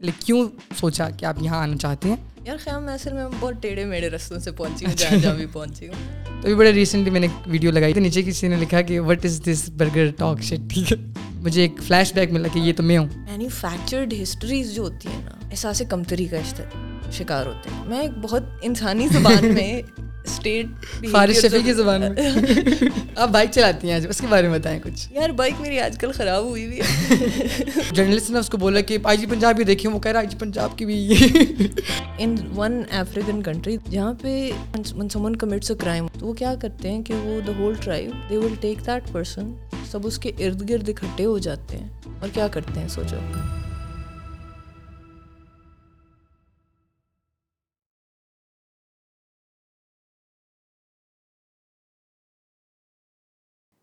Like کیوں سوچا کہ آپ یہاں آنا چاہتے ہیں؟ یار خیال میں اصل میں بہت ٹیڑھے میڑے رستوں سے پہنچی ہوں جہاں جہاں بھی پہنچی ہوں۔ تو ابھی بڑے ریسنٹلی میں نے ایک ویڈیو لگائی تھی نیچے کسی نے لکھا کہ what is this burger talk shit ٹھیک ہے۔ مجھے ایک فلیش بیک ملا کہ یہ تو میں ہوں۔ مینوفیکچرڈ ہسٹریز جو ہوتی ہیں نا احساس کمتری کا شکار ہوتے ہیں۔ میں ایک بہت انسانی زبان میں اسٹیٹ فارش شفیع کی زبان میں۔ آپ بائک چلاتی ہیں اس کے بارے میں بتائیں کچھ۔ یار بائک میری آج کل خراب ہوئی ہوئی ہے۔ جرنلسٹ نے اس کو بولا کہ آئی جی پنجاب بھی دیکھیں وہ کہہ رہا آئی جی پنجاب کی بھی۔ ان ون افریقن کنٹری جہاں پہ سمن کمٹس اے کرائم تو وہ کیا کرتے ہیں کہ وہ the whole tribe they will take that person سب اس کے ارد گرد اکٹھے ہو جاتے ہیں۔ اور کیا کرتے ہیں سوچو۔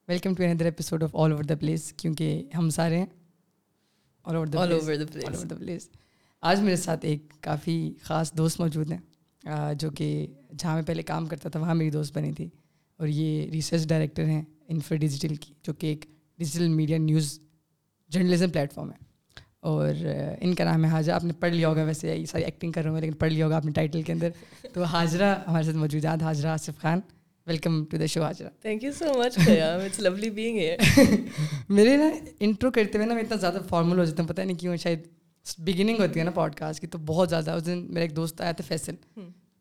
Welcome to another episode of all over the place کیونکہ ہم سارے ہیں. آل اوور دا پلیس آج میرے ساتھ ایک کافی خاص دوست موجود ہیں جو کہ جہاں میں پہلے کام کرتا تھا وہاں میری دوست بنی تھی. اور یہ ریسرچ ڈائریکٹر ہیں انفر ڈیجیٹل کی جو کہ ایک digital media news journalism platform ہے. اور ان کا نام ہے حاجرہ. آپ نے پڑھ لیا ہوگا ویسے یہ ساری ایکٹنگ کر رہا ہوں لیکن پڑھ لیا ہوگا آپ نے ٹائٹل کے اندر. تو حاجرہ ہمارے ساتھ موجود ہیں Hajra Asif Khan. Welcome to the show Hajra thank you so much it's lovely being میرے نا انٹرو کرتے ہوئے نا میں اتنا زیادہ فارمل ہو جاتا ہوں پتہ نہیں کیوں شاید بگننگ ہوتی ہے نا پوڈ کاسٹ کی تو بہت زیادہ اس دن میرا ایک دوست آیا تھا فیصل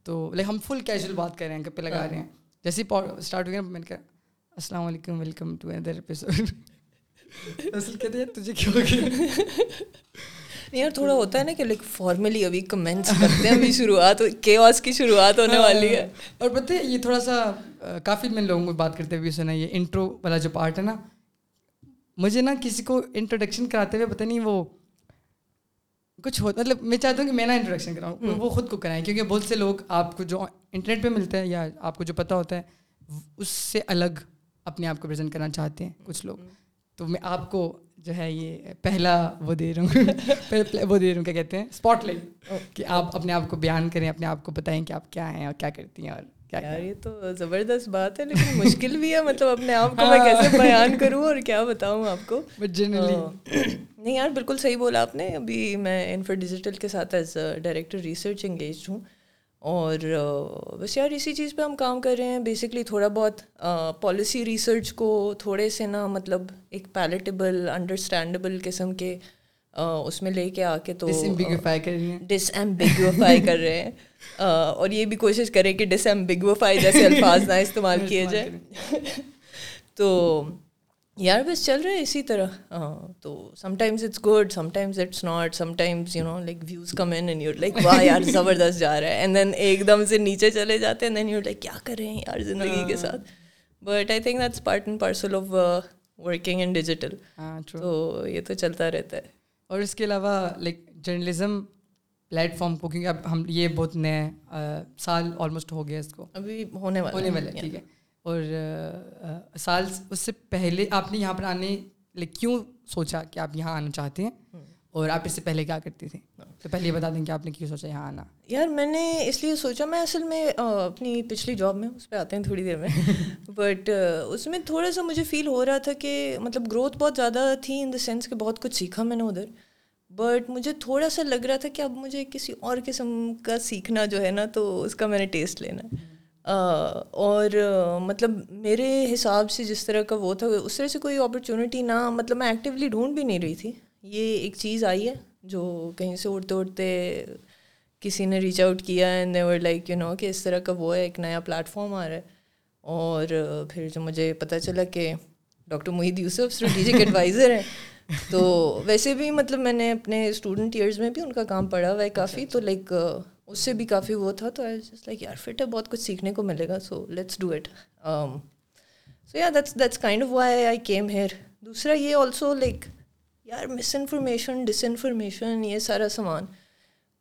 تو لائک ہم فل کیجول بات کر رہے ہیں گپے لگا رہے ہیں جیسے ہی اسٹارٹ ہو گیا میں نے کہا السلام علیکم ویلکم ٹو اندر ایپیسوڈ اصل کہتے ہیں تجھے کیوں یار تھوڑا ہوتا ہے نا کہ لائک فارملی ابھی کمنٹس کرتے ہیں ابھی شروعات کے واس کی شروعات ہونے والی ہے اور پتہ ہے یہ تھوڑا سا کافی میں لوگوں کو بات کرتے ہوئے سنا یہ انٹرو والا جو پارٹ ہے نا مجھے نا کسی کو انٹروڈکشن کراتے ہوئے پتہ نہیں وہ کچھ ہو مطلب میں چاہتا ہوں کہ میں نا انٹروڈکشن کراؤں وہ خود کو کرائیں کیونکہ بہت سے لوگ آپ کو جو انٹرنیٹ پہ ملتے ہیں یا آپ کو جو پتہ ہوتا ہے اس سے الگ اپنے آپ کو پریزنٹ کرنا چاہتے ہیں کچھ لوگ تو میں آپ کو جو ہے یہ پہلا وہ دے رہا ہوں۔ وہ دے رہا ہوں کیا کہتے ہیں؟ اسپاٹ لائٹ کہ آپ اپنے آپ کو بیان کریں اپنے آپ کو بتائیں کہ آپ کیا ہیں اور کیا کرتی ہیں اور کیا یار یہ تو زبردست بات ہے لیکن مشکل بھی ہے۔ مطلب اپنے آپ کو میں کیسے بیان کروں اور کیا بتاؤں آپ کو؟ جنرلی نہیں یار بالکل صحیح بولا آپ نے۔ ابھی میں انفر ڈیجیٹل کے ساتھ ایز ڈائریکٹر ریسرچ انگیج ہوں۔ اور بس یار اسی چیز پہ ہم کام کر رہے ہیں۔ بیسکلی تھوڑا بہت پالیسی ریسرچ کو تھوڑے سے نا مطلب ایک پیلیٹیبل انڈرسٹینڈیبل قسم کے اس میں لے کے آ کے تو ڈس ایمبیگوفائی کر رہے ہیں۔ اور یہ بھی کوشش کریں کہ ڈس ایمبیگوفائی جیسے الفاظ نہ استعمال کیے جائے تو یار بس چل رہے اسی طرح. تو sometimes it's good sometimes it's not sometimes you know like views come in your like واہ یار زبردست جا رہا ہے اینڈ دین ایک دم سے نیچے چلے جاتے ہیں دین یور لائک کیا کر رہے ہیں یار زندگی کے ساتھ but I think that's part and parcel of working in digital تو یہ تو چلتا رہتا ہے اور اس کے علاوہ لائک جرنلزم پلیٹ فارم کو کیونکہ اب ہم یہ بہت نئے سال آلموسٹ ہو گیا اس کو ابھی ہونے والا ہونے والا ٹھیک ہے اور سال اس سے پہلے آپ نے یہاں پر آنے کیوں سوچا کہ آپ یہاں آنا چاہتے ہیں؟ اور آپ اس سے پہلے کیا کرتی تھیں تو پہلے یہ بتا دیں کہ آپ نے کیوں سوچا یہاں آنا؟ یار میں نے اس لیے سوچا میں اصل میں اپنی پچھلی جاب میں اس پہ آتے ہیں تھوڑی دیر میں بٹ اس میں تھوڑا سا مجھے فیل ہو رہا تھا کہ مطلب گروتھ بہت زیادہ تھی ان دا سینس کہ بہت کچھ سیکھا میں نے ادھر بٹ مجھے تھوڑا سا لگ رہا تھا کہ اب مجھے کسی اور قسم کا سیکھنا جو ہے نا تو اس کا میں نے ٹیسٹ لینا۔ ہے اور مطلب میرے حساب سے جس طرح کا وہ تھا اس طرح سے کوئی اپرچونیٹی نہ مطلب میں ایکٹیولی ڈھونڈ بھی نہیں رہی تھی۔ یہ ایک چیز آئی ہے جو کہیں سے اڑتے اڑتے کسی نے ریچ آؤٹ کیا ہے نیور لائک یو نو کہ اس طرح کا وہ ہے ایک نیا پلیٹفارم آ رہا ہے۔ اور پھر جو مجھے پتہ چلا کہ doctor Moeed Yusuf strategic adviser ہیں تو ویسے بھی مطلب میں نے اپنے اسٹوڈنٹ ایئرز میں بھی ان کا کام پڑھا ہوا ہے کافی۔ تو لائک اس سے بھی کافی وہ تھا تو لائک یار فٹ ہے، بہت کچھ سیکھنے کو ملے گا so let's do it so yeah that's that's kind of why I came here دوسرا یہ آلسو لائک یار مس انفارمیشن ڈس انفارمیشن یہ سارا سامان.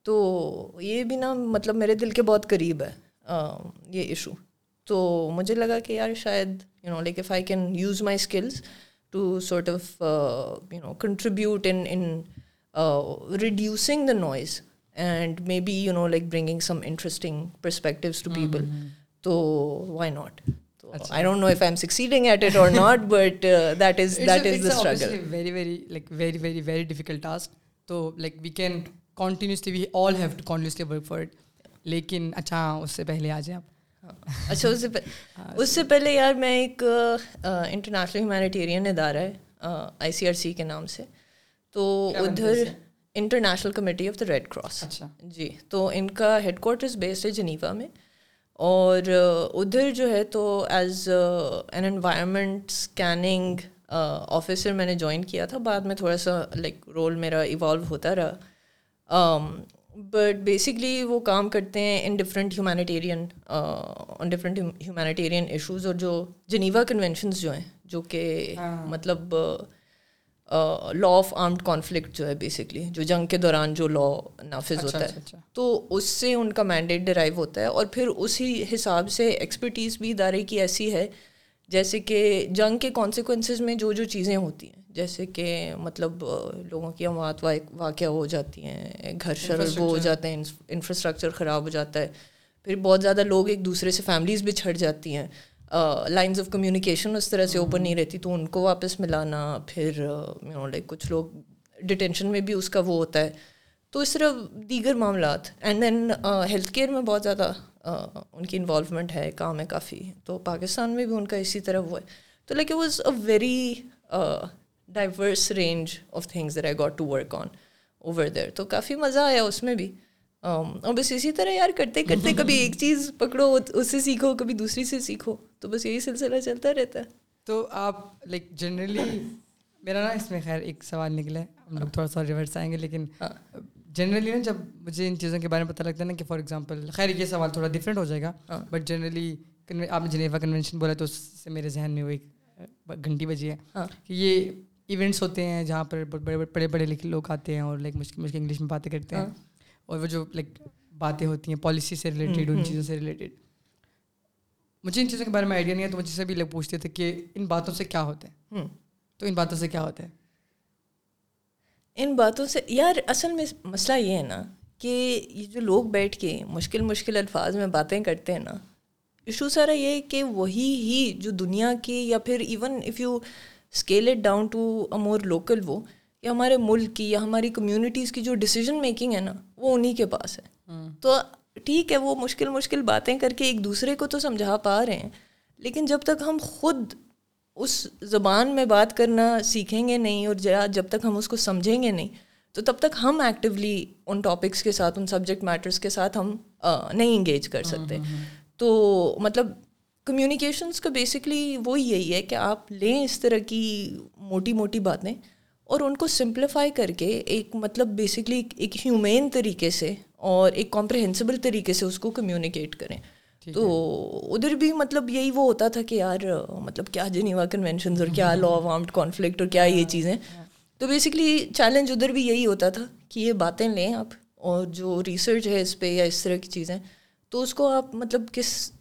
تو یہ بھی نا مطلب میرے دل کے بہت قریب ہے um, یہ ایشو تو مجھے لگا کہ یار، شاید you know like if I can use my skills to sort of you know contribute in reducing the noise and maybe you know like bringing some interesting perspectives to people تو why not like we اچھا اس سے پہلے آ جائیں آپ اچھا اس سے پہلے یار میں ایک انٹرنیشنل ہیومینیٹیرین ادارہ ہے آئی سی آر سی کے نام سے تو ادھر International Committee of the Red Cross جی تو ان کا ہیڈ کوارٹرز بیسڈ ہے جنیوا میں۔ اور ادھر جو ہے تو as an environment scanning officer میں نے جوائن کیا تھا۔ بعد میں تھوڑا سا لائک رول میرا ایوالو ہوتا رہا۔ um, بٹ بیسکلی وہ کام کرتے ہیں in different humanitarian in different humanitarian issues اور جو جنیوا کنونشنز جو ہیں جو کہ ہاں۔ مطلب uh, law of armed conflict جو ہے بیسکلی جو جنگ کے دوران جو لا نافذ اچھا، ہوتا ہے۔ اچھا، اچھا۔ تو اس سے ان کا مینڈیٹ ڈرائیو ہوتا ہے اور پھر اسی حساب سے ایکسپرٹیز بھی ادارے کی ایسی ہے جیسے کہ جنگ کے کانسیکوینسز میں جو جو چیزیں ہوتی ہیں جیسے کہ مطلب لوگوں کی اموات واقعہ ہو جاتی ہیں گھر شر وہ ہو جاتے ہیں انفراسٹرکچر خراب ہو جاتا ہے۔ پھر بہت زیادہ لوگ ایک دوسرے سے فیملیز بچھڑ جاتی ہیں۔ لائنز آف کمیونیکیشن اس طرح سے اوپن نہیں رہتی، تو ان کو واپس ملانا، پھر یو نو لائک کچھ لوگ ڈیٹینشن میں بھی اس کا وہ ہوتا ہے۔ تو اس طرح دیگر معاملات۔ اینڈ دین ہیلتھ کیئر میں بہت زیادہ ان کی انوالومنٹ ہے، کام ہے کافی۔ تو پاکستان میں بھی ان کا اسی طرح وہ ہے۔ تو like a was a very diverse range of things there I got to work on over there تو کافی مزہ آیا اس میں بھی۔ Um, اور بس اسی طرح یار کرتے کرتے کبھی ایک چیز پکڑو اس سے سیکھو کبھی دوسری سے سیکھو تو بس یہی سلسلہ چلتا رہتا ہے۔ تو آپ لائک جنرلی میرا نا اس میں خیر ایک سوال نکلا ہے۔ ہم لوگ تھوڑا سا ریورس آئیں گے لیکن ہاں۔ جنرلی نا جب مجھے ان چیزوں کے بارے میں پتہ لگتا ہے نا کہ فار ایگزامپل خیر یہ سوال تھوڑا ڈفرینٹ ہو جائے گا ہاں۔ بٹ جنرلی آپ نے جنیوا کنونشن بولا تو اس سے میرے ذہن میں وہ ایک گھنٹی بجی ہے ہاں۔ کہ یہ ایونٹس ہوتے ہیں جہاں پر بڑے بڑے پڑھے لکھے لوگ آتے ہیں اور لائک مشکل مشکل انگلش میں باتیں کرتے ہیں۔ اور وہ جو لائک باتیں ہوتی ہیں پالیسی سے ریلیٹیڈ ان چیزوں سے ریلیٹیڈ مجھے ان چیزوں کے بارے میں آئیڈیا نہیں ہے تو مجھے سے بھی لوگ پوچھتے تھے کہ ان باتوں سے کیا ہوتا ہے؟ تو ان باتوں سے کیا ہوتا ہے؟ ان باتوں سے یار اصل میں مسئلہ یہ ہے نا کہ یہ جو لوگ بیٹھ کے مشکل مشکل الفاظ میں باتیں کرتے ہیں نا ایشو سارا یہ کہ وہی ہی جو دنیا کی یا پھر even if you scale it down to a more local وہ یا ہمارے ملک کی یا ہماری کمیونٹیز کی جو ڈسیزن میکنگ ہے نا وہ انہیں کے پاس ہے۔ ہاں۔ تو ٹھیک ہے وہ مشکل مشکل باتیں کر کے ایک دوسرے کو تو سمجھا پا رہے ہیں لیکن جب تک ہم خود اس زبان میں بات کرنا سیکھیں گے نہیں اور جب تک ہم اس کو سمجھیں گے نہیں تو تب تک ہم ایکٹیولی ان ٹاپکس کے ساتھ ان سبجیکٹ میٹرس کے ساتھ ہم نہیں انگیج کر سکتے۔ ہاں، ہاں، تو مطلب کمیونیکیشنس کا بیسکلی وہ یہی ہے کہ آپ لیں اس طرح کی موٹی موٹی باتیں۔ اور ان کو سمپلیفائی کر کے ایک مطلب بیسکلی ایک ہیومین طریقے سے اور ایک کمپریہنسبل طریقے سے اس کو کمیونیکیٹ کریں۔ تو ادھر بھی مطلب یہی وہ ہوتا تھا کہ یار مطلب کیا جنیوا کنونشنز اور کیا لا آف آرمڈ کانفلکٹ اور کیا یہ چیزیں۔ تو بیسکلی چیلنج ادھر بھی یہی ہوتا تھا کہ یہ باتیں لیں آپ اور جو ریسرچ ہے اس پہ یا اس طرح کی چیزیں تو اس کو آپ مطلب کس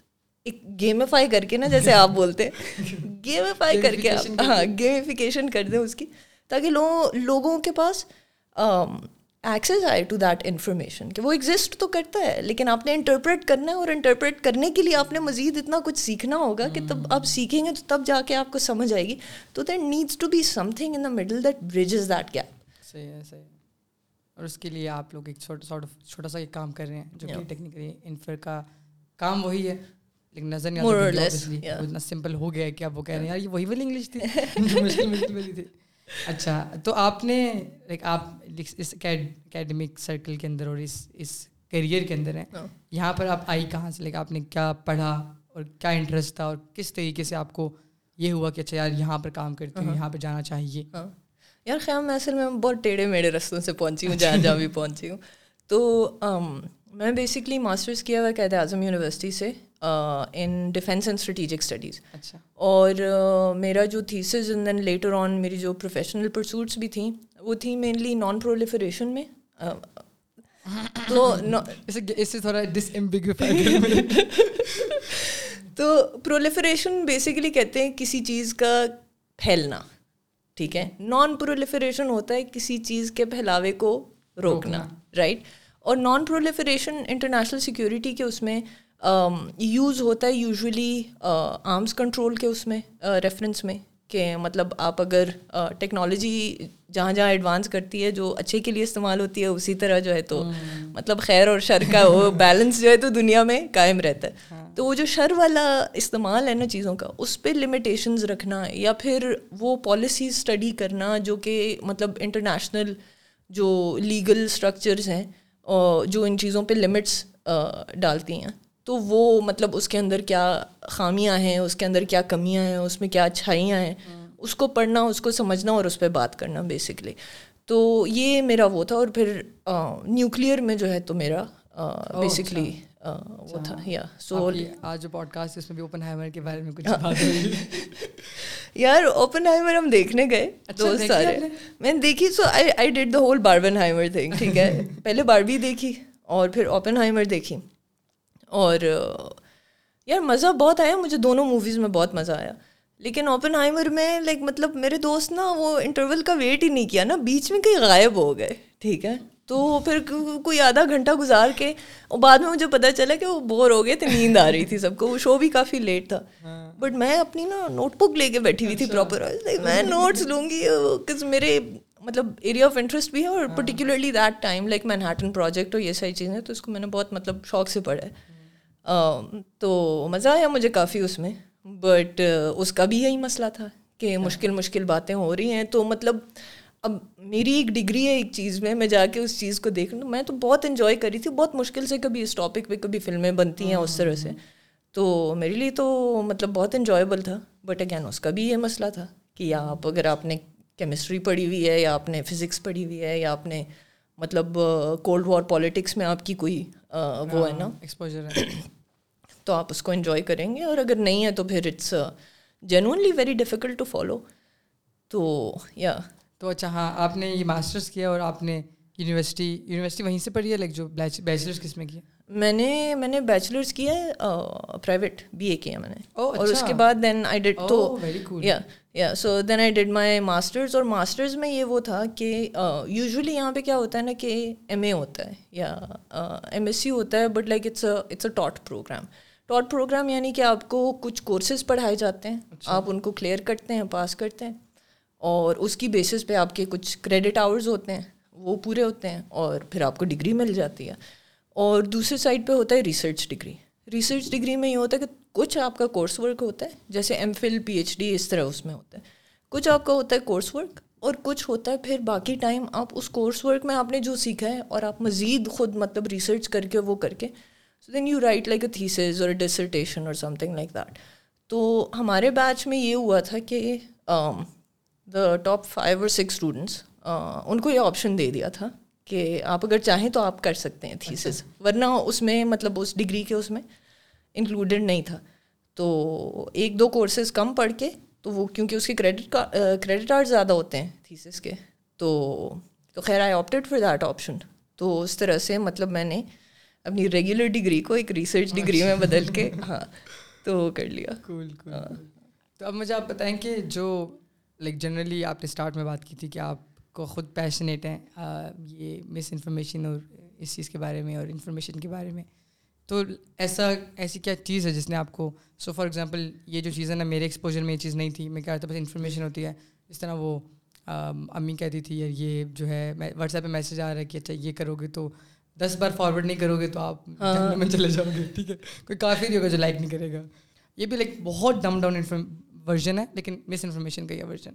ایک گیمیفائی کر کے نا جیسے آپ بولتے ہیں۔ گیمیفائی کر کے آپ ہاں گیمیفیکیشن کر دیں اس کی۔ تاکہ لوگوں لوگوں کے پاس ایکسیز آئے ٹو دیٹ انفارمیشن کہ وہ ایگزسٹ تو کرتا ہے لیکن آپ نے انٹرپریٹ کرنا ہے اور انٹرپریٹ کرنے کے لیے آپ نے مزید اتنا کچھ سیکھنا ہوگا کہ تب آپ سیکھیں گے تو تب جا کے آپ کو سمجھ آئے گی۔ تو there needs to be something in the middle that bridges that gap اور اس کے لیے آپ لوگ ایک چھوٹا چھوٹا سا ایک کام کر رہے ہیں جو کہ ٹیکنیکلی انفر کا کام وہی ہے لیکن نظر نہیں اتنا سمپل ہو گیا ہے کہ آپ وہ کہہ رہے ہیں یار یہ وہی والی انگلش تھی مشکل تھی۔ اچھا تو آپ نے لائک آپ اس اکیڈمک سرکل کے اندر اور اس اس کیریئر کے اندر ہیں ہاں۔ یہاں پر آپ آئی کہاں سے؟ لائک آپ نے کیا پڑھا اور کیا انٹرسٹ تھا اور کس طریقے سے آپ کو یہ ہوا کہ اچھا یار یہاں پر کام کرتی ہوں ہاں۔ یہاں پہ جانا چاہیے؟ ہاں۔ یار خیال میں اصل میں بہت ٹیڑھے میڑھے رستوں سے پہنچی ہوں جہاں اچھا۔ جہاں بھی پہنچی ہوں۔ تو میں بیسکلی ماسٹرس کیا ہوا قید اعظم یونیورسٹی سے in defence and strategic studies اچھا۔ اور uh, میرا جو thesis and then later on میری جو پروفیشنل پرسوٹس بھی تھیں وہ تھیں مینلی نان پرولیفریشن میں uh, تو اس سے تھوڑا تو پرولیفریشن بیسیکلی کہتے ہیں کسی چیز کا پھیلنا ٹھیک ہے؟ نان پرولیفریشن ہوتا ہے کسی چیز کے پھیلاوے کو روکنا رائٹ right? اور نان پرولیفریشن انٹرنیشنل سیکیورٹی کے اس میں um, یوز ہوتا ہے یوزلی آرمس کنٹرول کے اس میں uh, ریفرنس میں کہ مطلب آپ اگر uh, ٹیکنالوجی جہاں جہاں ایڈوانس کرتی ہے جو اچھے کے لیے استعمال ہوتی ہے اسی طرح جو ہے تو مطلب خیر اور شر کا وہ بیلنس جو ہے تو دنیا میں قائم رہتا ہے۔ ہاں۔ تو وہ جو شر والا استعمال ہے نا چیزوں کا اس پہ لمیٹیشنز رکھنا یا پھر وہ پالیسی اسٹڈی کرنا جو کہ مطلب انٹرنیشنل جو لیگل اسٹرکچرز ہیں جو ان چیزوں پہ لمٹس ڈالتی ہیں تو وہ مطلب اس کے اندر کیا خامیاں ہیں اس کے اندر کیا کمیاں ہیں اس میں کیا اچھائیاں ہیں اس کو پڑھنا اس کو سمجھنا اور اس پہ بات کرنا بیسکلی تو یہ میرا وہ تھا اور پھر نیوکلیئر میں جو ہے تو میرا بیسکلی اچھا۔ وہ تھا یا سو آج جو پوڈ کاسٹ اس میں بھی اوپن ہیمر کے بارے میں کچھ۔ یار اوپن ہائمر ہم دیکھنے گئے اچھا، دوست سارے۔ میں نے دیکھی so I I did the whole Barbenheimer thing ٹھیک ہے؟ پہلے باربی دیکھی اور پھر اوپن ہائمر دیکھی۔ اور یار مزہ بہت آیا مجھے دونوں موویز میں بہت مزہ آیا۔ لیکن اوپن ہائمر میں لائک مطلب میرے دوست نا وہ انٹرول کا ویٹ ہی نہیں کیا نا بیچ میں کہیں غائب ہو گئے ٹھیک ہے؟ تو پھر کوئی آدھا گھنٹہ گزار کے اور بعد میں مجھے پتہ چلا کہ وہ بور ہو گئے تھے نیند آ رہی تھی سب کو۔ وہ شو بھی کافی لیٹ تھا۔ بٹ میں اپنی نا نوٹ بک لے کے بیٹھی ہوئی تھی پراپر میں نوٹس لوں گی میرے مطلب ایریا آف انٹرسٹ بھی ہے اور particularly that time like Manhattan project اور یہ ساری چیزیں تو اس کو میں نے بہت مطلب شوق سے پڑھا ہے۔ تو مزہ آیا مجھے کافی اس میں۔ بٹ اس کا بھی یہی مسئلہ تھا کہ مشکل مشکل باتیں ہو رہی ہیں۔ تو مطلب اب میری ایک ڈگری ہے ایک چیز میں میں جا کے اس چیز کو دیکھ لوں میں تو بہت انجوائے کری تھی بہت مشکل سے کبھی اس ٹاپک پہ کبھی فلمیں بنتی ہیں اس طرح سے۔ تو میرے لیے تو مطلب بہت انجوائبل تھا بٹ اگین اس کا بھی یہ مسئلہ تھا کہ آپ اگر آپ نے کیمسٹری پڑھی ہوئی ہے یا آپ نے فزکس پڑھی ہوئی ہے یا آپ نے مطلب کولڈ وار پالیٹکس میں آپ کی کوئی وہ ہے نا۔ ایکسپوجر ہے۔ تو آپ اس کو انجوائے کریں گے اور اگر نہیں ہے تو پھر it's genuinely very difficult to follow تو یا تو اچھا ہاں آپ نے یہ ماسٹرس کیا اور آپ نے یونیورسٹی یونیورسٹی وہیں سے پڑھی ہے لائک جو بیچلرس کس میں کیا میں نے میں نے بیچلرس کیا ہے پرائیویٹ بی اے کیا میں نے۔ اور اس اچھا۔ کے بعد دین آئی ڈیڈ تو yeah yeah so then I did my masters اور ماسٹرز میں یہ وہ تھا کہ یوزلی یہاں پہ کیا ہوتا ہے نا کہ ایم اے ہوتا ہے یا ایم ایس سی ہوتا ہے but like it's it's a taught programme taught programme یعنی کہ آپ کو کچھ کورسز پڑھائے جاتے ہیں اچھا۔ آپ ان کو کلیئر کرتے ہیں پاس کرتے ہیں۔ اور اس کی بیسس پہ آپ کے کچھ کریڈٹ آورز ہوتے ہیں، وہ پورے ہوتے ہیں اور پھر آپ کو ڈگری مل جاتی ہے۔ اور دوسری سائڈ پہ ہوتا ہے ریسرچ ڈگری ریسرچ ڈگری میں یہ ہوتا ہے کہ کچھ آپ کا کورس ورک ہوتا ہے، جیسے M Phil P H D اس طرح اس میں ہوتا ہے۔ کچھ آپ کا ہوتا ہے کورس ورک اور کچھ ہوتا ہے پھر باقی ٹائم آپ اس کورس ورک میں آپ نے جو سیکھا ہے اور آپ مزید خود مطلب ریسرچ کر کے وہ کر کے so then you write like a thesis اور ڈسرٹیشن اور سم تھنگ لائک دیٹ تو ہمارے بیچ میں یہ ہوا تھا کہ دا ٹاپ فائیو اور سکس اسٹوڈنٹس ان کو یہ آپشن دے دیا تھا کہ آپ اگر چاہیں تو آپ کر سکتے ہیں تھیسز۔ ورنہ اس میں مطلب اس ڈگری کے اس میں انکلوڈیڈ نہیں تھا تو ایک دو کورسز کم پڑھ کے تو وہ کیونکہ اس کے کریڈٹ کریڈٹ کارڈ زیادہ ہوتے ہیں تھیسس کے تو تو خیر I opted for that option تو اس طرح سے مطلب میں نے اپنی ریگولر ڈگری کو ایک ریسرچ ڈگری میں بدل کے ہاں تو کر لیا۔ تو اب مجھے آپ بتائیں کہ جو لائک جنرلی آپ نے اسٹارٹ میں بات کی تھی کہ آپ کو خود پیشنیٹ ہیں یہ مس انفارمیشن اور اس چیز کے بارے میں اور انفارمیشن کے بارے میں۔ تو ایسا ایسی کیا چیز ہے جس نے آپ کو سو فار ایگزامپل یہ جو چیز ہے نا میرے ایکسپوجر میں یہ چیز نہیں تھی۔ میں کیا بس انفارمیشن ہوتی ہے۔ اس طرح وہ امی کہتی تھی یار یہ جو ہے واٹس ایپ پہ میسیج آ رہا ہے کہ اچھا یہ کرو گے تو دس بار فارورڈ نہیں کرو گے تو آپ ہاں۔ میں چلے جاؤ گے ٹھیک ہے؟ کوئی کافی نہیں ہوگا جو لائک نہیں کرے گا۔ یہ بھی لائک بہت ڈم ڈاؤن ورژن ہے لیکن مس انفارمیشن کا یہ ورژن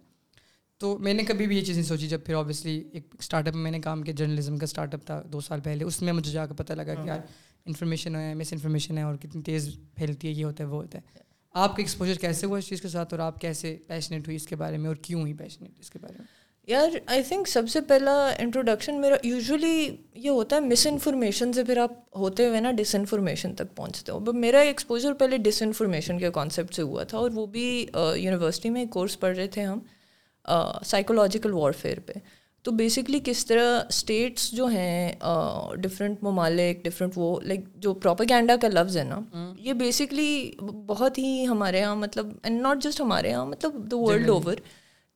تو میں نے کبھی بھی یہ چیز نہیں سوچی جب پھر آبویسلی ایک اسٹارٹ اپ میں نے کام کیا جرنلزم کا اسٹارٹ اپ تھا دو سال پہلے اس میں مجھے جا کے پتہ لگا کہ یار انفارمیشن ہے مس انفارمیشن ہے اور کتنی تیز پھیلتی ہے یہ ہوتا ہے وہ ہوتا ہے. آپ کا ایکسپوجر کیسے ہوا اس چیز کے ساتھ اور آپ کیسے پیشنیٹ ہوئی اس کے بارے میں اور کیوں ہوئی پیشنیٹ اس کے بارے میں؟ یار آئی تھنک سب سے پہلا انٹروڈکشن میرا یوزلی یہ ہوتا ہے مس انفارمیشن سے پھر آپ ہوتے ہوئے نا ڈس انفارمیشن تک پہنچتے ہو۔ بٹ میرا ایکسپوجر پہلے ڈس انفارمیشن کے کانسیپٹ سے ہوا تھا اور وہ بھی یونیورسٹی میں ایک کورس پڑھ رہے تھے ہم سائیکولوجیکل وارفیئر پہ۔ تو بیسکلی کس طرح اسٹیٹس جو ہیں ڈفرینٹ ممالک ڈفرینٹ وہ لائک جو پروپیگینڈا کا لفظ ہے نا یہ بیسکلی بہت ہی ہمارے یہاں مطلب اینڈ ناٹ جسٹ ہمارے یہاں مطلب the world over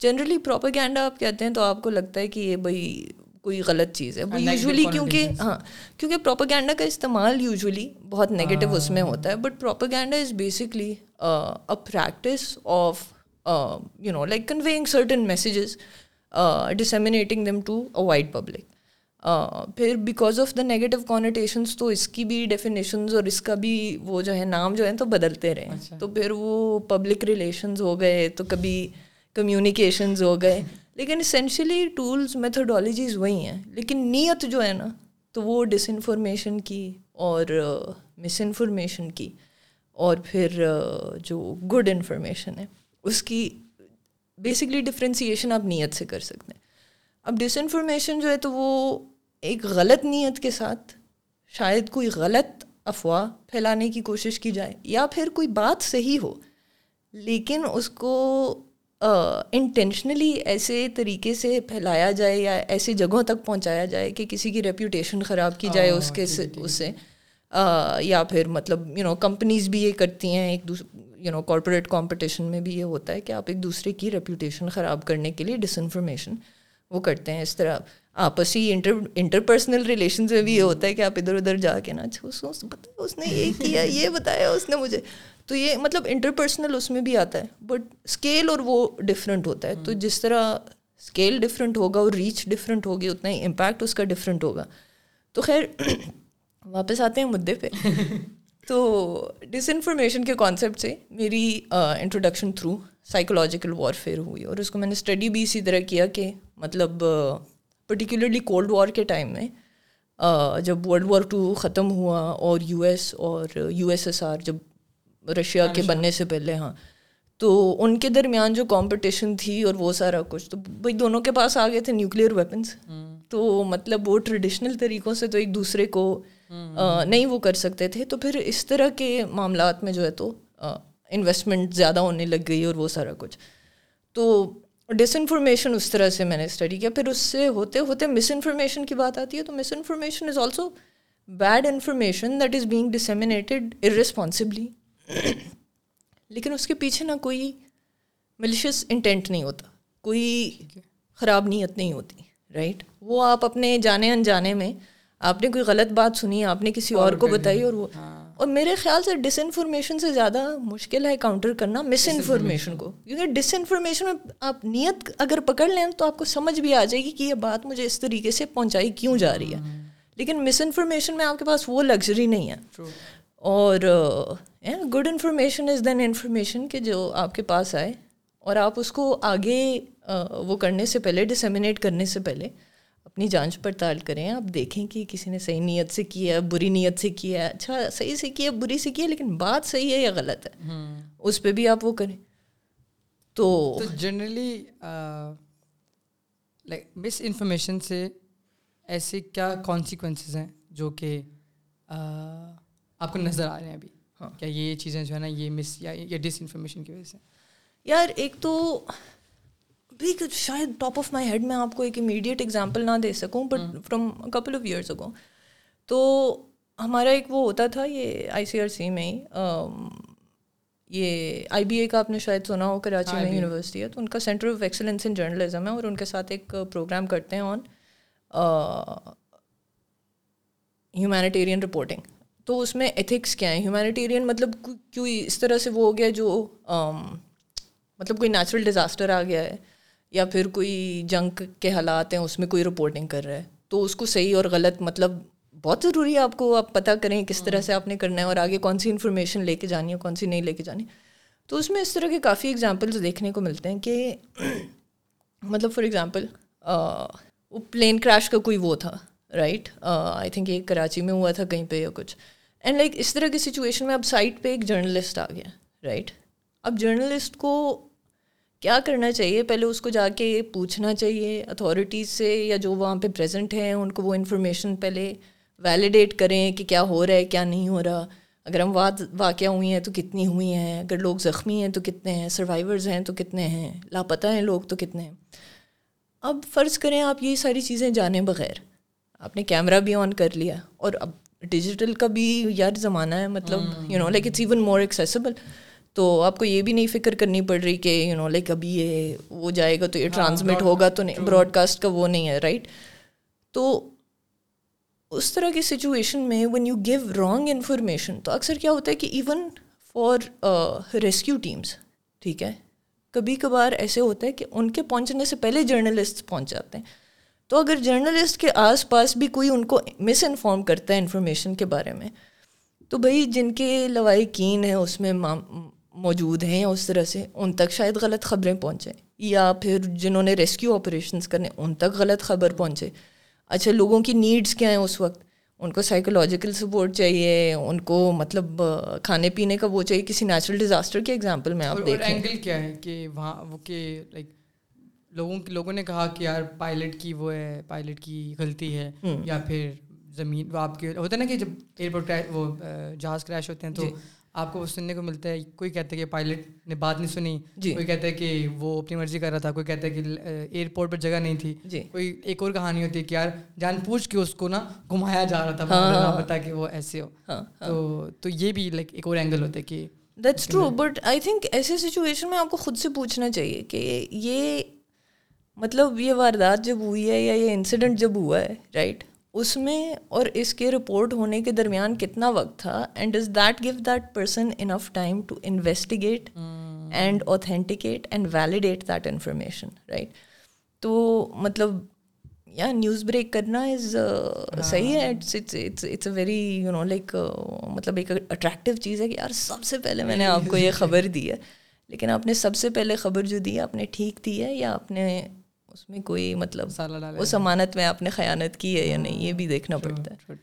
generally propaganda آپ کہتے ہیں تو آپ کو لگتا ہے کہ یہ بھائی کوئی غلط چیز ہے. یوزلی کیونکہ ہاں کیونکہ پروپیگینڈا کا استعمال یوزلی بہت نگیٹو اس میں ہوتا ہے. But propaganda is basically a practice of you know like conveying certain messages disseminating them to a wide public پھر because of the negative connotations تو اس کی بھی ڈیفینیشنز اور اس کا بھی وہ جو ہے نام جو ہے تو بدلتے رہے. اچھا۔ تو پھر وہ پبلک ریلیشنز ہو گئے تو کبھی کمیونیکیشنز ہو گئے۔ لیکن اسینشلی ٹولس میتھڈالوجیز وہی ہیں۔ لیکن نیت جو ہے نا، تو وہ ڈس انفارمیشن کی اور uh, مس انفارمیشن کی۔ اور پھر uh, جو گڈ انفارمیشن ہے، اس کی بیسکلی ڈفرینسیشن آپ نیت سے کر سکتے ہیں۔ اب ڈس انفارمیشن جو ہے تو وہ ایک غلط نیت کے ساتھ شاید کوئی غلط افواہ پھیلانے کی کوشش کی جائے، یا پھر کوئی بات صحیح ہو، لیکن اس کو انٹینشنلی ایسے طریقے سے پھیلایا جائے یا ایسی جگہوں تک پہنچایا جائے کہ کسی کی ریپوٹیشن خراب کی جائے اس کے اس سے۔ یا پھر مطلب یو نو کمپنیز بھی یہ کرتی ہیں ایک یو نو کارپوریٹ کمپٹیشن میں بھی یہ ہوتا ہے کہ آپ ایک دوسرے کی ریپوٹیشن خراب کرنے کے لیے ڈس انفارمیشن وہ کرتے ہیں اس طرح آپسی انٹر انٹر پرسنل ریلیشنز میں بھی یہ ہوتا ہے کہ آپ ادھر ادھر جا کے نا اچھا اس نے یہ کیا یہ بتایا اس نے مجھے۔ تو یہ مطلب انٹر پرسنل اس میں بھی آتا ہے بٹ اسکیل اور وہ ڈفرینٹ ہوتا ہے۔ تو جس طرح اسکیل ڈفرینٹ ہوگا اور ریچ ڈفرینٹ ہوگی اتنا ہی امپیکٹ اس کا ڈفرینٹ ہوگا۔ تو خیر واپس آتے ہیں مدعے پہ۔ تو ڈس انفارمیشن کے کانسیپٹ سے میری انٹروڈکشن تھرو سائیکولوجیکل وارفیئر ہوئی۔ اور اس کو میں نے اسٹڈی بھی اسی طرح کیا کہ مطلب پرٹیکولرلی کولڈ وار کے ٹائم میں جب ورلڈ وار ٹو ختم ہوا اور یو ایس اور یو ایس ایس آر جب رشیا کے بننے سے پہلے ہاں۔ تو ان کے درمیان جو کمپٹیشن تھی اور وہ سارا کچھ تو بھائی دونوں کے پاس آ گئے تھے نیوکلیئر ویپنس تو مطلب وہ ٹریڈیشنل طریقوں سے تو ایک دوسرے کو نہیں وہ کر سکتے تھے۔ تو پھر اس طرح کے معاملات میں جو ہے تو انویسٹمنٹ زیادہ ہونے لگ گئی اور وہ سارا کچھ۔ تو ڈس انفارمیشن اس طرح سے میں نے اسٹڈی کیا۔ پھر اس سے ہوتے ہوتے مس انفارمیشن کی بات آتی ہے تو misinformation is also bad information that is being disseminated irresponsibly لیکن اس کے پیچھے نہ کوئی ملیشیس انٹینٹ نہیں ہوتا۔ کوئی خراب نیت نہیں ہوتی رائٹ وہ آپ اپنے جانے انجانے میں آپ نے کوئی غلط بات سنی آپ نے کسی اور کو بتائی اور وہ ہاں۔ اور میرے خیال سے ڈس انفارمیشن سے زیادہ مشکل ہے کاؤنٹر کرنا مس انفارمیشن کو۔ کیونکہ ڈس انفارمیشن میں آپ نیت اگر پکڑ لیں تو آپ کو سمجھ بھی آ جائے گی کہ یہ بات مجھے اس طریقے سے پہنچائی کیوں جا رہی ہے۔ لیکن مس انفارمیشن میں آپ کے پاس وہ لگژری نہیں ہے۔ اور good information is then information کہ جو آپ کے پاس آئے اور آپ اس کو آگے وہ کرنے سے پہلے ڈسمینیٹ کرنے سے پہلے اپنی جانچ پڑتال کریں آپ دیکھیں کہ کسی نے صحیح نیت سے کیا ہے بری نیت سے کیا ہے اچھا صحیح سے کیا بری سے کیا لیکن بات صحیح ہے یا غلط ہے اس پہ بھی آپ وہ کریں تو جنرلی لائک مس انفارمیشن سے ایسے کیا کانسیکوینسز ہیں جو کہ آپ کو نظر آ رہے ہیں ابھی کیا یہ چیزیں جو ہے نا یہ مس یا ڈس انفارمیشن کی وجہ سے؟ یار ایک تو بھی شاید ٹاپ آف مائی ہیڈ میں آپ کو ایک امیڈیٹ ایگزامپل نہ دے سکوں but from couple of years ago تو ہمارا ایک وہ ہوتا تھا یہ آئی سی آر سی میں ہی یہ آئی بی اے کا آپ نے شاید سنا ہو کراچی میں یونیورسٹی ہے۔ تو ان کا centre of excellence in journalism ہے اور ان کے ساتھ ایک پروگرام کرتے ہیں آن ہیومینیٹیرین رپورٹنگ تو اس میں ایتھکس کیا ہیں؟ ہیومینیٹیرین مطلب کیوں اس طرح سے وہ ہو گیا جو مطلب کوئی نیچرل ڈیزاسٹر آ گیا ہے یا پھر کوئی جنگ کے حالات ہیں، اس میں کوئی رپورٹنگ کر رہا ہے؟ تو اس کو صحیح اور غلط مطلب بہت ضروری ہے آپ کو، آپ پتہ کریں کس طرح سے آپ نے کرنا ہے اور آگے کون سی انفارمیشن لے کے جانی ہے، کون سی نہیں لے کے جانی۔ تو اس میں اس طرح کے کافی ایگزامپلس دیکھنے کو ملتے ہیں کہ مطلب فار ایگزامپل وہ پلین کریش کا کوئی وہ تھا۔ رائٹ آئی تھنک یہ کراچی میں ہوا تھا کہیں پہ یا کچھ اینڈ لائک اس طرح کی سچویشن میں اب سائٹ پہ ایک جرنلسٹ آ گیا رائٹ اب جرنلسٹ کو کیا کرنا چاہیے پہلے اس کو جا کے پوچھنا چاہیے اتھارٹیز سے یا جو وہاں پہ پریزنٹ ہیں ان کو وہ انفارمیشن پہلے ویلیڈیٹ کریں کہ کیا ہو رہا ہے کیا نہیں ہو رہا اگر ہم واد واقعہ ہوئی ہیں تو کتنی ہوئی ہیں اگر لوگ زخمی ہیں تو کتنے ہیں سروائیورز ہیں تو کتنے ہیں لاپتہ ہیں لوگ تو کتنے ہیں اب فرض کریں آپ یہ ساری چیزیں جانے بغیر آپ نے کیمرہ بھی آن کر لیا اور اب ڈیجیٹل کا بھی یار زمانہ ہے مطلب you know like it's even more accessible تو آپ کو یہ بھی نہیں فکر کرنی پڑ رہی کہ یو نو لائک ابھی یہ وہ جائے گا تو یہ ٹرانسمٹ ہاں، ہوگا تو نہیں براڈ کاسٹ کا وہ نہیں ہے رائٹ تو اس طرح کی سچویشن میں when you give wrong information تو اکثر کیا ہوتا ہے کہ ایون فار ریسکیو ٹیمس ٹھیک ہے؟ کبھی کبھار ایسے ہوتا ہے کہ ان کے پہنچنے سے پہلے جرنلسٹ پہنچ جاتے ہیں۔ تو اگر جرنلسٹ کے آس پاس بھی کوئی ان کو مس انفارم کرتا ہے انفارمیشن کے بارے میں تو بھائی جن کے لوائقین ہیں اس میں موجود ہیں اس طرح سے ان تک شاید غلط خبریں پہنچیں۔ یا پھر جنہوں نے ریسکیو آپریشنس کرنے ان تک غلط خبر پہنچے۔ اچھا لوگوں کی نیڈس کیا ہیں اس وقت؟ ان کو سائیکولوجیکل سپورٹ چاہیے ان کو مطلب کھانے پینے کا وہ چاہیے کسی نیچرل ڈیزاسٹر کے ایگزامپل میں آپ دیکھیں۔ اینگل کیا ہے کہ وہاں وہ کہ لائک لوگوں لوگوں نے کہا کہ یار پائلٹ کی وہ ہے پائلٹ کی غلطی ہے یا پھر زمین وہ آپ کے ہوتا ہے نا کہ جب ایئرپورٹ وہ جہاز کریش ہوتے ہیں تو جی۔ آپ کو سننے کو ملتا ہے کوئی کہتا ہے کہ پائلٹ نے بات نہیں سنی جی کوئی کہتا ہے کہ وہ اپنی مرضی کر رہا تھا کوئی کہتا ہے کہ ایئرپورٹ پر جگہ نہیں تھی جی کوئی ایک اور کہانی ہوتی ہے کہ یار جان پوچھ کے اس کو نا گھمایا جا رہا تھا ہاں۔ پتا کہ وہ ایسے ہو ہاں، ہاں۔ تو تو یہ بھی لائک ایک اور اینگل ہوتا ہے کہ that's true but I think ایسے سچویشن میں آپ کو خود سے پوچھنا چاہیے کہ یہ مطلب یہ واردات جب ہوئی ہے یا یہ انسیڈنٹ جب ہوا ہے رائٹ اس میں اور اس کے رپورٹ ہونے کے درمیان کتنا وقت تھا؟ And does that give that person enough time to investigate and authenticate and validate that information right تو مطلب یا نیوز بریک کرنا از صحیح ہے it's a very you know like مطلب ایک اٹریکٹیو چیز ہے کہ یار سب سے پہلے میں نے آپ کو یہ خبر دی ہے۔ لیکن آپ نے سب سے پہلے خبر جو دی ہے آپ نے ٹھیک دی ہے یا آپ نے اس میں کوئی مطلب اس امانت میں آپ نے خیانت کی ہے یا نہیں؟ یہ بھی دیکھنا پڑتا ہے۔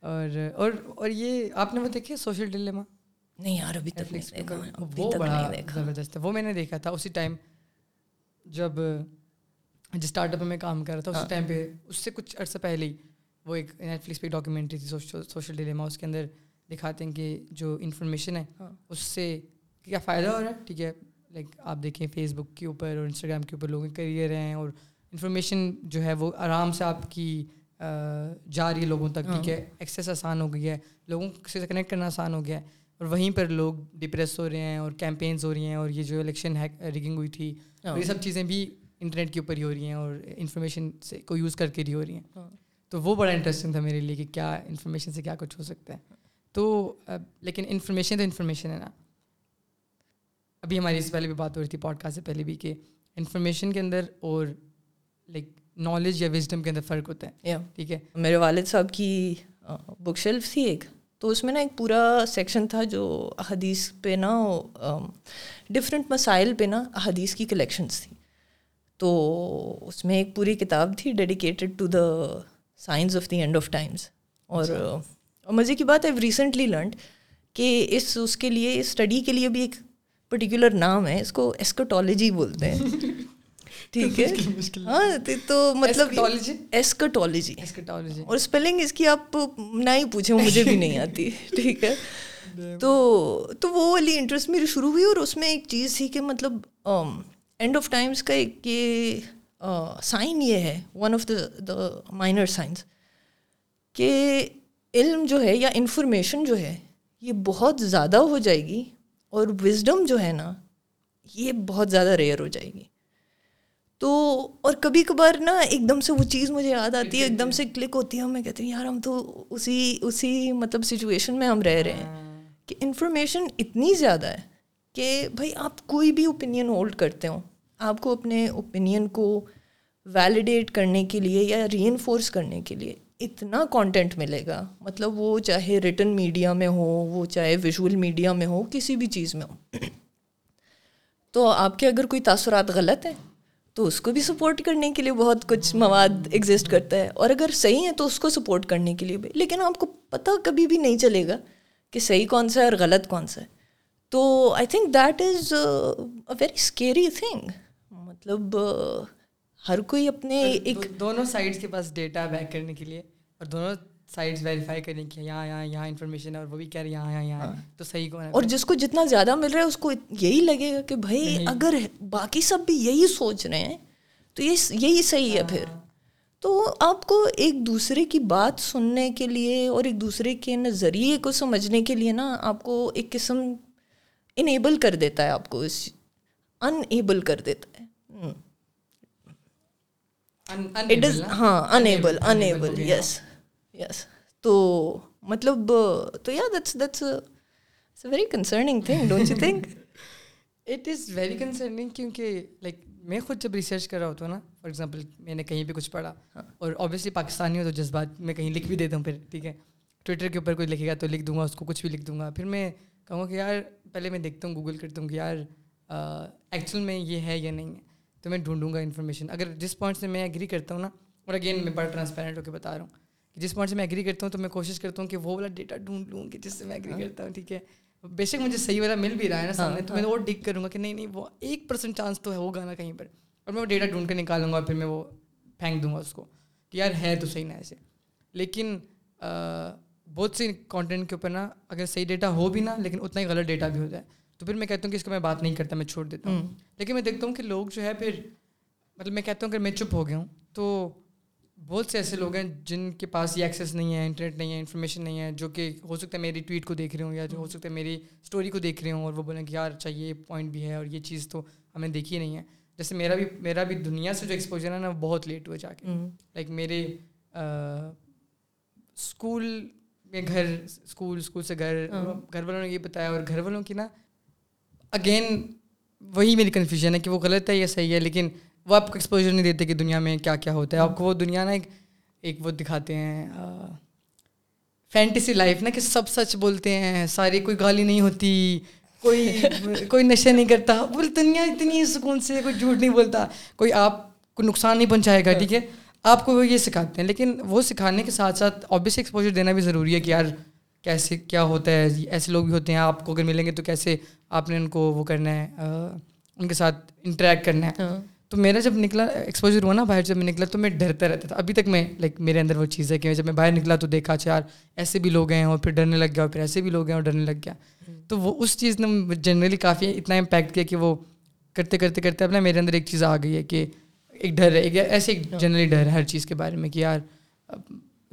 اور اور اور یہ آپ نے وہ دیکھے سوشل ڈلیما؟ نہیں یار ابھی تک وہ بڑا زبردست ہے۔ وہ میں نے دیکھا تھا اسی ٹائم جب جس اسٹارٹ اپ میں کام کر رہا تھا اس ٹائم پہ اس سے کچھ عرصہ پہلے ہی وہ ایک نیٹ فلکس پہ ڈاکیومنٹری تھی سوشل ڈلیما اس کے اندر دکھاتے ہیں کہ جو انفارمیشن ہے ہاں۔ اس سے کیا فائدہ ہو رہا ہے؟ ٹھیک ہے۔ لائک آپ دیکھیں فیس بک کے اوپر اور انسٹاگرام کے اوپر لوگوں کے کریئر ہیں اور انفارمیشن جو ہے وہ آرام سے آپ کی جا رہی ہے لوگوں تک ٹھیک ہے؟ ایکسیس آسان ہو گئی ہے لوگوں سے کنیکٹ کرنا آسان ہو گیا ہے اور وہیں پر لوگ ڈپریس ہو رہے ہیں اور کیمپینز ہو رہی ہیں اور یہ جو الیکشن ہے ریگنگ ہوئی تھی ہاں۔ یہ سب چیزیں بھی انٹرنیٹ کے اوپر ہی ہو رہی ہیں اور انفارمیشن سے کو یوز کر کے ہی ہو رہی ہیں۔ ہاں۔ تو وہ بڑا انٹرسٹنگ تھا میرے لیے کہ کیا انفارمیشن سے کیا کچھ ہو سکتا ہے۔ تو لیکن انفارمیشن تو انفارمیشن ہے نا۔ ابھی ہماری اس پہلے بھی بات ہو رہی تھی پوڈ کاسٹ سے پہلے بھی کہ انفارمیشن کے اندر اور لائک نالج یا وزڈم کے اندر فرق ہوتا ہے. ٹھیک ہے؟ میرے والد صاحب کی بک شیلف تھی ایک. تو اس میں نا ایک پورا سیکشن تھا جو احادیث پہ نا ڈفرینٹ مسائل پہ نا احادیث کی کلیکشنس تھیں تو اس میں ایک پوری کتاب تھی dedicated to the signs of the end of times اور مزے کی بات ہے ریسنٹلی لرنڈ کہ اس اس کے لیے اسٹڈی کے لیے بھی ایک پرٹیکولر نام ہے اس کو ایسکٹالوجی بولتے ہیں ٹھیک ہے ہاں تو مطلب ایسکٹالوجی اور اسپیلنگ اس کی آپ نہ ہی پوچھیں مجھے بھی نہیں آتی ٹھیک ہے تو تو وہ والی انٹرسٹ میری شروع ہوئی اور اس میں ایک چیز تھی کہ مطلب اینڈ آف ٹائمس کا ایک یہ سائن یہ ہے one of the the minor signs کہ علم جو ہے یا انفارمیشن جو ہے یہ بہت زیادہ ہو جائے گی اور وزڈم جو ہے نا، یہ بہت زیادہ ریئر ہو جائے گی۔ تو اور کبھی کبھار نا ایک دم سے وہ چیز مجھے یاد آتی ہے، ایک دم سے کلک ہوتی ہے میں کہتی ہوں یار ہم تو اسی اسی مطلب سچویشن میں ہم رہ رہے ہیں۔ کہ انفارمیشن اتنی زیادہ ہے کہ بھائی آپ کوئی بھی اوپینین ہولڈ کرتے ہوں، آپ کو اپنے اوپینین کو ویلیڈیٹ کرنے کے لیے یا ری انفورس کرنے کے لیے اتنا کانٹینٹ ملے گا۔ مطلب وہ چاہے ریٹن میڈیا میں ہو، وہ چاہے ویژول میڈیا میں ہو، کسی بھی چیز میں ہو۔ تو آپ کے اگر کوئی تاثرات غلط ہیں، تو اس کو بھی سپورٹ کرنے کے لیے بہت کچھ مواد ایگزسٹ کرتا ہے۔ اور اگر صحیح ہے تو اس کو سپورٹ کرنے کے لیے بھی۔ لیکن آپ کو پتہ کبھی بھی نہیں چلے گا کہ صحیح کون سا ہے اور غلط کون سا ہے۔ تو I think that is a very scary thing مطلب ہر کوئی اپنے ایک دونوں سائڈس کے پاس ڈیٹا بیک کرنے کے لیے اور دونوں سائڈس ویریفائی کریں کہ یہاں یہاں یہاں انفارمیشن ہے اور وہ بھی کہہ رہے ہیں یہاں یہاں یہاں ہاں۔ تو صحیح کون اور جس کو جتنا زیادہ مل رہا ہے اس کو یہی لگے گا کہ بھائی اگر باقی سب بھی یہی سوچ رہے ہیں تو یہ یہی صحیح ہے پھر۔ تو آپ کو ایک دوسرے کی بات سننے کے لیے اور ایک دوسرے کے نظریے کو سمجھنے کے لیے نا آپ کو ایک قسم انیبل کر دیتا ہے آپ کو اس ان ایبل کر دیتا اٹ از ہاں انیبل انیبل یس یس تو مطلب تو yeah that's that's very concerning thing don't you think it is very concerning کیونکہ لائک میں خود جب ریسرچ کر رہا ہوتا ہوں نا فار ایگزامپل میں نے کہیں پہ کچھ پڑھا۔ اور اوبیسلی پاکستانی ہو تو جذبات میں کہیں لکھ بھی دیتا ہوں پھر ٹھیک ہے ٹویٹر کے اوپر کوئی لکھے گا تو لکھ دوں گا اس کو کچھ بھی لکھ دوں گا پھر میں کہوں گا کہ یار پہلے میں دیکھتا ہوں گوگل کرتا ہوں کہ یار ایکچوئل میں یہ ہے یا نہیں ہے تو میں ڈھونڈوں گا انفارمیشن اگر جس پوائنٹ سے میں ایگری کرتا ہوں نا اور اگین میں بڑا ٹرانسپیرنٹ ہو کے بتا رہا ہوں کہ جس پوائنٹ سے میں ایگری کرتا ہوں تو میں کوشش کرتا ہوں کہ وہ والا ڈیٹا ڈھونڈ لوں کہ جس سے میں ایگری کرتا ہوں ٹھیک ہے۔ بے شک مجھے صحیح والا مل بھی رہا ہے نا سامنے تو میں وہ ڈگ کروں گا کہ نہیں نہیں وہ ایک پرسینٹ چانس تو ہوگا نا کہیں پر۔ اور میں وہ ڈیٹا ڈھونڈ کے نکالوں گا پھر میں وہ پھینک دوں گا اس کو کہ یار ہے تو صحیح نہ ایسے۔ لیکن بہت سی کانٹینٹ کے اوپر نا اگر صحیح ڈیٹا ہو بھی نا لیکن اتنا ہی غلط ڈیٹا بھی ہو جائے۔ تو پھر میں کہتا ہوں کہ اس کو میں بات نہیں کرتا میں چھوڑ دیتا ہوں۔ لیکن میں دیکھتا ہوں کہ لوگ جو ہے پھر مطلب میں کہتا ہوں کہ میں چپ ہو گیا ہوں تو بہت سے ایسے لوگ ہیں جن کے پاس یہ ایکسیس نہیں ہے انٹرنیٹ نہیں ہے انفارمیشن نہیں ہے جو کہ ہو سکتا ہے میری ٹویٹ کو دیکھ رہے ہوں یا جو ہو سکتا ہے میری اسٹوری کو دیکھ رہے ہوں اور وہ بولیں کہ یار چاہیے یہ پوائنٹ بھی ہے اور یہ چیز تو ہمیں دیکھی نہیں ہے۔ جیسے میرا بھی میرا بھی دنیا سے جو ایکسپوجر ہے نا بہت لیٹ ہوا جا کے۔ لائک میرے اسکول میں گھر اسکول اسکول سے گھر گھر والوں نے یہ بتایا اور گھر والوں کی نا اگین وہی میری کنفیوژن ہے کہ وہ غلط ہے یا صحیح ہے، لیکن وہ آپ کو ایکسپوجر نہیں دیتے کہ دنیا میں کیا کیا ہوتا ہے۔ آپ کو وہ دنیا نا ایک ایک وہ دکھاتے ہیں فینٹیسی لائف نا کہ سب سچ بولتے ہیں، ساری کوئی گالی نہیں ہوتی، کوئی کوئی نشہ نہیں کرتا۔ بول دنیا اتنی سکون سے کوئی جھوٹ نہیں بولتا۔ کوئی آپ کو نقصان نہیں پہنچائے گا، ٹھیک ہے؟ آپ کو وہ یہ سکھاتے ہیں، لیکن وہ سکھانے کے ساتھ ساتھ آبویس ایکسپوجر دینا بھی ضروری ہے کہ یار کیسے کیا ہوتا ہے، ایسے لوگ بھی ہوتے ہیں، آپ کو اگر ملیں گے تو کیسے آپ نے ان کو وہ کرنا ہے ان کے ساتھ انٹریکٹ کرنا ہے۔ ہاں۔ تو میرا جب نکلا ایکسپوجر ہوا نا باہر جب میں نکلا تو میں ڈرتا رہتا تھا۔ ابھی تک میں لائک میرے اندر وہ چیز ہے کہ جب میں باہر نکلا تو دیکھا چار ایسے بھی لوگ ہیں اور پھر ڈرنے لگ گیا اور پھر ایسے بھی لوگ ہیں اور ڈرنے لگ گیا۔ تو وہ اس چیز نے جنرلی کافی اتنا امپیکٹ کیا کہ وہ کرتے کرتے کرتے اب نا میرے اندر ایک چیز آ گئی ہے کہ ایک ڈر ہے ایک ایسے ایک جنرلی ڈر ہے ہر چیز کے بارے میں کہ یار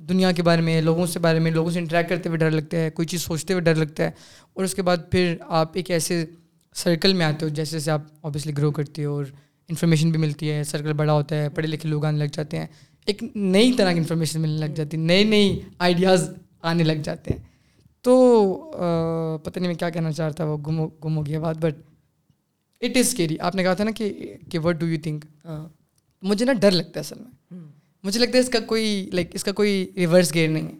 دنیا کے بارے میں، لوگوں سے بارے میں، لوگوں سے انٹریکٹ کرتے ہوئے ڈر لگتا ہے، کوئی چیز سوچتے ہوئے ڈر لگتا ہے۔ اور اس کے بعد پھر آپ ایک ایسے سرکل میں آتے ہو جیسے جیسے آپ اوبیسلی گرو کرتے ہو اور انفارمیشن بھی ملتی ہے۔ سرکل بڑا ہوتا ہے، پڑھے لکھے لوگ آنے لگ جاتے ہیں۔ ایک نئی طرح کی انفارمیشن ملنے لگ جاتی ہے نئی نئی آئیڈیاز آنے لگ جاتے ہیں۔ تو پتہ نہیں میں کیا کہنا چاہتا وہ گم گم ہو گیا بات بٹ اٹ از کیری آپ نے کہا تھا نا کہ وٹ ڈو یو تھنک مجھے نا ڈر لگتا ہے اصل میں۔ مجھے لگتا ہے اس کا کوئی لائک اس کا کوئی ریورس گیئر نہیں ہے۔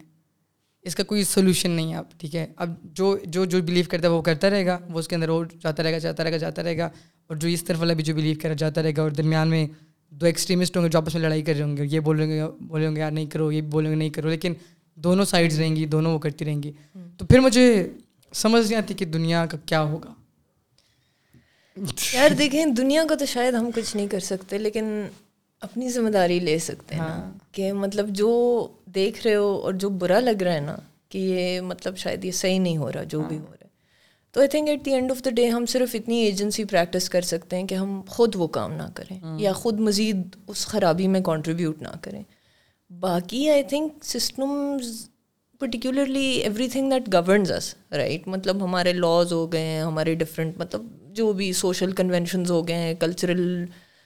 اس کا کوئی سولوشن نہیں ہے اب ٹھیک ہے؟ اب جو جو جو بلیو کرتا ہے وہ کرتا رہے گا وہ اس کے اندر اور جاتا رہے گا جاتا رہے گا جاتا رہے گا اور جو اس طرف والا بھی جو بلیو کرا جاتا رہے گا اور درمیان میں دو ایکسٹریمسٹ ہوں گے جو آپس میں لڑائی کر رہے ہوں گے یہ بولیں گے بولیں گے یار نہیں کرو یہ بولیں گے نہیں کرو لیکن دونوں سائڈز رہیں گی دونوں وہ کرتی رہیں گی۔ تو پھر مجھے سمجھ نہیں آتی کہ دنیا کا کیا ہوگا۔ یار دیکھیں دنیا کا تو شاید ہم کچھ نہیں کر سکتے لیکن اپنی ذمہ داری لے سکتے ہیں ہاں۔ کہ مطلب جو دیکھ رہے ہو اور جو برا لگ رہا ہے نا کہ یہ مطلب شاید یہ صحیح نہیں ہو رہا جو بھی ہاں۔ ہو رہا ہے تو I think at the end of the day ہم صرف اتنی ایجنسی پریکٹس کر سکتے ہیں کہ ہم خود وہ کام نہ کریں ہاں۔ یا خود مزید اس خرابی میں کنٹریبیوٹ نہ کریں باقی I think systems particularly everything that governs us right مطلب ہمارے لاز ہو گئے ہیں ہمارے ڈفرینٹ مطلب جو بھی سوشل کنونشنز ہو گئے ہیں کلچرل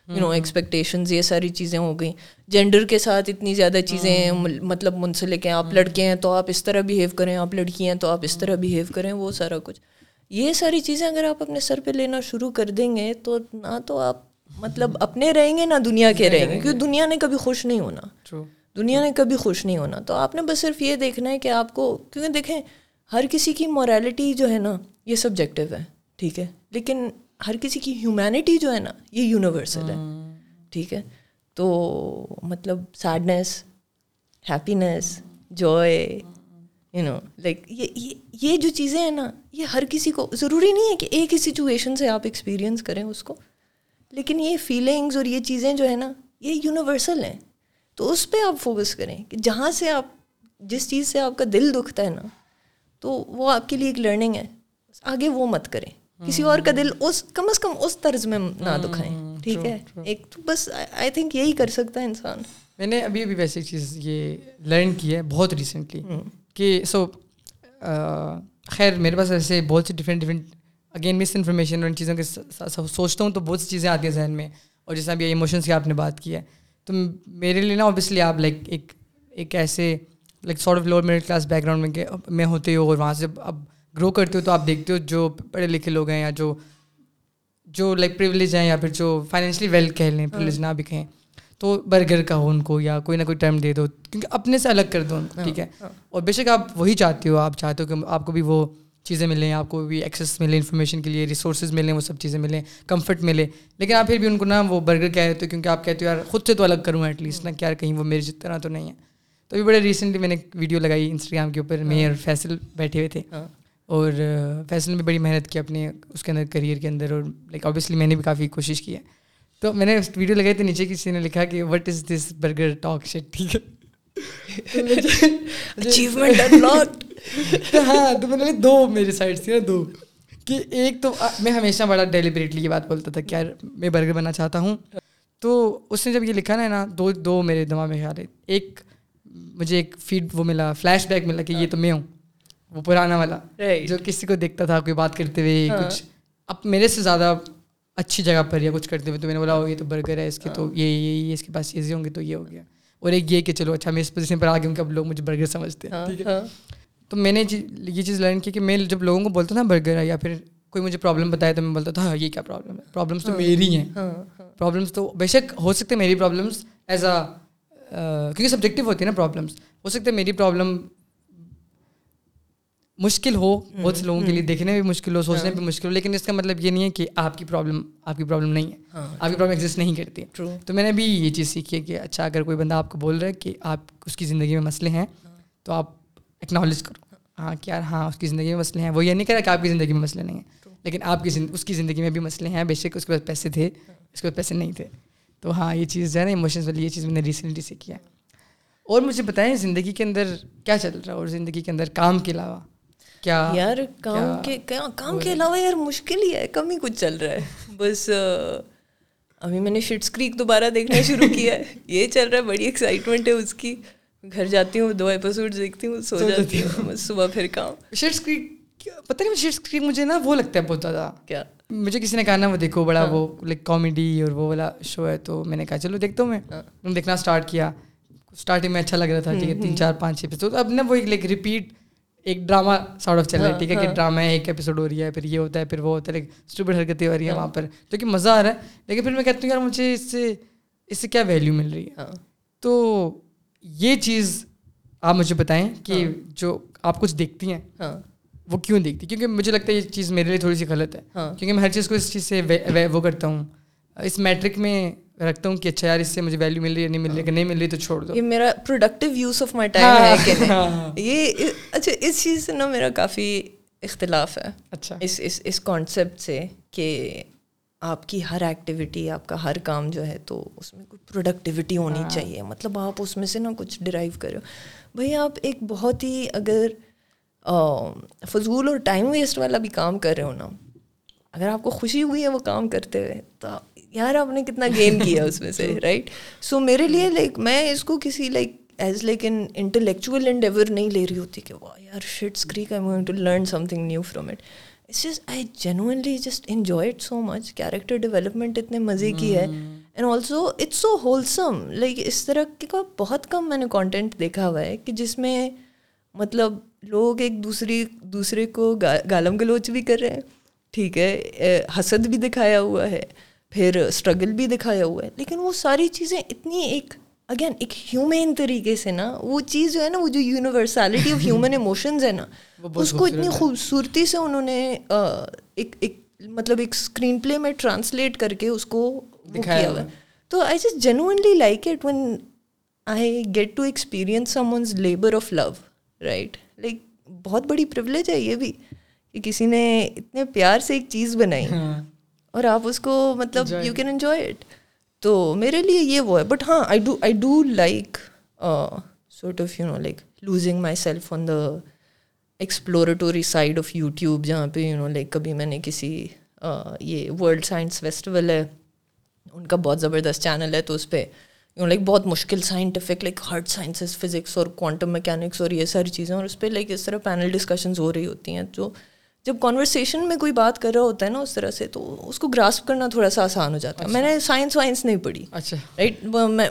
یو نو ایکسپیکٹیشنز یہ ساری چیزیں ہو گئیں۔ جینڈر کے ساتھ اتنی زیادہ چیزیں مطلب منسلک ہیں۔ آپ لڑکے ہیں تو آپ اس طرح بیہیو کریں آپ لڑکی ہیں تو آپ اس طرح بیہیو کریں وہ سارا کچھ۔ یہ ساری چیزیں اگر آپ اپنے سر پہ لینا شروع کر دیں گے تو نہ تو آپ مطلب اپنے رہیں گے نہ دنیا کے رہیں گے۔ کیونکہ دنیا نے کبھی خوش نہیں ہونا۔ دنیا نے کبھی خوش نہیں ہونا۔ تو آپ نے بس صرف یہ دیکھنا ہے کہ آپ کو کیونکہ دیکھیں ہر کسی کی مورالٹی جو ہے نا یہ سبجیکٹیو ہے ٹھیک ہے؟ لیکن ہر کسی کی ہیومینٹی جو ہے نا، یہ یونیورسل ہے۔ ٹھیک ہے؟ تو مطلب sadness happiness joy you know like یہ یہ جو چیزیں ہیں نا، یہ ہر کسی کو ضروری نہیں ہے کہ ایک ہی سچویشن سے آپ ایکسپیرئنس کریں اس کو۔ لیکن یہ فیلنگس اور یہ چیزیں جو ہے نا، یہ یونیورسل ہیں۔ تو اس پہ آپ فوکس کریں کہ جہاں سے آپ، جس چیز سے آپ کا دل دکھتا ہے نا، تو وہ آپ کے لیے ایک لرننگ ہے۔ آگے وہ مت کریں۔ کسی اور کا دل اس کم از کم اس طرز میں نہ دکھائیں ٹھیک ہے؟ ایک تو بس آئی تھنک یہی کر سکتا ہے انسان۔ میں نے ابھی ابھی ویسے چیز یہ لرن کی ہے بہت ریسنٹلی کہ سو خیر میرے پاس ایسے بہت سی different different again misinformation اور ان چیزوں کے سوچتا ہوں تو بہت سی چیزیں آتی ہیں ذہن میں اور جیسے ابھی ایموشنس کی آپ نے بات کی ہے۔ تو میرے لیے نا اوبیسلی آپ لائک ایک ایک ایسے like sort of lower middle class background میں میں ہوتے ہو اور وہاں سے اب گرو کرتے ہو تو آپ دیکھتے ہو جو پڑھے لکھے لوگ ہیں یا جو جو لائک پریولیج ہیں یا پھر جو فائنینشلی ویل کہہ لیں پریولیج نہ بھی کہیں تو برگر کا ہو ان کو یا کوئی نہ کوئی ٹرم دے دو کیونکہ اپنے سے الگ کر دو ان کو ٹھیک ہے. اور بے شک آپ وہی چاہتے ہو آپ چاہتے ہو کہ آپ کو بھی وہ چیزیں ملیں آپ کو بھی ایکسیس ملے انفارمیشن کے لیے ریسورسز ملیں وہ سب چیزیں ملیں کمفرٹ ملے. لیکن آپ پھر بھی ان کو نا وہ برگر کہہ رہے ہو کیونکہ آپ کہتے ہو یار خود سے تو الگ کروں ایٹ لیسٹ نا کہ یار کہیں وہ میرے جتنا تو نہیں ہے. تو ابھی بڑے ریسنٹلی میں نے ایک ویڈیو لگائی انسٹاگرام کے اوپر میں اور فیصل بیٹھے ہوئے تھے. اور فیصل نے بھی بڑی محنت کی اپنے اس کے اندر کریئر کے اندر اور لائک اوبیسلی میں نے بھی کافی کوشش کی ہے۔ تو میں نے ویڈیو لگائی تھی نیچے کسی نے لکھا کہ what is this burger talk shit ٹھیک ہے۔ ہاں تو میں نے دو میری سائڈ سے نا دو۔ کہ ایک تو میں ہمیشہ بڑا ڈیلیبریٹلی یہ بات بولتا تھا کہ یار میں برگر بننا چاہتا ہوں۔ تو اس نے جب یہ لکھا نا دو دو میرے دماغ میں خیال ہے۔ ایک مجھے ایک فیڈ وہ ملا فلیش بیک ملا کہ یہ تو میں ہوں۔ وہ پرانا والا۔ جو کسی کو دیکھتا تھا کوئی بات کرتے ہوئے ہاں۔ کچھ۔ اب میرے سے زیادہ اچھی جگہ پر یا کچھ کرتے ہوئے تو میں نے بولا یہ تو برگر ہے اس کے تو یہ یہ اس کے پاس چیزیں ہوں گی تو یہ ہو گیا۔ اور ایک یہ کہ چلو اچھا میں اس پوزیشن پر آ گیا ہوں کہ اب لوگ مجھے برگر سمجھتے ہیں۔ ٹھیک ہے؟ تو میں نے یہ چیز لرن کی کہ میں جب لوگوں کو بولتا تھا برگر ہے یا پھر کوئی مجھے پرابلم بتایا تو میں بولتا تھا ہاں یہ کیا پرابلم ہے؟ پرابلمس تو میری ہیں۔ پرابلمس تو بے شک ہو سکتے میری پرابلمس ایز اے کیونکہ سبجیکٹیو ہوتی ہے نا پرابلمس ہو سکتا ہے میری پرابلم مشکل ہو بہت سے لوگوں کے لیے دیکھنے بھی مشکل ہو سوچنے بھی مشکل ہو لیکن اس کا مطلب یہ نہیں ہے کہ آپ کی پرابلم آپ کی پرابلم نہیں ہے۔ آپ کی پرابلم ایگزسٹ نہیں کرتی۔ تو میں نے بھی یہ چیز سیکھی ہے کہ اچھا اگر کوئی بندہ آپ کو بول رہا ہے کہ آپ اس کی زندگی میں مسئلے ہیں تو آپ اکنالج کرو۔ ہاں۔ کہ یار ہاں اس کی زندگی میں مسئلے ہیں۔ وہ یہ نہیں کرا کہ آپ کی زندگی میں مسئلے نہیں ہیں۔ لیکن آپ کی اس کی زندگی میں بھی مسئلے ہیں بے شک اس کے پاس پیسے تھے اس کے پاس پیسے نہیں تھے۔ تو ہاں یہ چیز ہے نا ایموشنس والی یہ چیز میں نے ریسنٹلی سیکھی ہے۔ اور مجھے بتائیں زندگی کے اندر کیا چل رہا ہے اور زندگی کے اندر کام کے علاوہ؟ کیا یار کام کے کام کے علاوہ یار مشکل ہی ہے کم ہی کچھ چل رہا ہے۔ بس ابھی میں نے شٹس کریک دوبارہ دیکھنا شروع کیا ہے۔ یہ چل رہا ہے بڑی ایکسائٹمنٹ ہے اس کی۔ گھر جاتی ہوں دو ایپیسوڈ دیکھتی ہوں سو جاتی ہوں۔ بس صبح پھر کام۔ شٹس کریک پتہ نہیں شٹس کریک مجھے نا وہ لگتا ہے بہت زیادہ۔ کیا؟ مجھے کسی نے کہا نا وہ دیکھو بڑا ہاں۔ وہ لائک کامیڈی اور وہ والا شو ہے تو میں نے کہا چلو دیکھتا ہوں میں۔ ہاں۔ دیکھنا اسٹارٹ کیا۔ اسٹارٹنگ میں اچھا لگ رہا تھا ٹھیک ہے تین چار پانچ ایپیسوڈ اب نا وہ ایک لائک ریپیٹ ایک ڈرامہ سارٹ آف چل رہا ہے ٹھیک ہے کہ ڈرامہ ہے ایک ایپیسوڈ ہو رہی ہے پھر یہ ہوتا ہے پھر وہ ہوتا ہے اسٹوبڈ حرکتیں ہو رہی ہیں وہاں پر۔ جو کہ مزہ آ رہا ہے لیکن پھر میں کہتا ہوں یار مجھے اس سے اس سے کیا ویلیو مل رہی ہے؟ تو یہ چیز آپ مجھے بتائیں کہ جو آپ کچھ دیکھتی ہیں وہ کیوں دیکھتی؟ کیونکہ مجھے لگتا ہے یہ چیز میرے لیے تھوڑی سی غلط ہے۔ کیونکہ میں ہر چیز کو اس چیز سے وہ کرتا ہوں۔ اس میٹرک میں رکھتا ہوں کہ اچھا یار اس سے مجھے ویلیو مل رہی ہے نہیں مل رہی نہیں مل رہی تو چھوڑ دو۔ یہ میرا productive use of my time ہے کہ نہیں؟ یہ اچھا اس چیز سے نا میرا کافی اختلاف ہے۔ اچھا۔ اس اس اس کانسیپٹ سے کہ آپ کی ہر ایکٹیویٹی آپ کا ہر کام جو ہے تو اس میں کوئی پروڈکٹیوٹی ہونی چاہیے۔ مطلب آپ اس میں سے نا کچھ ڈرائیو کرو۔ بھائی آپ ایک بہت ہی اگر فضول اور ٹائم ویسٹ والا بھی کام کر رہے ہو نا اگر آپ کو خوشی ہوئی ہے وہ کام کرتے ہوئے تو یار آپ نے کتنا گین کیا اس میں سے رائٹ سو میرے لیے لائک میں اس کو کسی like as like in intellectual endeavour نہیں لے رہی ہوتی کہ واہ یار shit's crack I going to learn something new from it it's just I genuinely just enjoy it so much character development اتنے مزے کی ہے and also it's so wholesome like اس طرح کا بہت کم میں نے کانٹینٹ دیکھا ہوا ہے کہ جس میں مطلب لوگ ایک دوسری دوسرے کو گالم گلوچ بھی کر رہے ہیں ٹھیک ہے حسد بھی دکھایا ہوا ہے پھر اسٹرگل بھی دکھایا ہوا ہے۔ لیکن وہ ساری چیزیں اتنی ایک اگین ایک ہیومین طریقے سے نا وہ چیز جو ہے نا وہ جو یونیورسلٹی آف ہیومن ایموشنز ہے نا اس کو اتنی خوبصورتی سے انہوں نے ایک ایک مطلب ایک اسکرین پلے میں ٹرانسلیٹ کر کے اس کو کیا ہوا تو I just genuinely like it when I get to experience someone's labour of love right like بہت بڑی پریولیج ہے یہ بھی کہ کسی نے اتنے پیار سے ایک چیز بنائی۔ ہاں۔ اور آپ اس کو مطلب یو کین انجوائے اٹ تو میرے لیے یہ وہ ہے. بٹ ہاں I do I do like sort of you know like losing myself on the exploratory side of YouTube جہاں پہ یو نو لائک کبھی میں نے کسی یہ ورلڈ سائنس فیسٹیول ہے. ان کا بہت زبردست چینل ہے تو اس پہ یو لائک بہت مشکل scientific like hard sciences physics اور کوانٹم میکینکس اور یہ ساری چیزیں اور اس پہ لائک اس طرح پینل ڈسکشنز ہو رہی ہوتی ہیں. جو جب کانورسیشن میں کوئی بات کر رہا ہوتا ہے نا اس طرح سے تو اس کو گراسپ کرنا تھوڑا سا آسان ہو جاتا ہے۔ میں نے سائنس وائنس نہیں پڑھی۔ اچھا۔ رائٹ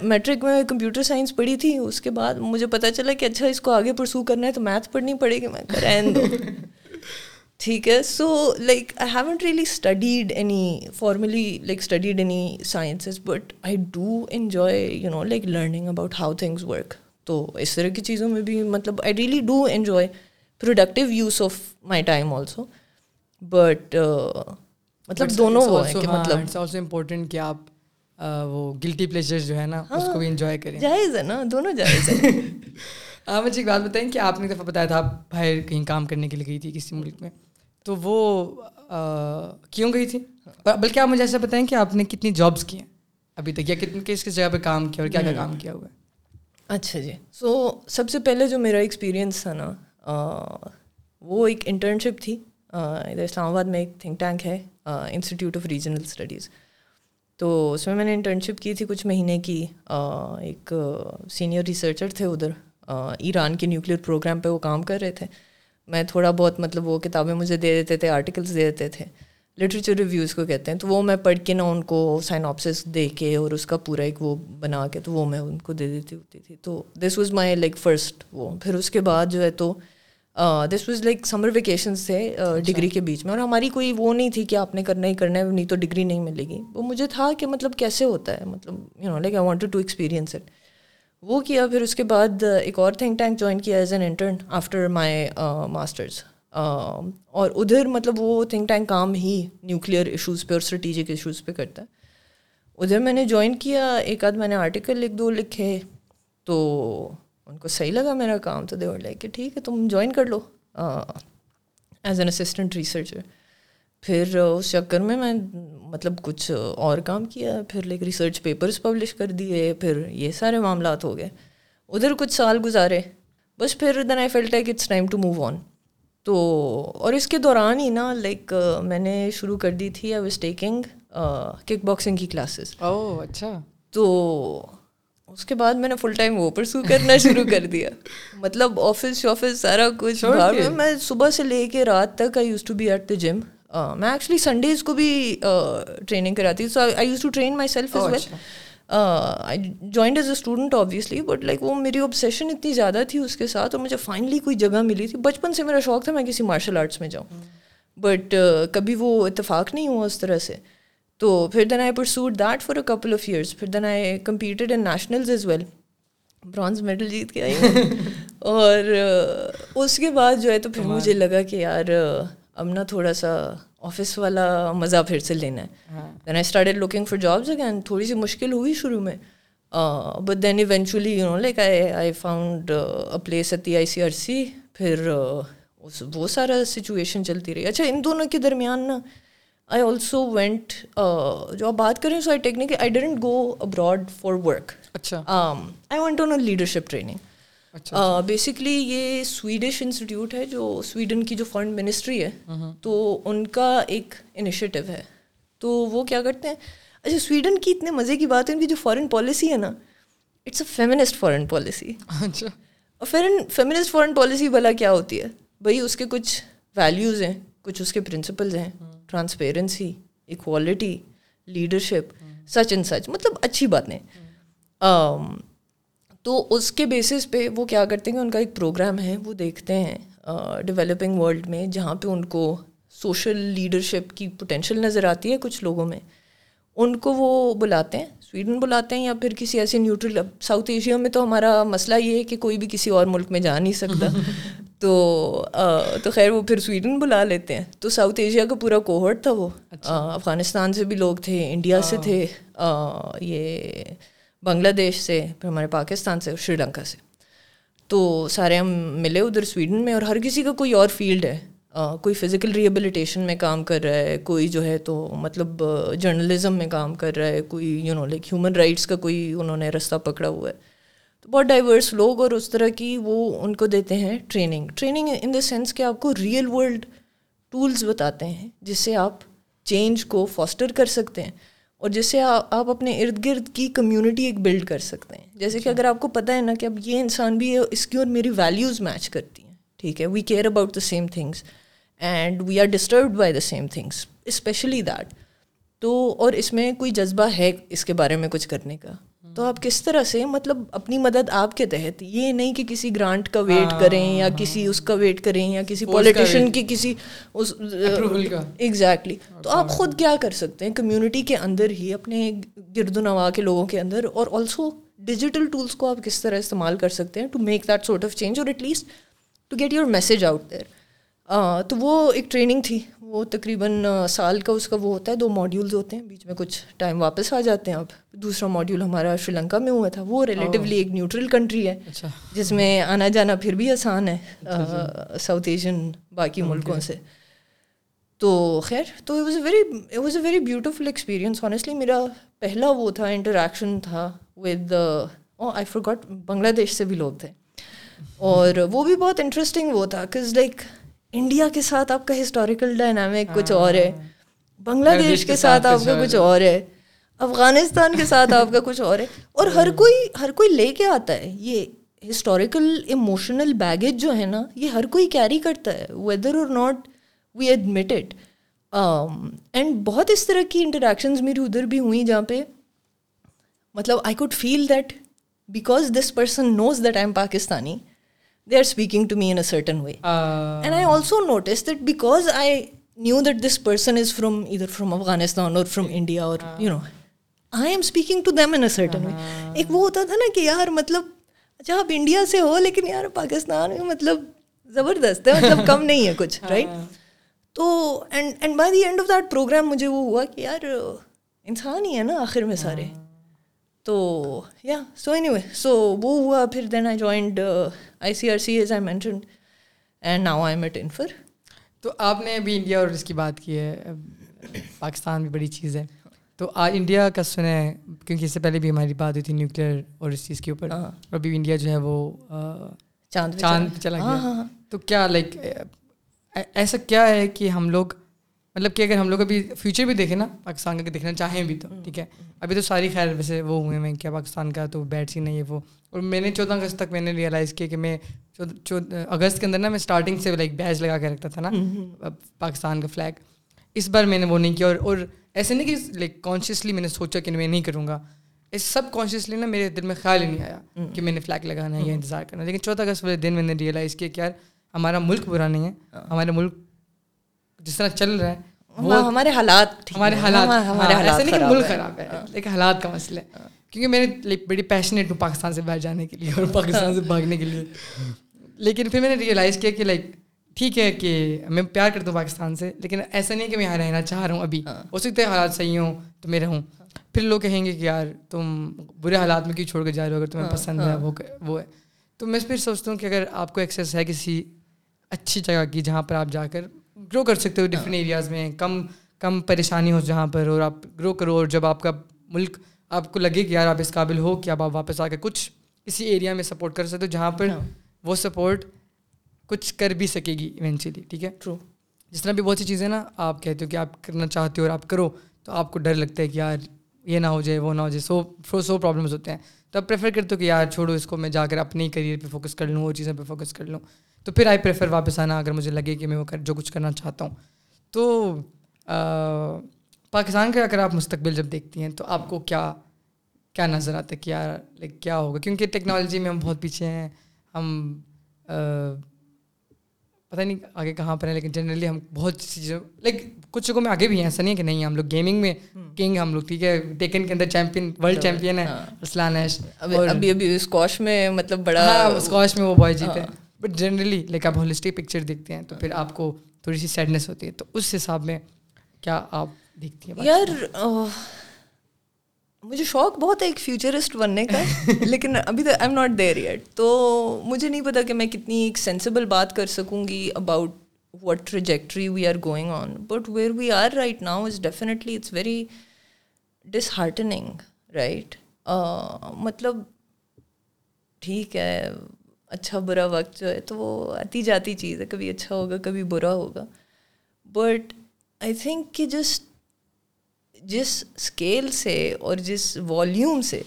میٹرک میں کمپیوٹر سائنس پڑھی تھی۔ اس کے بعد مجھے پتہ چلا کہ اچھا اس کو آگے پرسو کرنا ہے تو میتھ پڑھنی پڑے گی۔ میں کریں دو۔ ٹھیک ہے۔ So like I haven't really studied any formally like studied any sciences but I do enjoy you know like learning about how things work تو اس طرح کی چیزوں میں بھی مطلب I really do enjoy productive use of my time also but مطلب دونوں وہ ہیں کہ مطلب امپورٹنٹ کہ آپ وہ گلٹی پلیزر جو ہے نا اس کو بھی انجوائے کریں جائز ہے نا دونوں جائز ہے ہاں مجھے ایک بات بتائیں کہ آپ نے دفعہ بتایا تھا آپ باہر کہیں کام کرنے کے لیے گئی تھی کسی ملک میں تو وہ کیوں گئی تھی بلکہ آپ مجھے ایسا بتائیں کہ آپ نے کتنی جابس کی ہیں ابھی تک یا کتنی کس کس جگہ پہ کام کیا اور کیا کیا کام کیا ہوا ہے اچھا جی سو سب سے پہلے جو میرا ایکسپیرئنس تھا نا وہ ایک انٹرنشپ تھی۔ ادھر اسلام آباد میں ایک تھنک ٹینک ہے۔ انسٹیٹیوٹ آف ریجنل اسٹڈیز تو اس میں میں نے انٹرنشپ کی تھی کچھ مہینے کی۔ ایک سینئر ریسرچر تھے ادھر۔ ایران کے نیوکلیئر پروگرام پہ وہ کام کر رہے تھے۔ میں تھوڑا بہت مطلب وہ کتابیں مجھے دے دیتے تھے آرٹیکلس دے دیتے تھے۔ لٹریچر ریویوز کو کہتے ہیں۔ تو وہ میں پڑھ کے نہ ان کو سائناپسس دے کے اور اس کا پورا ایک وہ بنا کے تو وہ میں ان کو دے دیتی ہوتی تھی۔ تو this was my like first وہ۔ پھر اس کے بعد جو ہے تو this was like summer vacations تھے ڈگری کے بیچ میں۔ اور ہماری کوئی وہ نہیں تھی کہ آپ نے کرنا ہی کرنا ہے نہیں تو ڈگری نہیں ملے گی۔ وہ مجھے تھا کہ مطلب کیسے ہوتا ہے مطلب you know like I wanted to experience it وہ کیا پھر اس کے بعد ایک اور تھنک ٹینک جوائن کیا as an intern after my masters اور ادھر مطلب وہ تھنک ٹینک کام ہی نیوکلیئر ایشوز پہ اور اسٹریٹجک ایشوز پہ کرتا ہے۔ ادھر میں نے جوائن کیا ایک آدھ میں نے آرٹیکل لکھ دو لکھے تو ان کو صحیح لگا میرا کام تو دیور لائک کہ ٹھیک ہے تم جوائن کر لو۔ ایز این اسسٹنٹ ریسرچر پھر اس چکر میں میں مطلب کچھ اور کام کیا پھر لائک ریسرچ پیپرس پبلش کر دیے پھر یہ سارے معاملات ہو گئے۔ ادھر کچھ سال گزارے۔ بس پھر then I felt like it's time to move on تو اور اس کے دوران ہی نا لائک میں نے شروع کر دی تھی I was taking kick boxing کی کلاسز او اچھا۔ تو اس کے بعد میں نے فل ٹائم وہ پرسو کرنا شروع کر دیا۔ مطلب آفس شافس سارا کچھ میں صبح سے لے کے رات تک I used to be at the gym میں ایکچولی سنڈیز کو بھی ٹریننگ کراتی so I used to train myself as well joined as a student obviously but like وہ میری اوبسیشن اتنی زیادہ تھی اس کے ساتھ اور مجھے فائنلی کوئی جگہ ملی تھی۔ بچپن سے میرا شوق تھا میں کسی مارشل آرٹس میں جاؤں۔ بٹ کبھی وہ اتفاق نہیں ہوا اس طرح سے۔ تو پھر then I pursued that for a couple of years پھر then I competed in nationals as well bronze medal جیت کے آئی اور اس کے بعد جو ہے تو پھر مجھے لگا کہ یار اب نا تھوڑا سا آفس والا مزہ پھر سے لینا ہے then I started looking for jobs again تھوڑی سی مشکل ہوئی شروع میں but then eventually you know like I I found a place at the I C R C پھر وہ سارا سچویشن چلتی رہی اچھا ان دونوں کے درمیان نا آئی آلسو وینٹ جو آپ بات کریں so I technically I didn't go abroad for work اچھا۔ I went on a leadership training basically یہ سویڈش انسٹیٹیوٹ ہے جو سویڈن کی جو فارن منسٹری ہے تو ان کا ایک انیشیٹو ہے۔ تو وہ کیا کرتے ہیں؟ اچھا سویڈن کی اتنے مزے کی بات ہے ان کی جو فارن پالیسی ہے نا it's a feminist foreign policy اچھا۔ اور فیمنسٹ فارن پالیسی بھلا کیا ہوتی ہے؟ بھائی اس کے کچھ ویلیوز ہیں۔ کچھ اس کے پرنسپلز ہیں. Transparency equality leadership such and such مطلب اچھی باتیں. تو اس کے بیسس پہ وہ کیا کرتے ہیں؟ کہ ان کا ایک پروگرام ہے وہ دیکھتے ہیں ڈیولپنگ ورلڈ میں جہاں پہ ان کو سوشل لیڈرشپ کی پوٹینشیل نظر آتی ہے کچھ لوگوں میں. ان کو وہ بلاتے ہیں سویڈن بلاتے ہیں یا پھر کسی ایسے نیوٹرل ساؤتھ ایشیا میں تو ہمارا مسئلہ یہ ہے کہ کوئی بھی کسی اور ملک میں جا نہیں سکتا۔ تو تو خیر وہ پھر سویڈن بلا لیتے ہیں۔ تو ساؤتھ ایشیا کا پورا کوہرٹ تھا وہ۔ اچھا۔ افغانستان سے بھی لوگ تھے انڈیا سے تھے یہ بنگلہ دیش سے پھر ہمارے پاکستان سے شری لنکا سے۔ تو سارے ہم ملے ادھر سویڈن میں اور ہر کسی کا کوئی اور فیلڈ ہے۔ کوئی فزیکل ریبلیٹیشن میں کام کر رہا ہے کوئی جو ہے تو مطلب جرنلزم میں کام کر رہا ہے کوئی you know like human rights کا کوئی انہوں نے رستہ پکڑا ہوا ہے۔ تو بہت ڈائیورس لوگ اور اس طرح کی وہ ان کو دیتے ہیں training training in the sense کہ آپ کو ریئل ورلڈ ٹولس بتاتے ہیں جس سے آپ چینج کو فاسٹر کر سکتے ہیں اور جس سے آپ اپنے ارد گرد کی کمیونٹی ایک بلڈ کر سکتے ہیں۔ جیسے کہ اگر آپ کو پتہ ہے نا کہ اب یہ انسان بھی ہے اس کی اور میری ویلیوز میچ کرتی ہیں ٹھیک ہے we care about the same things and we are disturbed by the same things especially that تو اور اس میں کوئی جذبہ ہے اس کے بارے میں کچھ کرنے کا؟ تو آپ کس طرح سے مطلب اپنی مدد آپ کے تحت یہ نہیں کہ کسی گرانٹ کا ویٹ کریں یا کسی اس کا ویٹ کریں یا کسی پولیٹیشین کی کسی اس ایگزیکٹلی تو آپ خود کیا کر سکتے ہیں؟ کمیونٹی کے اندر ہی اپنے گرد و نوا کے لوگوں کے اندر اور آلسو ڈیجیٹل ٹولس کو آپ کس طرح استعمال کر سکتے ہیں to make that sort of change اور at least to get your message out there تو وہ ایک ٹریننگ تھی۔ وہ تقریباً سال کا اس کا وہ ہوتا ہے دو ماڈیولز ہوتے ہیں بیچ میں کچھ ٹائم واپس آ جاتے ہیں۔ اب دوسرا ماڈیول ہمارا شری لنکا میں ہوا تھا۔ وہ ریلیٹیولی ایک نیوٹرل کنٹری ہے اچھا۔ جس میں آنا جانا پھر بھی آسان ہے ساؤتھ ایشین باقی ملکوں سے۔ تو خیر تو was a very was a very beautiful experience honestly میرا پہلا وہ تھا انٹریکشن تھا with I forgot Bangladesh سے بھی لوگ تھے۔ اور وہ بھی بہت انٹرسٹنگ وہ تھا کز لائک انڈیا کے ساتھ آپ کا ہسٹوریکل ڈائنامک کچھ اور ہے۔ بنگلہ دیش کے ساتھ آپ کا کچھ اور ہے۔ افغانستان کے ساتھ آپ کا کچھ اور ہے۔ اور ہر کوئی ہر کوئی لے کے آتا ہے۔ یہ ہسٹوریکل ایموشنل بیگیج جو ہے نا یہ ہر کوئی کیری کرتا ہے۔ ویدر اور ناٹ وی ایڈمیٹڈ اینڈ بہت اس طرح کی انٹریکشنز میری ادھر بھی ہوئیں جہاں پہ مطلب I could feel that because this person knows that I am Pakistani they are speaking to me in certain way and I also notice that because I knew that this person is from ادھر from Afghanistan اور from India اور you know I am speaking to them in certain way ایک وہ ہوتا تھا نا کہ یار مطلب اچھا آپ انڈیا سے ہو لیکن یار پاکستان میں مطلب زبردست ہے مطلب کم نہیں ہے کچھ رائٹ تو and and by the end of that programme مجھے وہ ہوا کہ یار انسان ہی ہے نا آخر میں سارے تو یا سو اینی وے سو وہ ہوا پھر then I joined I C R C as I mentioned and now I met infer تو آپ نے ابھی انڈیا اور اس کی بات کی ہے. پاکستان بھی بڑی چیز ہے. تو آج انڈیا کا سنیں کیونکہ اس سے پہلے بھی ہماری بات ہوئی تھی نیوکلیئر اور اس چیز کے اوپر. اور ابھی انڈیا جو ہے وہ چاند چاند چلا گیا. ہاں، ہاں۔ تو کیا لائک ایسا کیا ہے کہ ہم لوگ مطلب کہ اگر ہم لوگ ابھی فیوچر بھی دیکھیں نا پاکستان کا دیکھنا چاہیں بھی تو ٹھیک ہے؟ ابھی تو ساری خیر ویسے وہ ہوئے ہیں کیا پاکستان کا تو بیٹ سی نہیں ہے وہ۔ اور میں نے چودہ اگست تک میں نے ریئلائز کیا کہ میں اگست کے اندر نا میں اسٹارٹنگ سے لائک بیچ لگا کے رکھتا تھا نا پاکستان کا فلیگ اس بار میں نے وہ نہیں کیا اور اور ایسے نہیں کہ لائک کانشیسلی میں نے سوچا کہ میں نہیں کروں گا۔ اس سب کانشیسلی نا میرے دل میں خیال ہی نہیں آیا کہ میں نے فلیگ لگانا ہے یا انتظار کرنا لیکن چودہ اگست والے دن میں نے ریئلائز کیا کہ یار ہمارا ملک برا نہیں ہے ہمارے ملک جس طرح چل رہا ہے وہ ہمارے حالات ہمارے حالات ہمارے حالات ایسا نہیں کہ ملک خراب ہے لیکن حالات کا مسئلہ ہے۔ کیونکہ میں نے بڑی پیشنیٹ ہوں پاکستان سے باہر جانے کے لیے اور پاکستان سے بھاگنے کے لیے۔ لیکن پھر میں نے ریئلائز کیا کہ لائک ٹھیک ہے کہ میں پیار کرتا ہوں پاکستان سے لیکن ایسا نہیں کہ میں یہاں رہنا چاہ رہا ہوں ابھی۔ ہو سکتا ہے حالات صحیح ہوں تو میں رہوں۔ پھر لوگ کہیں گے کہ یار تم برے حالات میں کیوں چھوڑ کے جا رہے ہو؟ اگر تمہیں پسند ہے وہ وہ ہے۔ تو میں پھر سوچتا ہوں کہ اگر آپ کو ایکسیس ہے کسی اچھی جگہ کی جہاں پر آپ جا کر گرو کر سکتے ہو ڈفرینٹ ایریاز میں کم کم پریشانی ہو جہاں پر اور آپ گرو کرو اور جب آپ کا ملک آپ کو لگے کہ یار آپ اس قابل ہو کہ اب آپ واپس آ کے کچھ کسی ایریا میں سپورٹ کر سکتے ہو جہاں پر۔ وہ سپورٹ کچھ کر بھی سکے گی ایونچولی ٹھیک ہے ٹرو جس طرح بھی بہت سی چیزیں نا آپ کہتے ہو کہ آپ کرنا چاہتے ہو اور آپ کرو تو آپ کو ڈر لگتا ہے کہ یار یہ نہ ہو جائے وہ نہ ہو جائے سو سو پرابلمس ہوتے ہیں تو آپ پریفر کرتے ہو کہ یار چھوڑو اس کو میں جا کر اپنے کریئر پہ فوکس کر لوں وہ چیزیں پہ فوکس کر لوں تو پھر آئی پریفر واپس آنا اگر مجھے لگے کہ میں وہ جو کچھ کرنا چاہتا ہوں۔ تو پاکستان کا اگر آپ مستقبل جب دیکھتی ہیں تو آپ کو کیا کیا نظر آتا ہے؟ کیا لائک کیا ہوگا؟ کیونکہ ٹیکنالوجی میں ہم بہت پیچھے ہیں ہم پتہ نہیں آگے کہاں پر ہیں لیکن جنرلی ہم بہت سی چیزوں لائک کچھ جگہوں میں آگے بھی ہیں ایسا نہیں ہے کہ نہیں ہم لوگ گیمنگ میں کنگ ہم لوگ ٹھیک ہے ٹیکن کے اندر چیمپئن ورلڈ چیمپئن ہے اسلان ایش ابھی ابھی اسکواش میں مطلب بڑا اسکواش میں وہ بوائے جیتے۔ ہیں بٹ جنرلی لائک آپ ہولسٹک پکچر دیکھتے ہیں تو پھر آپ کو تھوڑی سی سیڈنیس ہوتی ہے تو اس حساب میں کیا آپ دیکھتی ہیں یار مجھے شوق بہت ہے ایک فیوچرسٹ بننے کا لیکن ابھی تو I am not there at تو مجھے نہیں پتا کہ میں کتنی ایک سینسیبل بات کر سکوں گی about what trajectory we are going on but where we are right now is definitely it's very disheartening right مطلب ٹھیک ہے اچھا برا وقت جو ہے تو وہ آتی جاتی چیز ہے کبھی اچھا ہوگا کبھی برا ہوگا۔ بٹ آئی تھنک کہ جس جس اسکیل سے اور جس والیوم سے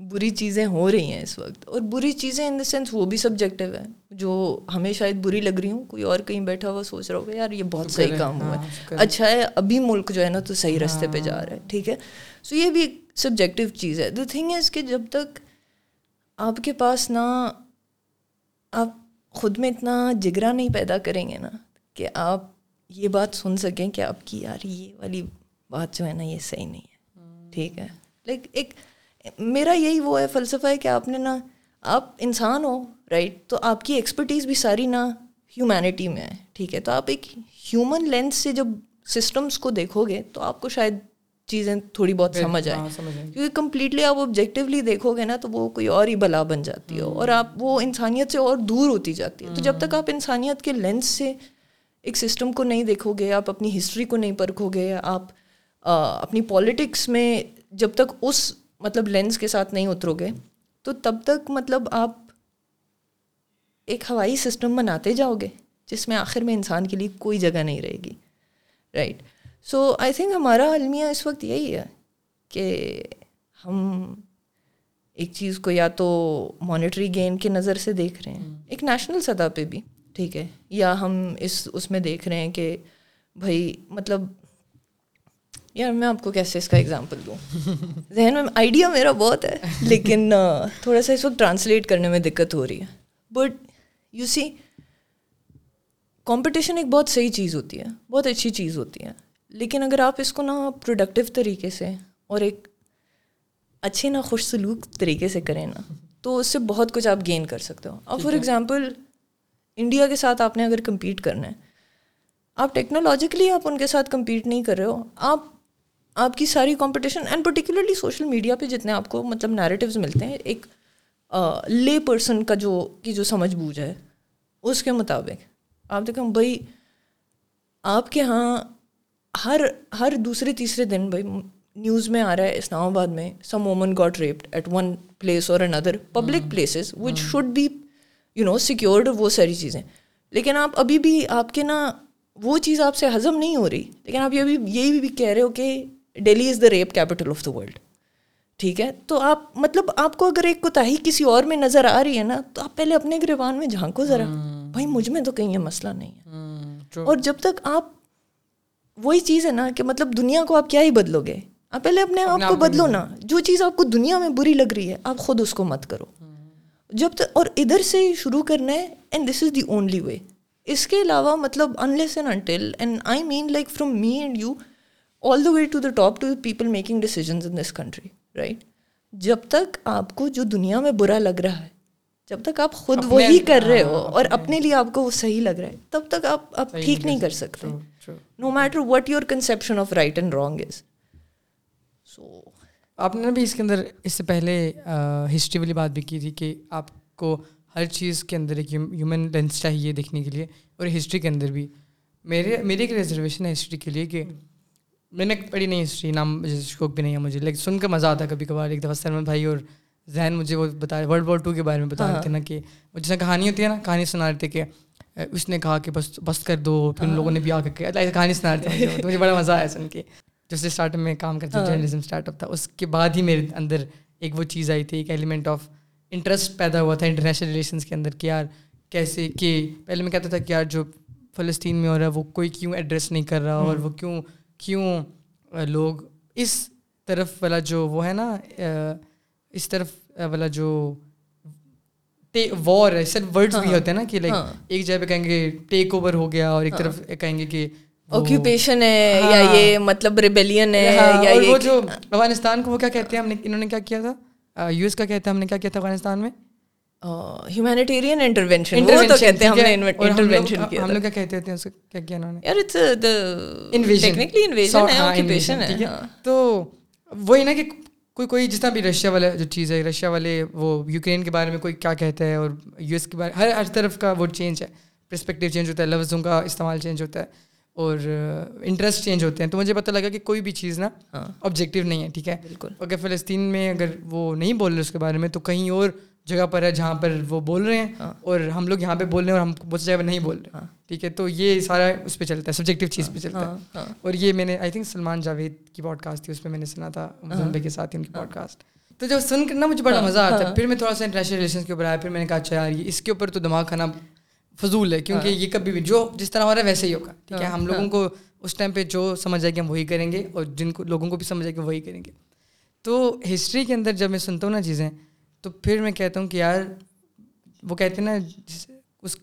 بری چیزیں ہو رہی ہیں اس وقت اور بری چیزیں ان دا سینس وہ بھی سبجیکٹیو ہے جو ہمیں شاید بری لگ رہی ہوں کوئی اور کہیں بیٹھا ہوا سوچ رہا ہوگا یار یہ بہت صحیح کام ہوا ہے۔ ہاں، اچھا ہے ابھی ملک جو ہے نا تو صحیح راستے پہ جا رہا ہے ٹھیک ہے۔ سو یہ بھی سبجیکٹو چیز ہے۔ دا تھنگ از کہ جب تک آپ کے پاس نہ آپ خود میں اتنا جگرا نہیں پیدا کریں گے نا کہ آپ یہ بات سن سکیں کہ آپ کی یار یہ والی بات جو ہے نا یہ صحیح نہیں ہے۔ ٹھیک ہے۔ لائک ایک میرا یہی وہ ہے، فلسفہ ہے کہ آپ نے نا، آپ انسان ہو رائٹ تو آپ کی ایکسپرٹیز بھی ساری نا ہیومینٹی میں ہے۔ ٹھیک ہے۔ تو آپ ایک ہیومن لینس سے جب سسٹمس کو دیکھو گے تو آپ کو شاید چیزیں تھوڑی بہت سمجھ آئیں۔ کیونکہ کمپلیٹلی آپ آبجیکٹیولی دیکھو گے نا تو وہ کوئی اور ہی بلا بن جاتی ہے اور آپ وہ انسانیت سے اور دور ہوتی جاتی ہے۔ تو جب تک آپ انسانیت کے لینس سے ایک سسٹم کو نہیں دیکھو گے آپ اپنی ہسٹری کو نہیں پرکھو گے آپ اپنی پالیٹکس میں جب تک اس مطلب لینس کے ساتھ نہیں اترو گے تو تب تک مطلب آپ ایک ہوائی سسٹم بناتے جاؤ گے جس میں آخر میں انسان کے لیے کوئی جگہ نہیں رہے گی۔ رائٹ سو آئی تھنک ہمارا المیہ اس وقت یہی ہے کہ ہم ایک چیز کو یا تو مانیٹری گین کے نظر سے دیکھ رہے ہیں۔ ایک نیشنل سطح پہ بھی ٹھیک ہے۔ یا ہم اس اس میں دیکھ رہے ہیں کہ بھائی مطلب یار میں آپ کو کیسے اس کا اگزامپل دوں؟ ذہن میں آئیڈیا میرا بہت ہے لیکن تھوڑا سا اس وقت ٹرانسلیٹ کرنے میں دقت ہو رہی ہے۔ بٹ یو سی کمپٹیشن ایک بہت صحیح چیز ہوتی ہے بہت اچھی چیز ہوتی ہے۔ لیکن اگر آپ اس کو نا پروڈکٹیو طریقے سے اور ایک اچھے نہ خوش سلوک طریقے سے کریں نا تو اس سے بہت کچھ آپ گین کر سکتے ہو۔ اب فار ایگزامپل انڈیا کے ساتھ آپ نے اگر کمپیٹ کرنا ہے آپ ٹیکنالوجیکلی آپ ان کے ساتھ کمپیٹ نہیں کر رہے ہو آپ آپ کی ساری competition and particularly social media پہ جتنے آپ کو مطلب نیریٹیوز ملتے ہیں ایک لے پرسن کا جو کی جو سمجھ بوجھ ہے اس کے مطابق آپ دیکھیں بھائی آپ کے یہاں ہر ہر دوسرے تیسرے دن بھائی نیوز میں آ رہا ہے اسلام آباد میں some women got raped at one place اور اندر public places which should be you know secured وہ ساری چیزیں۔ لیکن آپ ابھی بھی آپ کے نا وہ چیز آپ سے ہضم نہیں ہو رہی۔ لیکن آپ یہ بھی یہی بھی کہہ رہے ہو کہ Delhi is the rape capital of the world ٹھیک ہے؟ تو آپ مطلب آپ کو اگر ایک کوتاہی کسی اور میں نظر آ رہی ہے نا تو آپ پہلے اپنے گریبان میں جھانکو ذرا۔ بھائی مجھ میں تو کہیں یہ مسئلہ نہیں ہے۔ اور جب تک آپ وہی چیز ہے نا کہ مطلب دنیا کو آپ کیا ہی بدلو گے آپ پہلے اپنے آپ کو بدلو۔ نا۔ جو چیز آپ کو دنیا میں بری لگ رہی ہے آپ خود اس کو مت کرو۔ جب تک اور ادھر سے شروع کرنا ہے and this is the only way اس کے علاوہ مطلب unless and until and I mean like from me and you all the way to the top to people making decisions in this country right جب تک آپ کو جو دنیا میں برا لگ رہا ہے جب تک آپ خود وہی کر رہے ہو اور اپنے لیے آپ کو وہ صحیح لگ رہا ہے تب تک آپ آپ ٹھیک نہیں کر سکتے۔ No matter what your conception of right and wrong is so آپ نے بھی اس کے اندر اس سے پہلے ہسٹری والی بات بھی کی تھی کہ آپ کو ہر چیز کے اندر ایک ہیومن لینس چاہیے دیکھنے کے لیے اور ہسٹری کے اندر بھی۔ میرے میری ایک ریزرویشن ہے ہسٹری کے لیے کہ میں نے پڑھی نہیں ہسٹری نام شوق بھی نہیں ہے مجھے لیکن سن کر مزہ آتا کبھی کبھار ایک دفعہ سلمان بھائی اور ذہن مجھے وہ بتا ورلڈ وار ٹو کے بارے میں بتا رہے تھے نا کہ وہ جیسے کہانی ہوتی ہے نا کہانی سنا رہے تھے کہ اس نے کہا کہ بس بس کر دو پھر ان لوگوں نے بھی آ کر کہانی سنا رہے تھے مجھے بڑا مزہ آیا سن کے۔ جیسے اسٹارٹ میں کام کرتا جرنلزم اسٹارٹ اپ تھا۔ اس کے بعد ہی میرے اندر ایک وہ چیز آئی تھی ایک ایلیمنٹ آف انٹرسٹ پیدا ہوا تھا انٹرنیشنل ریلیشنس کے اندر کہ یار کیسے کہ پہلے میں کہتا تھا کہ یار جو فلسطین میں ہو رہا ہے وہ کوئی کیوں ایڈریس نہیں کر رہا اور وہ کیوں کیوں لوگ اس طرف والا جو وہ ہے نا اس طرف والا جو وار ہے صرف ورڈس بھی ہوتے ہیں نا کہ لائک ایک جگہ پہ کہیں گے ٹیک اوور ہو گیا اور ایک طرف کہیں گے کہ آکوپیشن ہے یا یہ مطلب ریبیلین ہے یا وہ جو افغانستان کو وہ کیا کہتے ہیں ہم نے انہوں نے کیا کیا تھا؟ یو ایس کا کہتے ہیں ہم نے کیا کیا تھا افغانستان میں؟ ہیومینیٹیرین انٹرونشن وہ تو کہتے ہیں ہم نے انٹرونشن کیا ہم لوگ کیا کہتے ہیں اس کو کیا کیا انہوں نے؟ یار اٹس انویژن ٹیکنیکلی انویژن ہے آکوپیشن ہے تو وہی نا کہ کوئی کوئی طرح بھی رشیا والا جو چیز ہے رشیا والے وہ یوکرین کے بارے میں کوئی کیا کہتا ہے اور یو ایس کے بارے ہر ہر طرف کا وہ چینج ہے۔ پرسپیکٹیو چینج ہوتا ہے لفظوں کا استعمال چینج ہوتا ہے اور انٹرسٹ چینج ہوتے ہیں۔ تو مجھے پتہ لگا کہ کوئی بھی چیز نا آبجیکٹیو نہیں ہے ٹھیک ہے؟ بالکل۔ اگر فلسطین میں اگر وہ نہیں بول رہے اس کے بارے میں تو کہیں اور جگہ پر ہے جہاں پر وہ بول رہے ہیں اور ہم لوگ یہاں پہ بول رہے ہیں اور ہم بہت جگہ پہ نہیں بول رہے۔ ٹھیک ہے؟ تو یہ سارا اس پہ چلتا ہے سبجیکٹیو چیز پہ چلتا ہے۔ اور یہ میں نے آئی تھنک سلمان جاوید کی پوڈ کاسٹ تھی اس پہ میں نے سنا تھا مزمبے کے ساتھ ان کی پوڈ کاسٹ تو جب سن کر نا مجھے بڑا مزہ آتا ہے پھر میں تھوڑا سا انٹرنیشنل ریلیشن کے اوپر آیا پھر میں نے کہا اچھا یار اس کے اوپر تو دماغ کھانا فضول ہے کیونکہ یہ کبھی بھی جو جس طرح ہو رہا ہے ویسے ہی ہوگا۔ ٹھیک ہے؟ ہم لوگوں کو اس ٹائم پہ جو سمجھ آئے گی ہم وہی کریں گے اور جن کو لوگوں کو بھی سمجھ آئے گی وہی کریں گے۔ تو ہسٹری کے اندر جب میں سنتا ہوں نا چیزیں تو پھر میں کہتا ہوں کہ یار وہ کہتے ہیں نا اس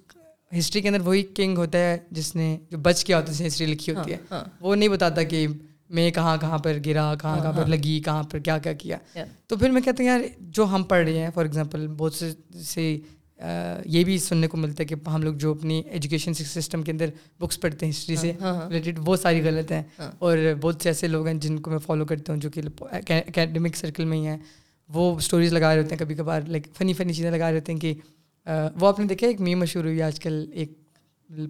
ہسٹری کے اندر وہی کنگ ہوتا ہے جس نے جو بچ کیا ہوتا ہے ہسٹری لکھی ہوتی ہے۔ ہاں، وہ نہیں بتاتا کہ میں کہاں کہاں پر گرا کہاں کہاں پر لگی کہاں پر کیا کیا کیا۔ تو پھر میں کہتا ہوں یار جو ہم پڑھ رہے ہیں فار ایگزامپل بہت سے سے یہ بھی سننے کو ملتا ہے کہ ہم لوگ جو اپنی ایجوکیشن سسٹم کے اندر بکس پڑھتے ہیں ہسٹری سے ریلیٹڈ وہ ساری غلط ہیں۔ اور بہت سے ایسے لوگ ہیں جن کو میں فالو کرتا ہوں جو کہ اکیڈمک سرکل میں ہی ہیں۔ وہ اسٹوریز لگا رہے ہوتے ہیں کبھی کبھار لائک فنی فنی چیزیں لگا رہے ہوتے ہیں کہ وہ آپ نے دیکھا ایک می مشہور ہوئی آج کل ایک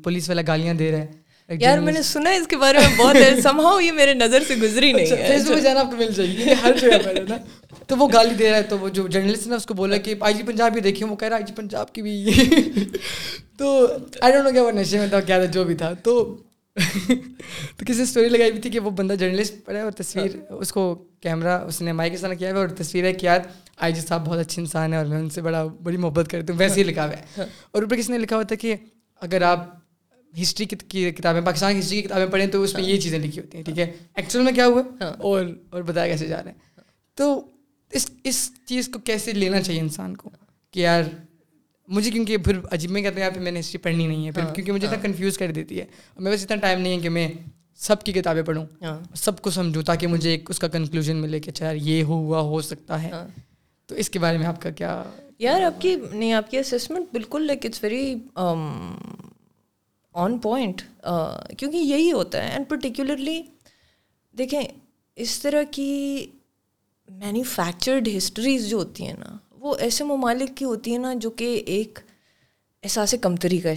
پولیس والا گالیاں دے رہا ہے؟ یار میں نے سنا ہے اس کے بارے میں بہت سمہاؤ یہ میرے نظر سے گزری نہیں ہے۔ فیس بک جانا آپ کو مل جائے گی ہر جگہ پر نا۔ تو وہ گالی دے رہا ہے تو وہ جو جرنلسٹ نے اس کو بولا کہ آئی جی پنجاب بھی دیکھیں وہ کہہ رہا آئی جی پنجاب کی بھی۔ تو آئی ڈونٹ نو کیا وہ نشے میں تھا کیا تھا جو بھی تھا۔ تو تو کسی نے اسٹوری لگائی ہوئی تھی کہ وہ بندہ جرنلسٹ پڑھا ہے اور تصویر اس کو کیمرہ اس نے مائک کے ساتھ کیا ہوا اور تصویر ہے کہ یار آئی جی صاحب بہت اچھے انسان ہیں اور میں ان سے بڑا بڑی محبت کرتی ہوں ویسے ہی لکھا ہوا ہے۔ اور اوپر کسی نے لکھا ہوا تھا کہ اگر آپ ہسٹری کی کتابیں پاکستان کی ہسٹری کی کتابیں پڑھیں تو اس میں یہ چیزیں لکھی ہوتی ہیں ٹھیک ہے۔ ایکچوئل میں کیا ہوا؟ اور اور بتایا کیسے جا رہے ہیں تو اس اس چیز کو کیسے لینا چاہیے انسان کو؟ کہ یار مجھے کیونکہ پھر عجیب میں کہتے ہیں پھر میں نے ہسٹری پڑھنی نہیں ہے پھر کیونکہ مجھے اتنا کنفیوز کر دیتی ہے۔ اور میرے پاس اتنا ٹائم نہیں ہے کہ میں سب کی کتابیں پڑھوں سب کو سمجھوں تاکہ مجھے ایک اس کا کنکلوژن ملے کہ اچھا یار یہ ہوا ہو سکتا ہے۔ تو اس کے بارے میں آپ کا کیا؟ یار آپ کی نہیں آپ کی اسسمنٹ بالکل like it's very on point کیونکہ یہی ہوتا ہے۔ اینڈ پرٹیکولرلی دیکھیں اس طرح کی مینوفیکچرڈ ہسٹریز جو ہوتی ہیں نا وہ ایسے ممالک کی ہوتی ہیں نا جو کہ ایک احساس کمتری کا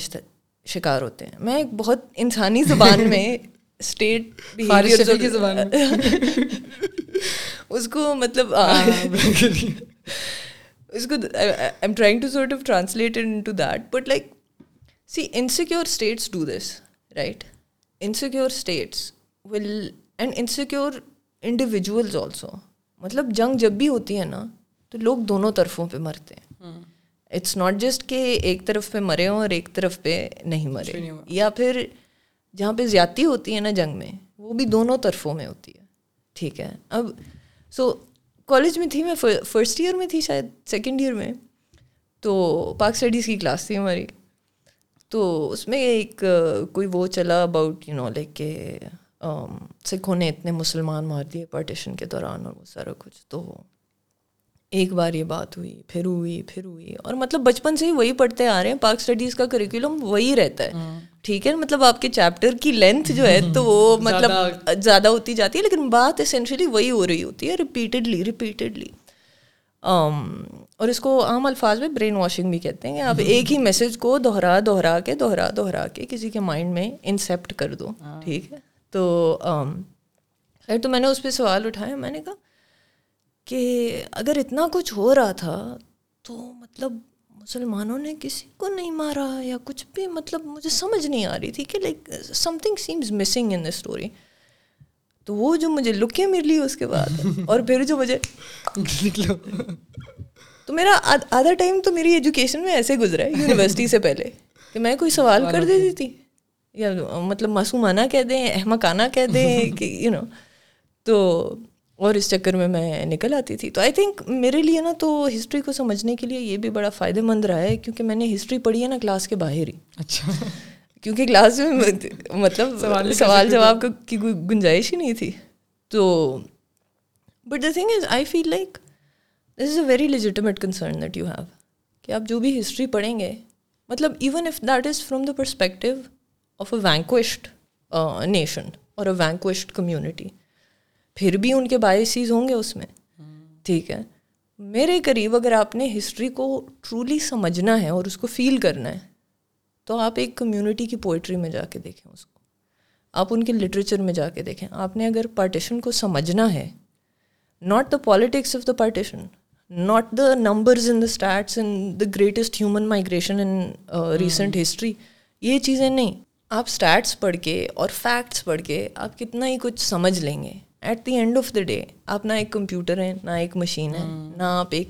شکار ہوتے ہیں۔ میں ایک بہت انسانی زبان میں اسٹیٹ کی زبان اس کو مطلب ہاں، اس کو I am trying to sort of translate into that but like see insecure states do this right insecure states will and insecure individuals also مطلب جنگ جب بھی ہوتی ہے نا تو لوگ دونوں طرفوں پہ مرتے ہیں۔ اٹس ناٹ جسٹ کہ ایک طرف پہ مرے ہوں اور ایک طرف پہ نہیں مرے۔ یا پھر جہاں پہ زیادتی ہوتی ہے نا جنگ میں وہ بھی دونوں طرفوں میں ہوتی ہے۔ ٹھیک ہے۔ اب سو کالج میں تھی میں فرسٹ ایئر میں تھی شاید سیکنڈ ایئر میں۔ تو پاک اسٹڈیز کی کلاس تھی ہماری۔ تو اس میں ایک کوئی وہ چلا اباؤٹ یو نو لائک کہ سکھوں نے اتنے مسلمان مار دیے پارٹیشن کے دوران اور وہ سارا کچھ۔ تو ایک بار یہ بات ہوئی پھر ہوئی پھر ہوئی۔ اور مطلب بچپن سے ہی وہی پڑھتے آ رہے ہیں۔ پاک اسٹڈیز کا کریکولم وہی رہتا ہے۔ ہاں۔ ٹھیک ہے مطلب آپ کے چیپٹر کی لینتھ جو ہے تو وہ مطلب زیادہ ہوتی جاتی ہے لیکن بات اسینشلی وہی ہو رہی ہوتی ہے ریپیٹڈلی ریپیٹڈلی اور اس کو عام الفاظ میں برین واشنگ بھی کہتے ہیں۔ آپ ایک ہی میسج کو دوہرا دوہرا کے دوہرا دوہرا کے کسی کے مائنڈ میں انسیپٹ کر دو۔ ہاں۔ ٹھیک ہے۔ تو خیر تو میں نے اس پہ سوال اٹھایا میں نے کہا کہ اگر اتنا کچھ ہو رہا تھا تو مطلب مسلمانوں نے کسی کو نہیں مارا یا کچھ بھی مطلب مجھے سمجھ نہیں آ رہی تھی کہ like something seems missing in the story تو وہ جو مجھے لکیں ملی اس کے بعد اور پھر جو مجھے تو میرا آدھا ٹائم تو میری ایجوکیشن میں ایسے گزرا ہے یونیورسٹی سے پہلے۔ کہ میں کوئی سوال کر دیتی تھی۔ یا مطلب معصومانہ کہہ دیں احمقانہ کہہ دیں کہ یو نو تو اور اس چکر میں میں نکل آتی تھی۔ تو آئی تھنک میرے لیے نا تو ہسٹری کو سمجھنے کے لیے یہ بھی بڑا فائدہ مند رہا ہے کیونکہ میں نے ہسٹری پڑھی ہے نا کلاس کے باہر ہی۔ اچھا۔ کیونکہ کلاس میں مطلب سوال جواب کی کوئی گنجائش ہی نہیں تھی۔ تو but the thing is I feel like this is a very legitimate concern that you have کہ آپ جو بھی ہسٹری پڑھیں گے مطلب even if that is from the perspective of a vanquished nation اور اے وینکوشڈ کمیونٹی پھر بھی ان کے باعثیز ہوں گے اس میں۔ ٹھیک ہے۔ میرے قریب اگر آپ نے ہسٹری کو ٹرولی سمجھنا ہے اور اس کو فیل کرنا ہے تو آپ ایک کمیونٹی کی پوئٹری میں جا کے دیکھیں اس کو۔ آپ ان کے لٹریچر میں جا کے دیکھیں۔ آپ نے اگر پارٹیشن کو سمجھنا ہے not the politics of the partition not the numbers in the stats in the greatest human migration in recent history یہ چیزیں نہیں۔ آپ اسٹیٹس پڑھ کے اور فیکٹس پڑھ کے آپ کتنا ہی کچھ سمجھ لیں گے۔ At the end of the day آپ نہ ایک کمپیوٹر ہیں نہ ایک مشین ہے نہ آپ ایک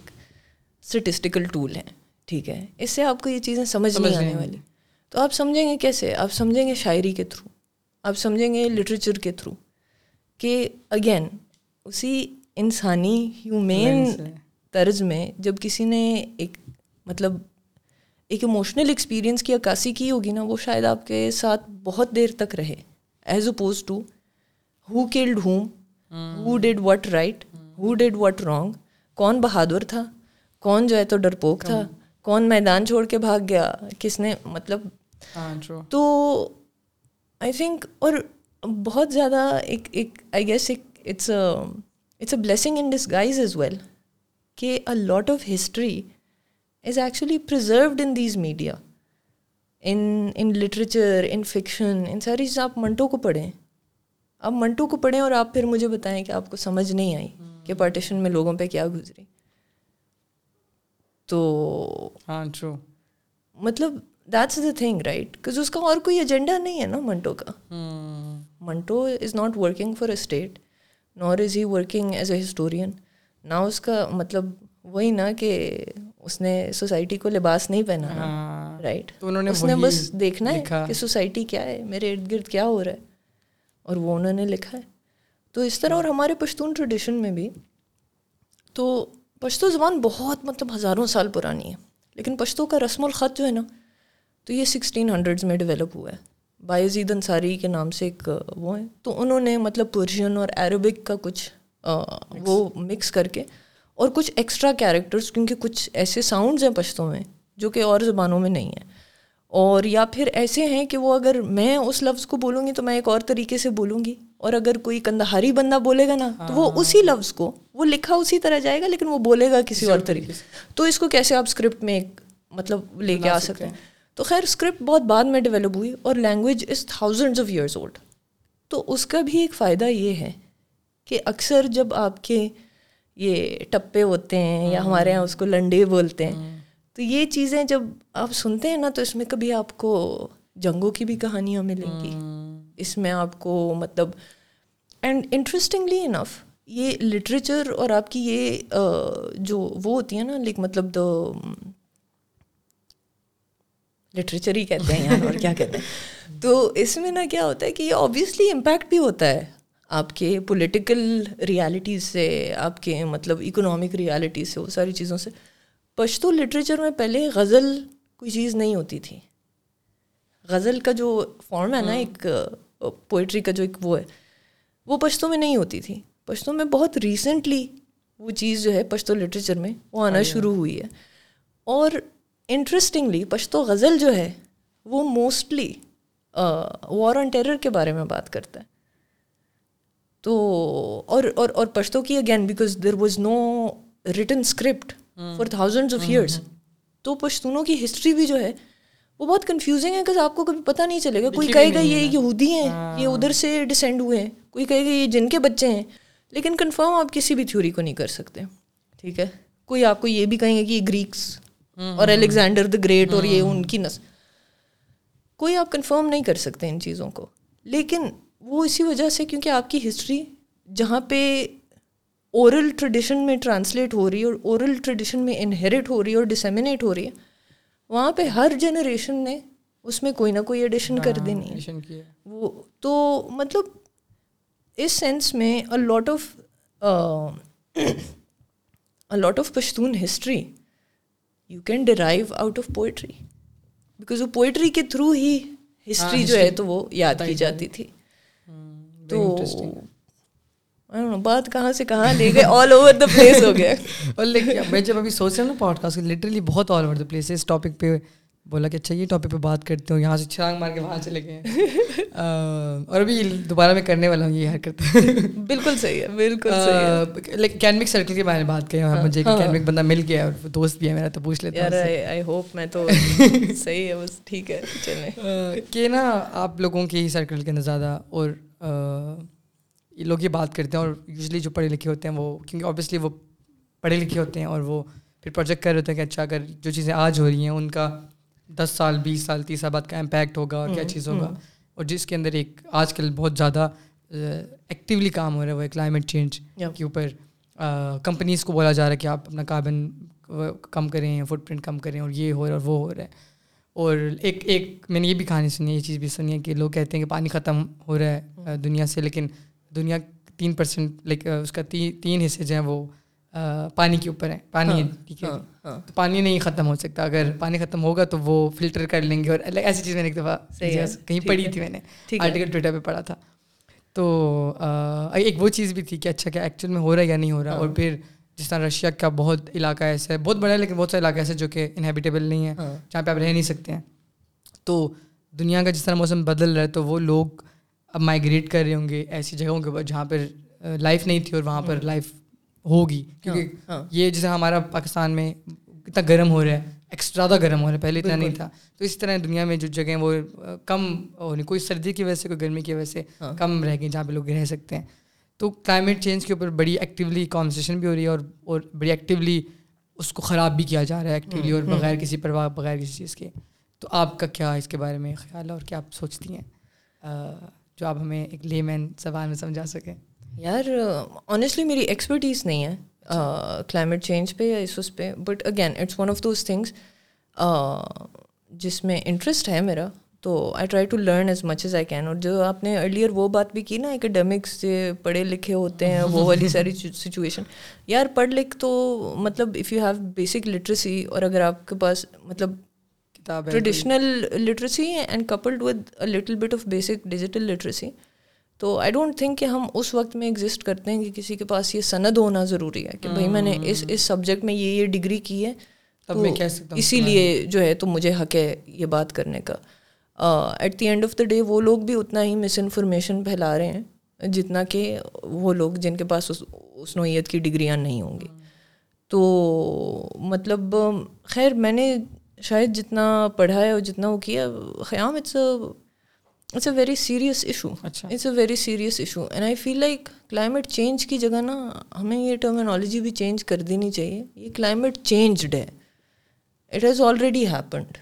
اسٹیٹسٹیکل ٹول ہیں ٹھیک ہے؟ اس سے آپ کو یہ چیزیں سمجھ نہیں آنے والی۔ تو آپ سمجھیں گے کیسے؟ آپ سمجھیں گے شاعری کے تھرو آپ سمجھیں گے لٹریچر کے تھرو کہ اگین اسی انسانی ہیومین طرز میں جب کسی نے ایک مطلب ایک ایموشنل ایکسپیرئنس کی عکاسی کی ہوگی نا وہ شاید آپ کے ساتھ بہت دیر تک رہے۔ As oppose to who killed whom who did what right who did what wrong کون بہادر تھا؟ کون جو ہے تو ڈرپوک تھا؟ کون میدان چھوڑ کے بھاگ گیا؟ کس نے مطلب ہاں، تو آئی تھنک اور بہت زیادہ ایک ایک آئی گیس ایک it's it's a blessing in disguise as well کہ a lot of history is actually preserved in these media in in literature in fiction ان ساری چیزیں آپ منٹو کو پڑھیں۔ آپ منٹو کو پڑھیں اور آپ پھر مجھے بتائیں کہ آپ کو سمجھ نہیں آئی کہ پارٹیشن میں لوگوں پہ کیا گزری۔ تو ہاں ٹرو مطلب that's the thing right because اس کا اور کوئی ایجنڈا نہیں ہے نا منٹو کا۔ Manto is not working for a state nor is he working as a historian نہ اس کا مطلب وہی نا کہ اس نے سوسائٹی کو لباس نہیں پہنا رائٹ نے اس نے بس دیکھنا ہے کہ سوسائٹی کیا ہے میرے ارد گرد کیا ہو رہا ہے؟ اور وہ انہوں نے لکھا ہے۔ تو اس طرح اور ہمارے پشتون ٹریڈیشن میں بھی تو پشتو زبان بہت مطلب ہزاروں سال پرانی ہے۔ لیکن پشتو کا رسم الخط جو ہے نا تو یہ سکسٹین ہنڈریڈز میں ڈیولپ ہوا ہے۔ باعزید انصاری کے نام سے ایک وہ ہیں تو انہوں نے مطلب پرشین اور عربک کا کچھ وہ مکس کر کے اور کچھ ایکسٹرا کیریکٹرس کیونکہ کچھ ایسے ساؤنڈز ہیں پشتوں میں جو کہ اور زبانوں میں نہیں ہیں۔ اور یا پھر ایسے ہیں کہ وہ اگر میں اس لفظ کو بولوں گی تو میں ایک اور طریقے سے بولوں گی اور اگر کوئی کندہاری بندہ بولے گا نا تو وہ ہاں۔ اسی لفظ کو وہ لکھا اسی طرح جائے گا لیکن وہ بولے گا کسی اور طریقے سے. تو اس کو کیسے آپ اسکرپٹ میں ایک مطلب لے کے آ سکتے ہیں؟ تو خیر اسکرپٹ بہت بعد میں ڈیولپ ہوئی اور language is thousands of years old تو اس کا بھی ایک فائدہ یہ ہے کہ اکثر جب آپ کے یہ ٹپے ہوتے ہیں یا ہمارے یہاں اس کو لنڈے بولتے ہیں تو یہ چیزیں جب آپ سنتے ہیں نا تو اس میں کبھی آپ کو جنگوں کی بھی کہانیاں ملیں گی۔ اس میں آپ کو مطلب اینڈ انٹرسٹنگلی انف یہ لٹریچر اور آپ کی یہ جو وہ ہوتی ہیں نا لائک مطلب دا لٹریچر ہی کہتے ہیں یہاں اور کیا کہتے ہیں۔ تو اس میں نا کیا ہوتا ہے کہ یہ آبویسلی امپیکٹ بھی ہوتا ہے آپ کے پولیٹیکل ریالٹیز سے آپ کے مطلب اکنامک ریالٹیز سے وہ ساری چیزوں سے۔ پشتو لٹریچر میں پہلے غزل کوئی چیز نہیں ہوتی تھی۔ غزل کا جو فارم ہے نا ایک پوئٹری کا جو ایک وہ ہے وہ پشتوں میں نہیں ہوتی تھی۔ پشتوں میں بہت ریسنٹلی وہ چیز جو ہے پشتو لٹریچر میں وہ آنا شروع ہوئی ہے۔ اور انٹرسٹنگلی پشتو غزل جو ہے وہ موسٹلی وار آن ٹیرر کے بارے میں بات کرتا ہے۔ تو اور اور اور پشتو کی again because there was no written script for thousand of years تو پشتونوں کی ہسٹری بھی جو ہے وہ بہت کنفیوزنگ ہے آپ کو کبھی پتہ نہیں چلے گا۔ کوئی کہے گا یہ یہودی ہیں یہ ہاں۔ ادھر سے ڈسینڈ ہوئے ہیں۔ کوئی کہے گا یہ جن کے بچے ہیں۔ لیکن کنفرم آپ کسی بھی تھیوری کو نہیں کر سکتے۔ ٹھیک ہے؟ کوئی آپ کو یہ بھی کہیں گے کہ یہ گریکس اور الیگزینڈر دا گریٹ اور یہ ان کی نسل کوئی آپ کنفرم نہیں کر سکتے ان چیزوں کو۔ لیکن وہ اسی وجہ سے کیونکہ آپ کی ہسٹری جہاں پہ اورل ٹریڈیشن میں ٹرانسلیٹ ہو رہی ہے اور اورل ٹریڈیشن میں انہیریٹ ہو رہی ہے اور ڈسیمینیٹ ہو رہی ہے وہاں پہ ہر جنریشن نے اس میں کوئی نہ کوئی ایڈیشن کر ہاں، دینی ہے۔ وہ تو مطلب اس سینس میں a lot of a lot of Pashtun history you can drive out of poetry because وہ پوئٹری کے تھرو ہی ہسٹری ہاں، جو ہے تو وہ یاد کی جاتی تھی۔ تو بات کہاں سے کہاں لے گئے آل اوور دا پلیس ہو گیا اور لیکن میں جب ابھی سوچ رہا ہوں نا پوڈ کاسٹ لٹرلی بہت آل اوور دا پلیس ہے اس ٹاپک پہ بولا کہ اچھا یہ ٹاپک پہ بات کرتے ہوں یہاں سے چھلانگ مار کے وہاں چلے گئے اور ابھی دوبارہ میں کرنے والا ہوں یہ حرکت بالکل صحیح ہے بالکل لائک کینمک سرکل کے بارے میں بات کی مجھے کینمک بندہ مل گیا اور دوست بھی ہے میرا تو پوچھ لیتا آئی ہوپ میں تو صحیح ہے بس ٹھیک ہے چلیں کہ نا آپ لوگوں کے ہی سرکل کے اندر زیادہ اور یہ لوگ یہ بات کرتے ہیں اور یوزلی جو پڑھے لکھے ہوتے ہیں وہ کیونکہ اوبیسلی وہ پڑھے لکھے ہوتے ہیں اور وہ پھر پروجیکٹ کر رہے ہوتے ہیں کہ اچھا اگر جو چیزیں آج ہو رہی ہیں ان کا دس سال بیس سال تیس سال بعد کا امپیکٹ ہوگا اور کیا چیز ہوگا؟ اور جس کے اندر ایک آج کل بہت زیادہ ایکٹیولی کام ہو رہا ہے وہ کلائمیٹ چینج کے اوپر۔ کمپنیز کو بولا جا رہا ہے کہ آپ اپنا کاربن کم کریں فٹ پرنٹ کم کریں اور یہ ہو رہا ہے اور وہ ہو رہا ہے۔ اور ایک ایک میں نے یہ بھی کہانی سنی ہے یہ چیز بھی سنی ہے کہ لوگ کہتے ہیں کہ پانی ختم ہو رہا ہے دنیا سے لیکن دنیا تین پرسینٹ لائک اس کا تین حصے جو ہیں وہ پانی کے اوپر ہیں۔ پانی ہے ٹھیک ہے؟ تو پانی نہیں ختم ہو سکتا۔ اگر پانی ختم ہوگا تو وہ فلٹر کر لیں گے اور ایسی چیز میں نے ایک دفعہ کہیں پڑھی تھی میں نے آرٹیکل ٹویٹر پہ پڑھا تھا۔ تو ایک وہ چیز بھی تھی کہ اچھا کیا ایکچوئل میں ہو رہا ہے یا نہیں ہو رہا؟ اور پھر جس طرح رشیا کا بہت علاقہ ایسا ہے بہت بڑا ہے لیکن بہت سا علاقہ ایسا جو کہ انہیبیٹیبل نہیں ہے جہاں پہ آپ رہ نہیں سکتے ہیں۔ تو دنیا کا جس طرح موسم بدل رہا ہے تو وہ لوگ اب مائگریٹ کر رہے ہوں گے ایسی جگہوں کے اوپر جہاں پر لائف نہیں تھی اور وہاں پر لائف ہوگی. کیونکہ ہاں، ہاں۔ یہ جیسے ہمارا پاکستان میں اتنا گرم ہو رہا ہے ایکسٹرا زیادہ گرم ہو رہا ہے پہلے اتنا نہیں تھا. تو اسی طرح دنیا میں جو جگہیں وہ کم ہونی کوئی سردی کی وجہ سے کوئی گرمی کی وجہ سے ہاں۔ کم رہ گئی جہاں پہ لوگ رہ سکتے ہیں. تو کلائمیٹ چینج کے اوپر بڑی ایکٹیولی کانورسیشن بھی ہو رہی ہے اور اور بڑی ایکٹیولی اس کو خراب بھی کیا جا رہا ہے ایکٹیولی اور بغیر کسی پرواہ بغیر کسی چیز کے. تو آپ کا کیا اس کے بارے میں خیال ہے اور کیا آپ سوچتی ہیں؟ جو آپ ہمیں ایک لے مین زبان میں سمجھا سکیں۔ یار آنیسٹلی میری ایکسپرٹیز نہیں ہے کلائمیٹ چینج پہ یا اس اس پہ۔ But again it's one of those things جس میں انٹرسٹ ہے میرا۔ تو I try to learn as much as I can اور جو آپ نے ارلیئر وہ بات بھی کی نا اکیڈیمکس سے پڑھے لکھے ہوتے ہیں وہ والی ساری سچویشن یار پڑھ لکھ تو مطلب if you have basic literacy اور اگر آپ کے پاس مطلب traditional literacy and coupled with little bit of basic digital literacy تو آئی ڈونٹ تھنک کہ ہم اس وقت میں ایگزسٹ کرتے ہیں کہ کسی کے پاس یہ سند ہونا ضروری ہے کہ بھائی میں نے اس اس سبجیکٹ میں یہ یہ ڈگری کی ہے اسی لیے جو ہے تو مجھے حق ہے یہ بات کرنے کا۔ At the end of the day وہ لوگ بھی اتنا ہی مس انفارمیشن پھیلا رہے ہیں جتنا کہ وہ لوگ جن کے پاس اس نوعیت کی ڈگریاں نہیں ہوں گی۔ تو مطلب خیر میں نے شاید جتنا پڑھا ہے اور جتنا وہ کیا Khayyam it's it's a very serious issue it's a very serious issue and I feel like climate change کی جگہ نا ہمیں یہ ٹرمینالوجی بھی چینج کر دینی چاہیے۔ یہ کلائمیٹ چینجڈ ہے۔ It has already happened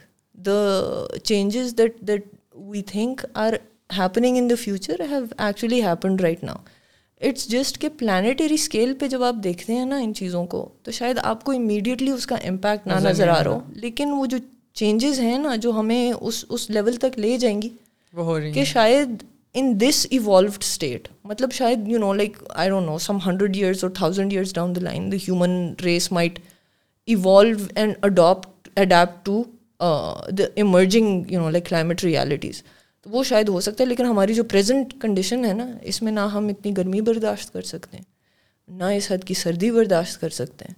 the changes that that we think are happening in the future have actually happened right now it's just کہ پلانیٹری اسکیل پہ جب آپ دیکھتے ہیں نا ان چیزوں کو تو شاید آپ کو امیڈیٹلی اس کا امپیکٹ نہ نظر آ رہا ہو۔ لیکن وہ جو چینجز ہیں نا جو ہمیں اس اس لیول تک لے جائیں گی وہ ہو رہی کہ شاید ان دس ایوالوڈ اسٹیٹ مطلب شاید you know like I don't know some hundred years اور thousand years down the line the human race might evolve and adapt adapt to the emerging you know like climate realities تو وہ شاید ہو سکتا ہے لیکن ہماری جو پریزنٹ کنڈیشن ہے نا اس میں نہ ہم اتنی گرمی برداشت کر سکتے ہیں نہ اس حد کی سردی برداشت کر سکتے ہیں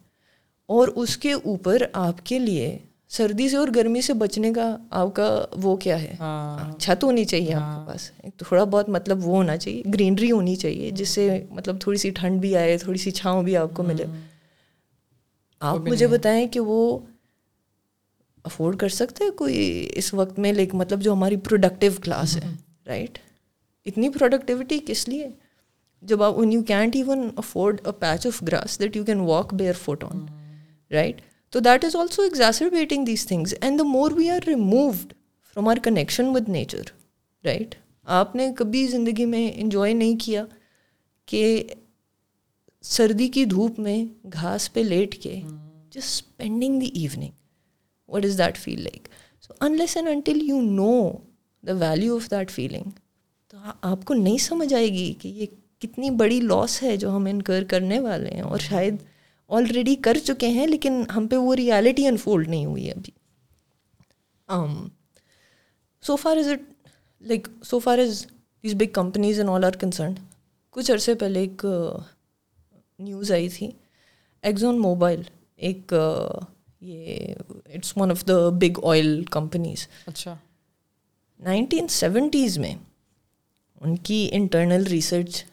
اور اس کے اوپر آپ کے لیے سردی سے اور گرمی سے بچنے کا آپ کا وہ کیا ہے ہاں۔ چھت ہونی چاہیے آپ کے ہاں۔ پاس تھوڑا بہت مطلب وہ ہونا چاہیے گرینری ہونی چاہیے جس سے مطلب تھوڑی سی ٹھنڈ بھی آئے تھوڑی سی چھاؤں بھی آپ کو ملے ہاں۔ آپ مجھے بتائیں کہ وہ افورڈ کر سکتے کوئی اس وقت میں لیک مطلب جو ہماری پروڈکٹیو کلاس ہے رائٹ اتنی پروڈکٹیوٹی کس لیے؟ جب آپ when you can't even afford a patch of grass that you can walk barefoot on right تو that is also exacerbating these things and the more we are removed from our connection with nature right آپ نے کبھی زندگی میں enjoy نہیں کیا کہ سردی کی دھوپ میں گھاس پہ لیٹ کے just spending the evening what is that feel like so unless and until you know the value of that feeling تو آپ کو نہیں سمجھ آئے گی کہ یہ کتنی بڑی لاس ہے جو ہم انکر کرنے والے ہیں اور شاید آلریڈی کر چکے ہیں لیکن ہم پہ وہ ریالٹی انفولڈ نہیں ہوئی ابھی۔ So far as it like so far as these big companies and all are concerned کچھ عرصے پہلے ایک uh, نیوز آئی تھی۔ ایگزون موبائل ایک uh, یہ it's one of the big oil companies اچھا۔ نائنٹین سیونٹیز میں ان کی انٹرنل ریسرچ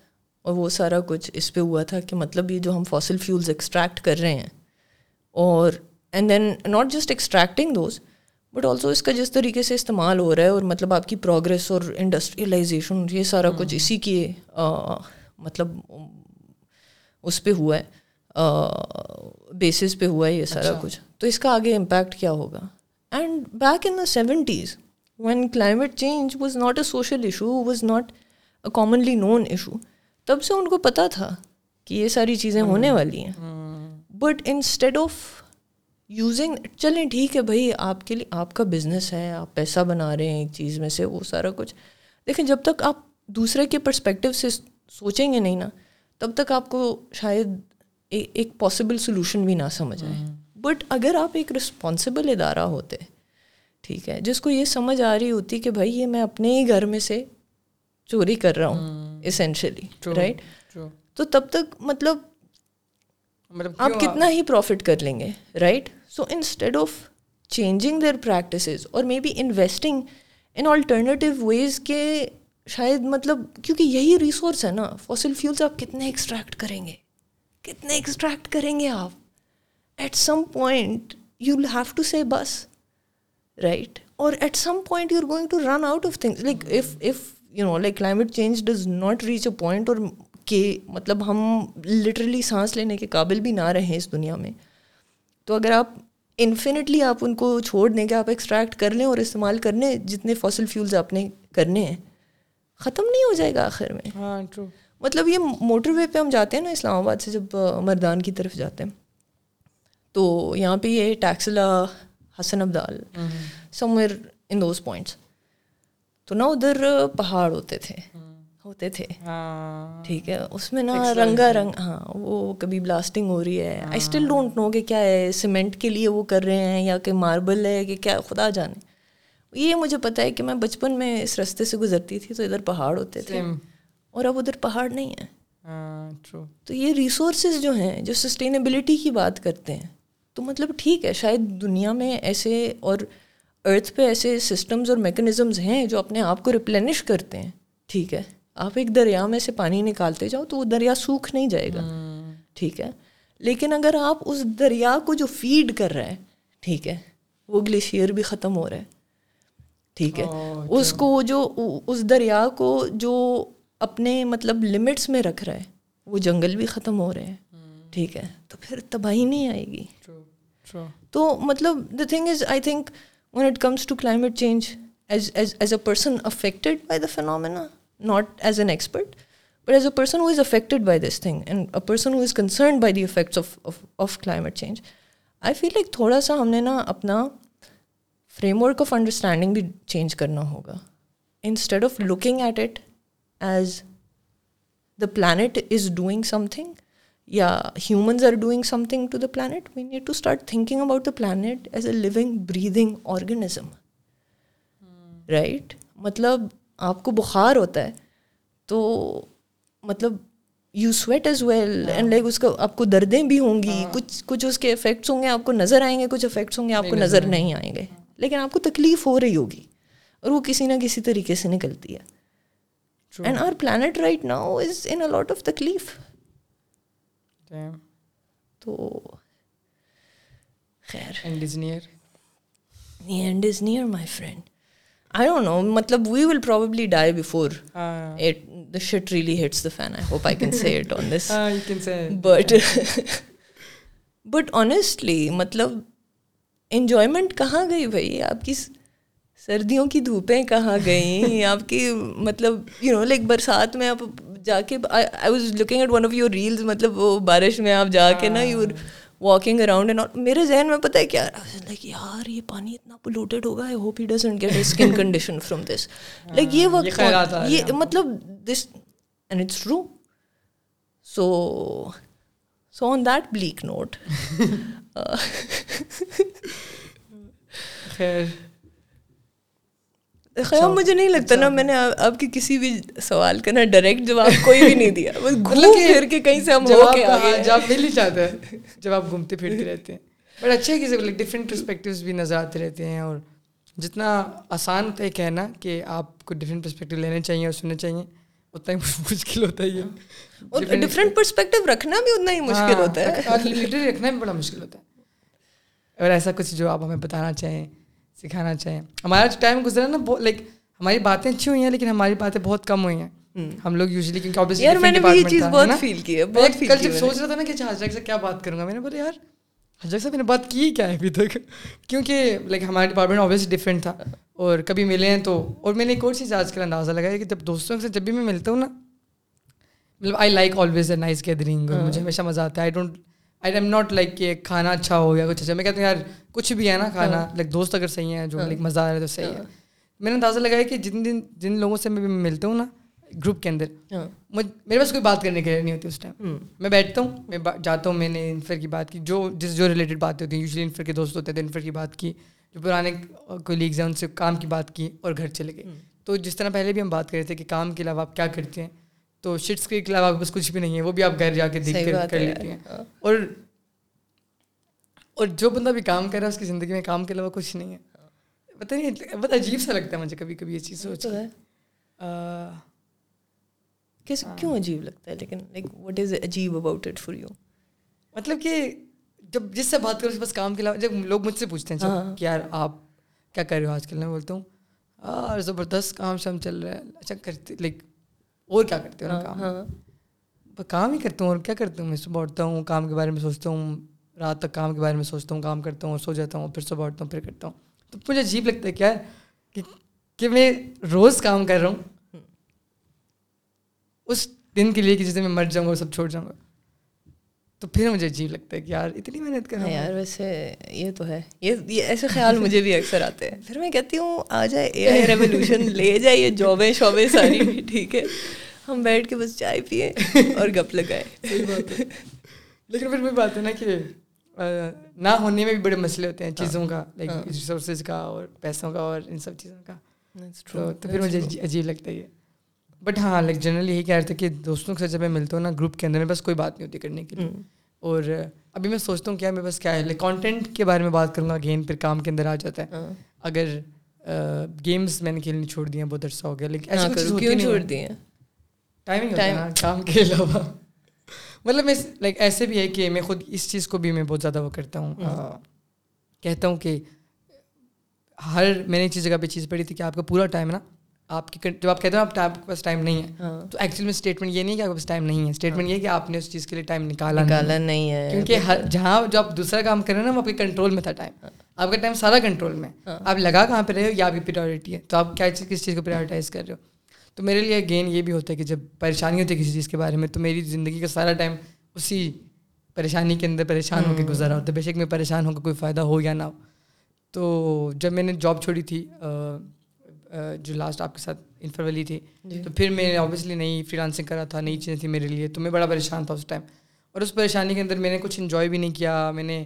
اور وہ سارا کچھ اس پہ ہوا تھا کہ مطلب یہ جو ہم فاسل فیولز ایکسٹریکٹ کر رہے ہیں اور and then not just extracting those but also اس کا جس طریقے سے استعمال ہو رہا ہے اور مطلب آپ کی پروگرس اور انڈسٹریلائزیشن یہ سارا کچھ اسی کی مطلب اس پہ ہوا ہے بیسس پہ ہوا ہے یہ سارا اچھا۔ کچھ۔ تو اس کا آگے امپیکٹ کیا ہوگا? And back in the seventies when climate change was not a social issue was not a commonly known issue تب سے ان کو پتہ تھا کہ یہ ساری چیزیں ہونے والی ہیں بٹ انسٹیڈ آف یوزنگ چلیں ٹھیک ہے بھائی آپ کے لیے آپ کا بزنس ہے آپ پیسہ بنا رہے ہیں ایک چیز میں سے وہ سارا کچھ دیکھیں جب تک آپ دوسرے کے پرسپیکٹیو سے سوچیں گے نہیں نا تب تک آپ کو شاید ایک پاسبل سلوشن بھی نہ سمجھ آئے بٹ اگر آپ ایک رسپانسبل ادارہ ہوتے ٹھیک ہے جس کو یہ سمجھ آ رہی ہوتی کہ بھائی یہ میں اپنے ہی گھر میں سے چوری کر رہا ہوں اسینشلی رائٹ تو تب تک مطلب مطلب آپ کتنا ہی پروفٹ کر لیں گے right so instead of changing their practices اور maybe investing in alternative ways کے شاید مطلب کیونکہ یہی ریسورس ہے نا فاسل فیولس آپ کتنے ایکسٹریکٹ کریں گے؟ کتنے ایکسٹریکٹ کریں گے آپ؟ At some point you will have to say بس رائٹ اور at some point you are going to run out of things like if if you know like climate change does not reach a point اور کہ مطلب ہم literally سانس لینے کے قابل بھی نہ رہیں اس دنیا میں تو اگر آپ انفینٹلی آپ ان کو چھوڑ دیں کہ آپ ایکسٹریکٹ کر لیں اور استعمال کر لیں جتنے فاسل فیولز آپ نے کرنے ہیں ختم نہیں ہو جائے گا آخر میں ہاں مطلب یہ موٹر وے پہ ہم جاتے ہیں نا اسلام آباد سے جب مردان کی طرف جاتے ہیں تو یہاں پہ یہ Taxila Hasan Abdal somewhere in those points تو نا ادھر پہاڑ ہوتے تھے ہوتے تھے۔ ہاں۔ ٹھیک ہے اس میں نا رنگا رنگ ہاں وہ کبھی بلاسٹنگ ہو رہی ہے۔ آئی اسٹل ڈونٹ نو کہ کیا ہے سیمنٹ کے لیے وہ کر رہے ہیں یا کہ ماربل ہے کہ کیا خدا جانے۔ یہ مجھے پتہ ہے کہ میں بچپن میں اس رستے سے گزرتی تھی تو ادھر پہاڑ ہوتے تھے۔ اور اب ادھر پہاڑ نہیں ہیں ہاں، تو یہ ریسورسز جو ہیں جو سسٹینیبلٹی کی بات کرتے ہیں تو مطلب ٹھیک ہے شاید دنیا میں ایسے اور ارتھ پہ ایسے سسٹمز اور میکانزمز ہیں جو اپنے آپ کو ریپلینش کرتے ہیں۔ ٹھیک ہے آپ ایک دریا میں سے پانی نکالتے جاؤ تو وہ دریا سوکھ نہیں جائے گا۔ ٹھیک ہے لیکن اگر آپ اس دریا کو جو فیڈ کر رہے ہیں ٹھیک ہے وہ گلیشیئر بھی ختم ہو رہا ہے۔ ٹھیک ہے اس کو جو اس دریا کو جو اپنے مطلب لمٹس میں رکھ رہا ہے وہ جنگل بھی ختم ہو رہے ہیں۔ ٹھیک ہے تو پھر تباہی نہیں آئے گی۔ تو مطلب the thing is I think when it comes to climate change as as as a person affected by the phenomena not as an expert but as a person who is affected by this thing and a person who is concerned by the effects of of climate change I feel like تھوڑا سا ہم نے نا اپنا framework of understanding بھی change کرنا ہوگا instead of looking at it as the planet is doing something یا humans are doing something to the planet we need to start thinking about the planet as a living breathing organism right مطلب آپ کو بخار ہوتا ہے تو مطلب you sweat as well and like اس کا آپ کو دردیں بھی ہوں گی۔ کچھ کچھ اس کے افیکٹس ہوں گے آپ کو نظر آئیں گے کچھ افیکٹس ہوں گے آپ کو نظر نہیں آئیں گے لیکن آپ کو تکلیف ہو رہی ہوگی اور وہ کسی نہ کسی طریقے سے نکلتی ہے and our planet right now is in lot of تکلیف تو خیر and is near my friend I don't know مطلب we will probably die before the shit really hits the fan I hope I can say it on this but but honestly مطلب enjoyment کہاں گئی بھائی آپ کی سردیوں کی دھوپیں کہاں گئیں آپ کی مطلب یو نو لائک برسات میں آپ جا کے I was looking at one of your reels مطلب وہ بارش میں آپ جا کے نا یو واکنگ اراؤنڈ اینڈ میرے ذہن میں پتہ ہے کیا لائک یار یہ پانی اتنا پولوٹیڈ ہوگا I hope he doesn't get skin condition from this like یہ وقت یہ مطلب this and it's true so so on that bleak note خیر۔ خیال مجھے نہیں لگتا نا میں نے آپ کے کسی بھی سوال کا نا ڈائریکٹ جواب کوئی بھی نہیں دیا۔ بس گھوم پھر کے کہیں سے ہم ہو کے جواب مل ہی جاتا ہے۔ جب آپ گھومتے پھرتے رہتے ہیں۔ بٹ اچھے ہے کہ ڈفرینٹ پرسپیکٹیوز بھی نظر آتے رہتے ہیں اور جتنا آسان ہے کہنا کہ آپ کو ڈفرینٹ پرسپیکٹیو لینے چاہیے اور سننے چاہیے اتنا ہی مشکل ہوتا ہے اور ڈفرینٹ پرسپیکٹیو رکھنا بھی اتنا ہی مشکل ہوتا ہے۔ رکھنا بھی بڑا مشکل ہوتا ہے۔ اور ایسا کچھ جو آپ ہمیں بتانا چاہیں سکھانا چاہیں ہمارا جو ٹائم گزرا نا لائک ہماری باتیں اچھی ہوئی ہیں لیکن ہماری باتیں بہت کم ہوئی ہیں۔ ہم۔ لوگ یوزلی کیونکہ سوچ رہا تھا نا کہ حضرت سے کیا بات کروں گا میں نے بولا یار حضرت صاحب میں نے بات کی کیا ہے ابھی تک؟ کیونکہ لائک ہمارا ڈپارٹمنٹ آبویسلی ڈفرینٹ تھا۔ اور کبھی ملے ہیں تو اور میں نے ایک اور چیز آج کل اندازہ لگایا کہ جب دوستوں سے جب بھی میں ملتا ہوں نا مطلب I like always a nice gathering مجھے ہمیشہ مزہ آتا ہے۔ I don't I am not like کہ کھانا اچھا ہو گیا کچھ اچھا۔ میں کہتا ہوں یار کچھ بھی ہے نا کھانا لائک دوست اگر صحیح ہیں جو لائک مزہ آ رہا ہے تو صحیح ہے۔ میں نے اندازہ لگایا کہ جن دن جن لوگوں سے میں ملتا ہوں نا گروپ کے اندر ہاں۔ میرے پاس کوئی بات کرنے کے لیے نہیں ہوتی اس ٹائم میں بیٹھتا ہوں میں جاتا ہوں میں نے انفر کی بات کی۔ جو جس جو ریلیٹڈ باتیں ہوتی ہیں یوزلی انفر کے دوست ہوتے تھے انفر کی بات کی۔ جو پرانے کوئی لیگز ہیں ان سے کام کی بات کی اور گھر چلے گئے۔ تو جس طرح پہلے بھی ہم بات کر رہے تھے کہ کام کے علاوہ آپ کیا کرتے ہیں تو شٹس کے علاوہ بس کچھ بھی نہیں ہے وہ بھی آپ گھر جا کے دیکھ کر کر لیتے ہیں۔ ہاں۔ اور اور جو بندہ بھی کام کر رہا ہے اس کی زندگی میں کام کے علاوہ کچھ نہیں ہے۔ پتہ نہیں بہت عجیب سا لگتا ہے مجھے کبھی کبھی یہ چیز سوچ ہے۔ کیوں عجیب لگتا ہے؟ لیکن لائک وٹ از عجیب اباؤٹ اٹ فار یو مطلب کہ جب جس سے بات کرو بس کام کے علاوہ جب لوگ مجھ سے پوچھتے ہیں ہاں۔ کہ یار آپ کیا کر رہے ہو آج کل؟ میں بولتا ہوں اور زبردست کام شام چل رہا ہے۔ اچھا کرتے لائک اور کیا کرتے ہو؟ نا کام؟ ہاں۔ کام ہی کرتا ہوں اور کیا کرتا ہوں؟ میں صبح اٹھتا ہوں کام کے بارے میں سوچتا ہوں رات تک کام کے بارے میں سوچتا ہوں کام کرتا ہوں سو جاتا ہوں پھر صبح اٹھتا ہوں پھر کرتا ہوں۔ تو مجھے عجیب لگتا ہے کیا کہ کہ میں روز کام کر رہا ہوں اس دن کے لیے کہ جسے میں مر جاؤں گا سب چھوڑ جاؤں گا۔ تو پھر مجھے عجیب لگتا ہے کہ یار اتنی محنت کرنا یار ویسے یہ تو ہے۔ یہ ایسے خیال مجھے بھی اکثر آتے ہیں۔ پھر میں کہتی ہوں آ جائے اے آئی ریولیوشن لے جائے یہ جابیں شعبیں ساری ٹھیک ہے۔ ہم بیٹھ کے بس چائے پیے اور گپ لگائے لیکن پھر بھی بات ہے نا کہ نہ ہونے میں بھی بڑے مسئلے ہوتے ہیں چیزوں کا لائک ریسورسز کا اور پیسوں کا اور ان سب چیزوں کا۔ تو پھر مجھے عجیب لگتا ہے یہ۔ بٹ ہاں لائک جنرلی یہی کہہ رہے تھے کہ دوستوں کے ساتھ جب میں ملتا ہوں نا گروپ کے اندر میں بس کوئی بات نہیں ہوتی کرنے کے لیے اور ابھی میں سوچتا ہوں کیا میں بس کیا ہے لائک کانٹینٹ کے بارے میں بات کروں گا گیم پھر کام کے اندر آ جاتا ہے اگر گیمس میں نے کھیلنی چھوڑ دی ہیں بہت عرصہ ہو گیا لیکن چھوڑ دی ہیں ٹائمنگ کام کے علاوہ مطلب میں لائک ایسے بھی ہے کہ میں خود اس چیز کو بھی میں بہت زیادہ وہ کرتا ہوں کہتا ہوں کہ ہر میں نے ایک چیز جگہ پہ چیز پڑھی تھی کہ آپ کا پورا ٹائم نا آپ کی جب آپ کہتے ہیں آپ کے پاس ٹائم نہیں ہے ہاں۔ تو ایکچولی میں اسٹیٹمنٹ یہ نہیں کہ آپ کے پاس ٹائم نہیں ہے۔ اسٹیٹمنٹ یہ کہ آپ نے اس چیز کے لیے ٹائم نکالا نکالا نہیں ہے۔ کیونکہ جہاں جو آپ دوسرا کام کر رہے ہیں نا وہ آپ کے کنٹرول میں تھا ٹائم ہاں۔ آپ کا ٹائم سارا کنٹرول میں۔ ہاں۔ آپ لگا کہاں پہ رہے ہو یا آپ کی پریورٹی ہے۔ تو آپ کیا چیز کس چیز کو پریورٹائز کر رہے ہو؟ تو میرے لیے گین یہ بھی ہوتا ہے کہ جب پریشانی ہوتی ہے کسی چیز کے بارے میں تو میری زندگی کا سارا ٹائم اسی پریشانی کے اندر پریشان ہو کے گزارا ہوتا ہے۔ بے شک میں پریشان ہو کے کوئی فائدہ ہو یا نہ ہو۔ تو جب میں نے جاب چھوڑی تھی جو لاسٹ آپ کے ساتھ انفر والی تھی جی۔ تو پھر میں نے اوبیسلی نئی فری لانسنگ کرا تھا نئی چیزیں تھیں میرے لیے تو میں بڑا پریشان تھا اس ٹائم اور اس پریشانی کے اندر میں نے کچھ انجوائے بھی نہیں کیا میں نے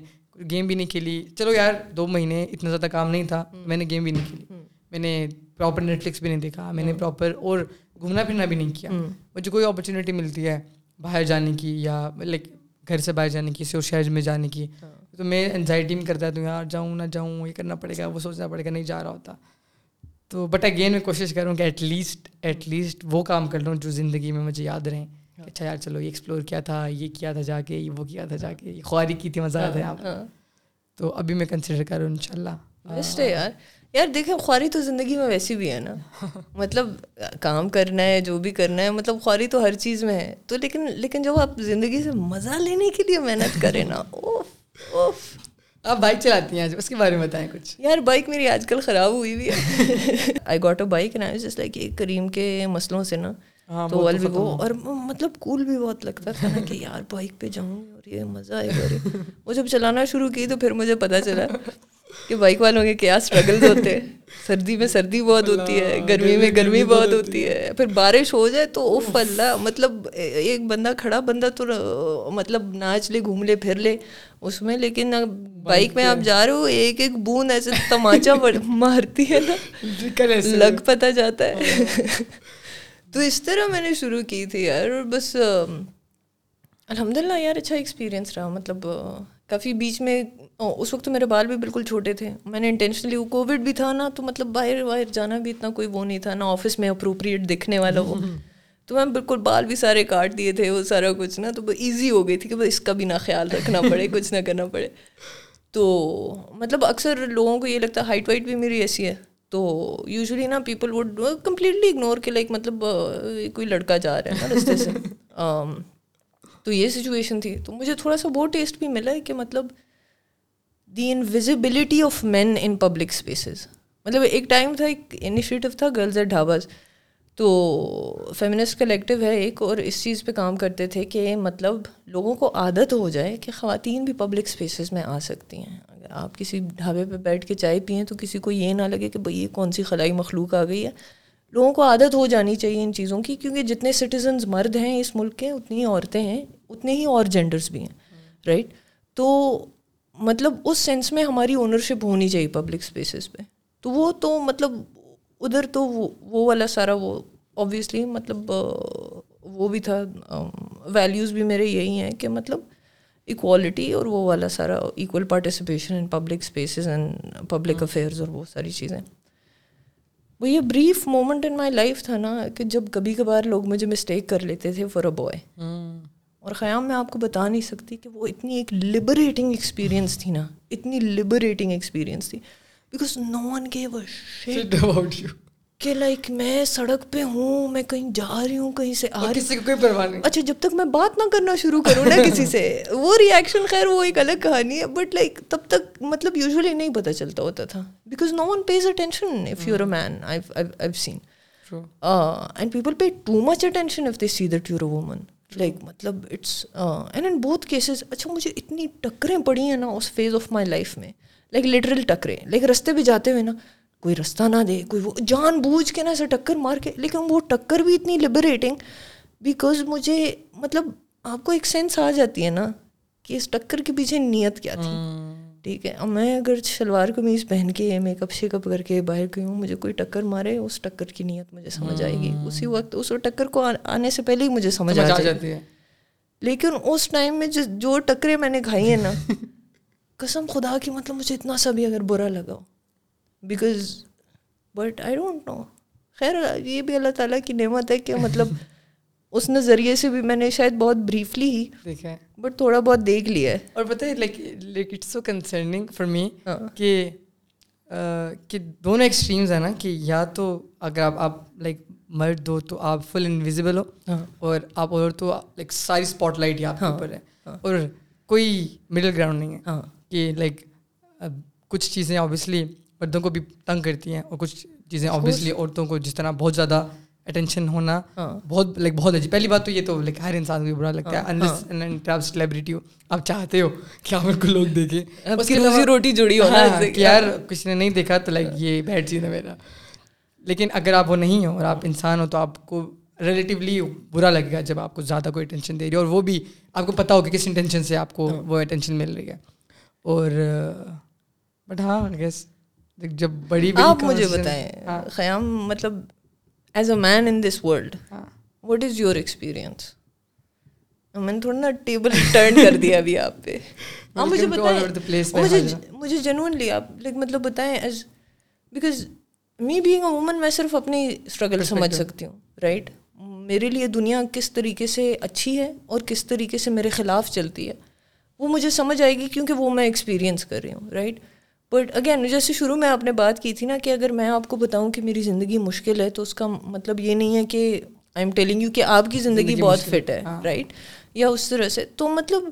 گیم بھی نہیں کھیلی۔ چلو یار دو مہینے اتنا زیادہ کام نہیں تھا میں نے گیم بھی نہیں کھیلی۔ میں نے پراپر نیٹ فلکس بھی نہیں دیکھا میں نے پراپر اور گھومنا پھرنا بھی نہیں کیا۔ مجھے کوئی اپرچونیٹی ملتی ہے باہر جانے کی یا لائک گھر سے باہر جانے کی اور شہر میں جانے کی۔ ہاں۔ تو میں انزائٹی میں کرتا تو یار جاؤں نہ جاؤں یہ کرنا پڑے گا وہ سوچنا پڑے گا نہیں جا رہا ہوتا۔ تو بٹ اگین میں کوشش کروں کہ ایٹ لیسٹ ایٹ لیسٹ وہ کام کر لوں جو زندگی میں مجھے یاد رہیں اچھا یار چلو یہ ایکسپلور کیا تھا، یہ کیا تھا جا کے، یہ وہ کیا تھا جا کے، یہ خواری کی تھی، مزہ آتا ہے تو ابھی میں کنسیڈر کروں ان شاء اللہ یار۔ یار دیکھیں، خواری تو زندگی میں ویسی بھی ہے نا۔ مطلب کام کرنا ہے، جو بھی کرنا ہے مطلب خواری تو ہر چیز میں ہے۔ تو لیکن لیکن جب آپ زندگی سے مزہ لینے کے لیے محنت کریں نا، اوف اوف۔ آپ بائک چلاتی ہیں اس کے بارے میں بتائیں کچھ۔ یار بائک میری آج کل خراب ہوئی ہوئی ہے۔ آئی گاٹ اے بائک نا جس لائک کریم کے مسئلوں سے نا۔ ہاں، تو ول بھی وہ اور مطلب کول بھی بہت لگتا تھا نا کہ یار بائک پہ جاؤں اور یہ مزہ آئے گا۔ وہ جب چلانا شروع کی تو پھر مجھے پتہ چلا۔ کہ بائک والوں کے کیا اسٹرگلز ہوتے ہیں۔ سردی میں سردی بہت ہوتی ہے گرمی میں گرمی بہت ہوتی ہے۔ پھر بارش ہو جائے تو اف اللہ مطلب ایک بندہ کھڑا بندہ تو مطلب ناچ لے گھوم لے پھر لے۔ اس میں لیکن بائک میں آپ جا رہے ہو ایک ایک بوند ایسے تماچا مارتی ہے نا۔ لگ پتہ جاتا ہے۔ تو اس طرح میں نے شروع کی تھی یار اور بس الحمد للہ یار اچھا ایکسپیرئنس رہا۔ مطلب کافی بیچ میں اس وقت تو میرے بال بھی بالکل چھوٹے تھے۔ میں نے انٹینشنلی وہ کووڈ بھی تھا نا تو مطلب باہر واہر جانا بھی اتنا کوئی وہ نہیں تھا نا آفس میں اپروپریٹ دکھنے والا وہ تو میں بالکل بال بھی سارے کاٹ دیے تھے وہ سارا کچھ نا تو ایزی ہو گئی تھی کہ اس کا بھی نہ خیال رکھنا پڑے کچھ نہ کرنا پڑے۔ تو مطلب اکثر لوگوں کو یہ لگتا ہے ہائٹ وائٹ بھی میری ایسی ہے۔ تو یوزلی نا پیپل وڈ کمپلیٹلی اگنور کہ لائک مطلب کوئی لڑکا جا رہا ہے نا رستے سے۔ تو یہ سچویشن تھی۔ تو مجھے تھوڑا سا وہ ٹیسٹ بھی ملا ہے کہ مطلب the invisibility of men in public spaces مطلب ایک ٹائم تھا، ایک انیشیٹو تھا گرلز ایٹ ڈھاباز تو فیمنسٹ کلیکٹیو ہے ایک، اور اس چیز پہ کام کرتے تھے کہ مطلب لوگوں کو عادت ہو جائے کہ خواتین بھی پبلک اسپیسیز میں آ سکتی ہیں۔ اگر آپ کسی ڈھابے پہ بیٹھ کے چائے پئیں تو کسی کو یہ نہ لگے کہ بھائی یہ کون سی خلائی مخلوق آ گئی ہے۔ لوگوں کو عادت ہو جانی چاہیے ان چیزوں کی کیونکہ جتنے سٹیزنز مرد ہیں اس ملک کے اتنی ہی عورتیں ہیں اتنے ہی اور جینڈرس بھی ہیں رائٹ تو مطلب اس سینس میں ہماری اونرشپ ہونی چاہیے پبلک اسپیسیز پہ۔ تو وہ تو مطلب ادھر تو وہ والا سارا وہ اوبویسلی مطلب وہ بھی تھا ویلیوز بھی میرے یہی ہیں کہ مطلب اکوالٹی اور وہ والا سارا equal participation in public spaces and public affairs اور وہ ساری چیزیں۔ وہ یہ brief moment in my life تھا نا کہ جب کبھی کبھار لوگ مجھے مسٹیک کر لیتے تھے فار اے بوائے اور خیام میں آپ کو بتا نہیں سکتی کہ وہ اتنی ایک لبریٹنگ ایکسپیرئنس تھی نا اتنی لبریٹنگ ایکسپیرئنس تھی because no one gave a کہ لائک میں سڑک پہ ہوں میں کہیں جا رہی ہوں کہیں سے آ رہی ہوں۔ اچھا جب تک میں بات نہ کرنا شروع کروں نا کسی سے وہ ریئیکشن خیر وہ ایک الگ کہانی ہے بٹ لائک تب تک مطلب یوزلی نہیں پتہ چلتا ہوتا تھا۔ Because no one pays attention if you're a man I seen and people pay too much attention if they see that you're a woman like مطلب اٹس اینڈ ان بہت کیسز اچھا مجھے اتنی ٹکریں پڑی ہیں نا اس فیز آف مائی لائف میں۔ لائک لٹرل ٹکریں لائک رستے پہ جاتے ہوئے نا کوئی رستہ نہ دے کوئی وہ جان بوجھ کے نا ایسے ٹکر مار کے لیکن وہ ٹکر بھی اتنی لبریٹنگ بیکاز مجھے مطلب آپ کو ایک سینس آ جاتی ہے نا کہ اس ٹکر کے پیچھے نیت کیا تھی۔ ٹھیک ہے اب میں اگر شلوار قمیض پہن کے میک اپ شیک اپ کر کے باہر گئی ہوں مجھے کوئی ٹکر مارے اس ٹکر کی نیت مجھے سمجھ آئے گی۔ اسی وقت اس ٹکر کو آنے سے پہلے ہی مجھے سمجھ آ جاتی ہے۔ لیکن اس ٹائم میں جو ٹکریں میں نے کھائی ہیں نا قسم خدا کی مطلب مجھے اتنا سا بھی اگر برا لگا ہو۔ Because but I don't know خیر یہ بھی اللہ تعالیٰ کی نعمت ہے کہ مطلب اس نظریے سے بھی میں نے شاید بہت بریفلی ہی دیکھا ہے بٹ تھوڑا بہت دیکھ لیا ہے اور پتہ ہے like like it's so concerning for me کہ کہ دونوں ایکسٹریمز ہیں نا کہ یا تو اگر آپ آپ لائک مرد ہو تو آپ فل انویزیبل ہو ہاں۔ اور آپ اور تو لائک ساری اسپاٹ لائٹ ہی آپ کے ہاں۔ اوپر ہے ہاں۔ اور کوئی مڈل گراؤنڈ نہیں ہے کہ لائک کچھ چیزیں اوبیسلی مردوں کو بھی تنگ کرتی ہیں اور کچھ چیزیں آبویسلی عورتوں کو جس طرح بہت زیادہ اٹینشن ہونا ہاں۔ بہت لائک بہت اچھی پہلی بات تو یہ تو لائک ہر انسان کو برا لگتا ہے آپ سیلیبریٹی ہو۔ آپ چاہتے ہو کہ آپ کو لوگ دیکھیں۔ اس کی روزی روٹی جڑی ہو ہاں، یار کسی نے نہیں دیکھا تو لائک یہ بیڈ چیز ہے میرا۔ لیکن اگر آپ وہ نہیں ہو اور آپ انسان ہو تو آپ کو ریلیٹیولی برا لگے گا جب آپ کو زیادہ کوئی اٹینشن دے رہی ہے اور وہ بھی آپ کو پتا ہو کہ کس انٹینشن سے آپ کو ہاں۔ وہ اٹینشن مل رہی ہے۔ اور بٹ ہاں گیس جب بڑی آپ مجھے بتائیں ہاں۔ خیام مطلب as a man in this world what is your experience میں نے تھوڑا نا ٹیبل ٹرن کر دیا ابھی آپ پہ۔ ہاں مجھے بتائیں مجھے جنونلی آپ لائک مطلب بتائیں as because me being a woman میں صرف اپنی اسٹرگل سمجھ سکتی ہوں رائٹ میرے لیے دنیا کس طریقے سے اچھی ہے اور کس طریقے سے میرے خلاف چلتی ہے وہ مجھے سمجھ آئے گی کیونکہ وہ میں ایکسپیرینس کر رہی ہوں رائٹ بٹ اگین جیسے شروع میں آپ نے بات کی تھی نا کہ اگر میں آپ کو بتاؤں کہ میری زندگی مشکل ہے تو اس کا مطلب یہ نہیں ہے کہ آئی ایم ٹیلنگ یو کہ آپ کی زندگی بہت فٹ ہے رائٹ ہاں۔ یا اس طرح سے۔ تو مطلب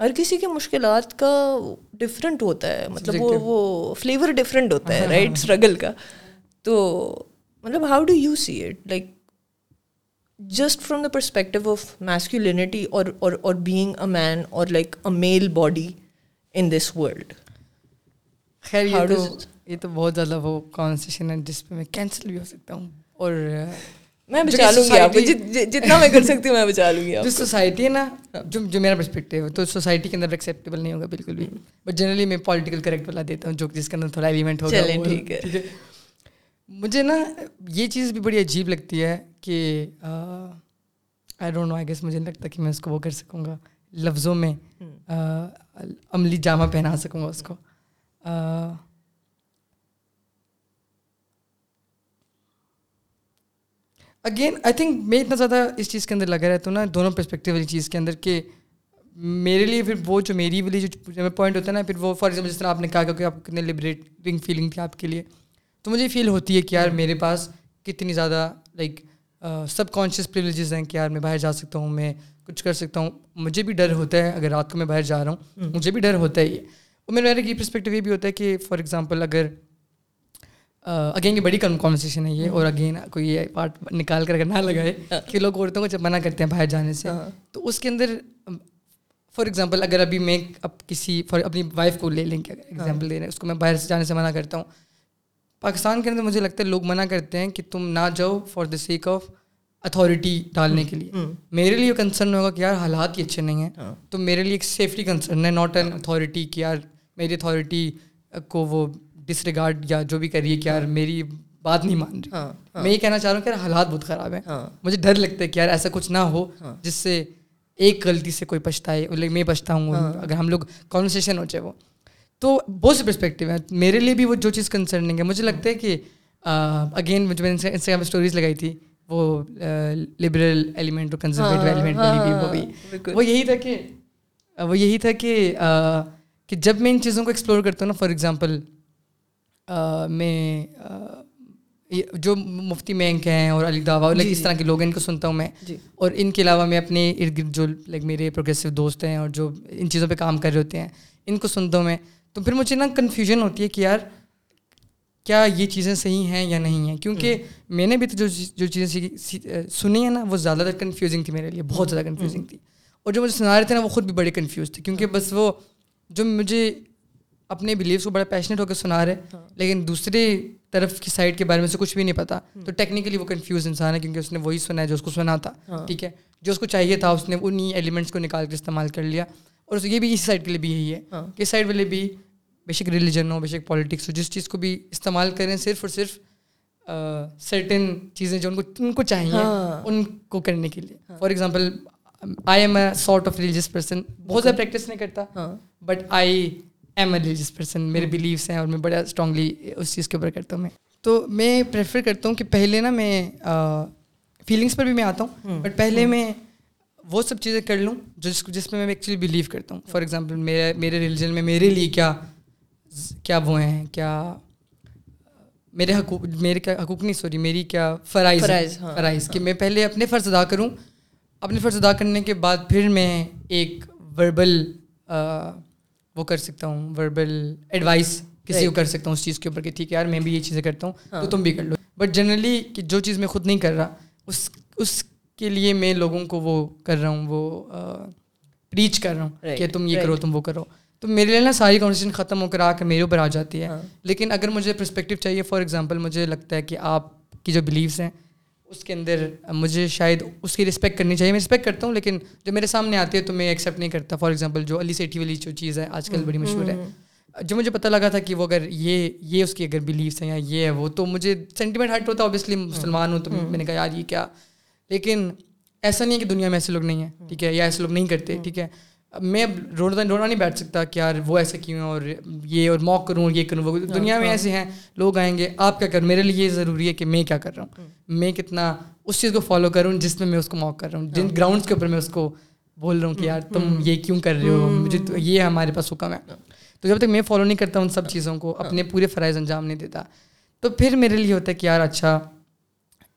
ہر کسی کی مشکلات کا ڈفرینٹ ہوتا ہے مطلب وہ وہ فلیور ڈفرینٹ ہوتا ہے رائٹ اسٹرگل کا۔ تو مطلب how do you see it like just from the perspective of masculinity اور بینگ اے مین اور like a male body in this world خیر یہ تو یہ تو بہت زیادہ وہ کانورسیشن ہے جس پہ میں کینسل بھی ہو سکتا ہوں اور میں بچا لوں گی جتنا میں کر سکتی ہوں میں بچا لوں گی جو سوسائٹی ہے نا جو جو میرا پرسپیکٹیو ہے تو سوسائٹی کے اندر ایکسیپٹیبل نہیں ہوگا بالکل بھی۔ بٹ جنرلی میں پولیٹیکل کریکٹ والا دیتا ہوں جو جس کے اندر تھوڑا ایلیمنٹ ہوگا۔ ٹھیک ہے۔ مجھے نا یہ چیز بھی بڑی عجیب لگتی ہے کہ I don't know I guess مجھے نہیں لگتا کہ میں اس کو وہ کر سکوں گا۔ لفظوں میں عملی جامہ پہنا سکوں گا اس کو۔ اگین آئی تھنک میں اتنا زیادہ اس چیز کے اندر لگا رہتا ہوں نا دونوں پرسپیکٹیو والی چیز کے اندر کہ میرے لیے پھر وہ جو میری والی جو پوائنٹ ہوتا ہے نا پھر وہ فار ایگزامپل جس طرح آپ نے کہا کہ آپ کتنے لبریٹنگ فیلنگ تھی آپ کے لیے تو مجھے فیل ہوتی ہے کہ یار میرے پاس کتنی زیادہ لائک سب کانشیس پریولیجز ہیں کہ یار میں باہر جا سکتا ہوں میں کچھ کر سکتا ہوں مجھے بھی ڈر ہوتا ہے اگر رات کو میں باہر جا رہا ہوں مجھے بھی ڈر ہوتا ہے یہ میرا میرا یہ پرسپیکٹیو یہ بھی ہوتا ہے کہ فار ایگزامپل اگر اگین یہ بڑی کانورسیشن ہے یہ اور اگین کوئی یہ پارٹ نکال کر اگر نہ لگائے کہ لوگ عورتوں کو جب منع کرتے ہیں باہر جانے سے تو اس کے اندر فار ایگزامپل اگر ابھی میں اب کسی فار اپنی وائف کو لے لیں گے ایگزامپل دے رہے ہیں اس کو میں باہر سے جانے سے منع کرتا ہوں پاکستان کے اندر مجھے لگتا ہے لوگ منع کرتے ہیں کہ تم نہ جاؤ for the sake of authority ڈالنے کے لیے۔ میرے لیے کنسرن ہوگا کہ یار حالات ہی اچھے نہیں ہیں تو میرے لیے ایک سیفٹی کنسرن ہے ناٹ این اتھارٹی کہ یار میری اتھارٹی کو وہ ڈس ریگارڈ یا جو بھی کریے کہ یار میری بات نہیں مان رہی۔ میں یہ کہنا چاہ رہا ہوں کہ یار حالات بہت خراب ہیں۔ مجھے ڈر لگتا ہے کہ یار ایسا کچھ نہ ہو جس سے ایک غلطی سے کوئی پچھتائے میں پچھتاؤں اگر ہم لوگ کانورسیشن ہو جائے وہ۔ تو بہت سے پرسپیکٹیو ہیں۔ میرے لیے بھی وہ جو چیز کنسرننگ ہے۔ مجھے لگتا ہے کہ اگین جو میں نے انسٹاگرام اسٹوریز لگائی تھی وہ لبرل ایلیمنٹ اور کنزرویٹو ایلیمنٹ وہ بھی۔ وہ یہی تھا کہ وہ یہی تھا کہ کہ جب میں ان چیزوں کو ایکسپلور کرتا ہوں نا فار ایگزامپل میں جو مفتی مینک ہیں اور علی داوا لائک اس طرح کے لوگ ہیں ان کو سنتا ہوں میں۔ اور ان کے علاوہ میں اپنے ارد گرد جو لائک میرے پروگریسو دوست ہیں اور جو ان چیزوں پہ کام کر رہے ہوتے ہیں ان کو سنتا ہوں میں۔ تو پھر مجھے نا کنفیوژن ہوتی ہے کہ یار کیا یہ چیزیں صحیح ہیں یا نہیں ہیں؟ کیونکہ میں نے بھی تو جو جو چیزیں سنی ہیں نا وہ زیادہ تر کنفیوزنگ تھی میرے لیے بہت زیادہ کنفیوزنگ تھی۔ اور جو مجھے سنا رہے تھے نا وہ خود بھی بڑے کنفیوز تھے کیونکہ بس وہ جو مجھے اپنے بلیوس کو بڑا پیشنیٹ ہو کے سنا رہے لیکن دوسرے طرف کی سائڈ کے بارے میں سے کچھ بھی نہیں پتا۔ تو ٹیکنیکلی وہ کنفیوز انسان ہے کیونکہ اس نے وہی سنا ہے جو اس کو سنا تھا ٹھیک ہے؟ جو اس کو چاہیے تھا اس نے انہیں ایلیمنٹس کو نکال کے استعمال کر لیا۔ اور یہ بھی اس سائڈ کے لیے بھی یہی ہے کہ اس سائڈ والے بھی بے شک ریلیجن ہو بے شک پالیٹکس ہو جس چیز کو بھی استعمال کریں صرف اور صرف سرٹن چیزیں جو ان کو ان کو چاہیے ان کو کرنے کے لیے۔ For example I am a sort of religious person بہت زیادہ پریکٹس نہیں کرتا۔ But I am a religious person میرے بلیوس ہیں اور میں بڑا اسٹرانگلی اس چیز کے اوپر کرتا ہوں میں تو میں پریفر کرتا ہوں کہ پہلے نا میں فیلنگس پر بھی میں آتا ہوں بٹ پہلے میں وہ سب چیزیں کر لوں جس جس میں میں ایکچولی بلیو کرتا ہوں فار ایگزامپل میرے میرے ریلیجن میں میرے لیے کیا کیا وہ ہیں کیا میرے حقوق میرے کیا حقوق نہیں سوری میری کیا فرائض فرائض کہ میں پہلے اپنے فرض ادا کروں اپنے فرض ادا کرنے کے بعد پھر میں ایک وربل وہ کر سکتا ہوں وربل ایڈوائس کسی کو کر سکتا ہوں اس چیز کے اوپر کہ ٹھیک ہے یار میں بھی یہ چیزیں کرتا ہوں تو ہاں۔ تم بھی کر لو۔ بٹ جنرلی کہ جو چیز میں خود نہیں کر رہا اس اس کے لیے میں لوگوں کو وہ کر رہا ہوں وہ ریچ کر رہا ہوں کہ تم یہ کرو تم وہ کرو۔ تو میرے لیے نا ساری کانورسیشن ختم ہو کر آ کے میرے اوپر آ جاتی ہے۔ ہاں۔ لیکن اگر مجھے پرسپیکٹیو چاہیے فار ایگزامپل مجھے لگتا ہے کہ آپ کی جو بلیوس ہیں اس کے اندر مجھے شاید اس کی رسپیکٹ کرنی چاہیے۔ میں رسپیکٹ کرتا ہوں لیکن جو میرے سامنے آتی ہے تو میں ایکسیپٹ نہیں کرتا۔ فار ایگزامپل جو علی سیٹھی والی جو چیز ہے آج کل بڑی مشہور ہے۔ جو مجھے پتہ لگا تھا کہ وہ اگر یہ یہ اس کی اگر بلیوس ہیں یا یہ ہے وہ تو مجھے سینٹیمنٹ ہٹ ہوتا ہے۔ اوبیسلی مسلمان ہوں تو میں نے کہا یار یہ کیا؟ لیکن ایسا نہیں ہے کہ دنیا میں ایسے لوگ نہیں ہیں ٹھیک ہے؟ یا ایسے لوگ نہیں کرتے ٹھیک ہے؟ میں رونا رونا نہیں بیٹھ سکتا کہ یار وہ ایسے کیوں ہیں اور یہ اور موک کروں یہ کروں وہ دنیا میں ایسے ہیں لوگ آئیں گے آپ کیا کریں میرے لیے یہ ضروری ہے کہ میں کیا کر رہا ہوں؟ میں کتنا اس چیز کو فالو کروں جس میں میں اس کو موک کر رہا ہوں جن گراؤنڈس کے اوپر میں اس کو بول رہا ہوں کہ یار تم یہ کیوں کر رہے ہو؟ مجھے یہ ہمارے پاس حکم ہے۔ تو جب تک میں فالو نہیں کرتا ان سب چیزوں کو اپنے پورے فرائض انجام نہیں دیتا تو پھر میرے لیے ہوتا ہے کہ یار اچھا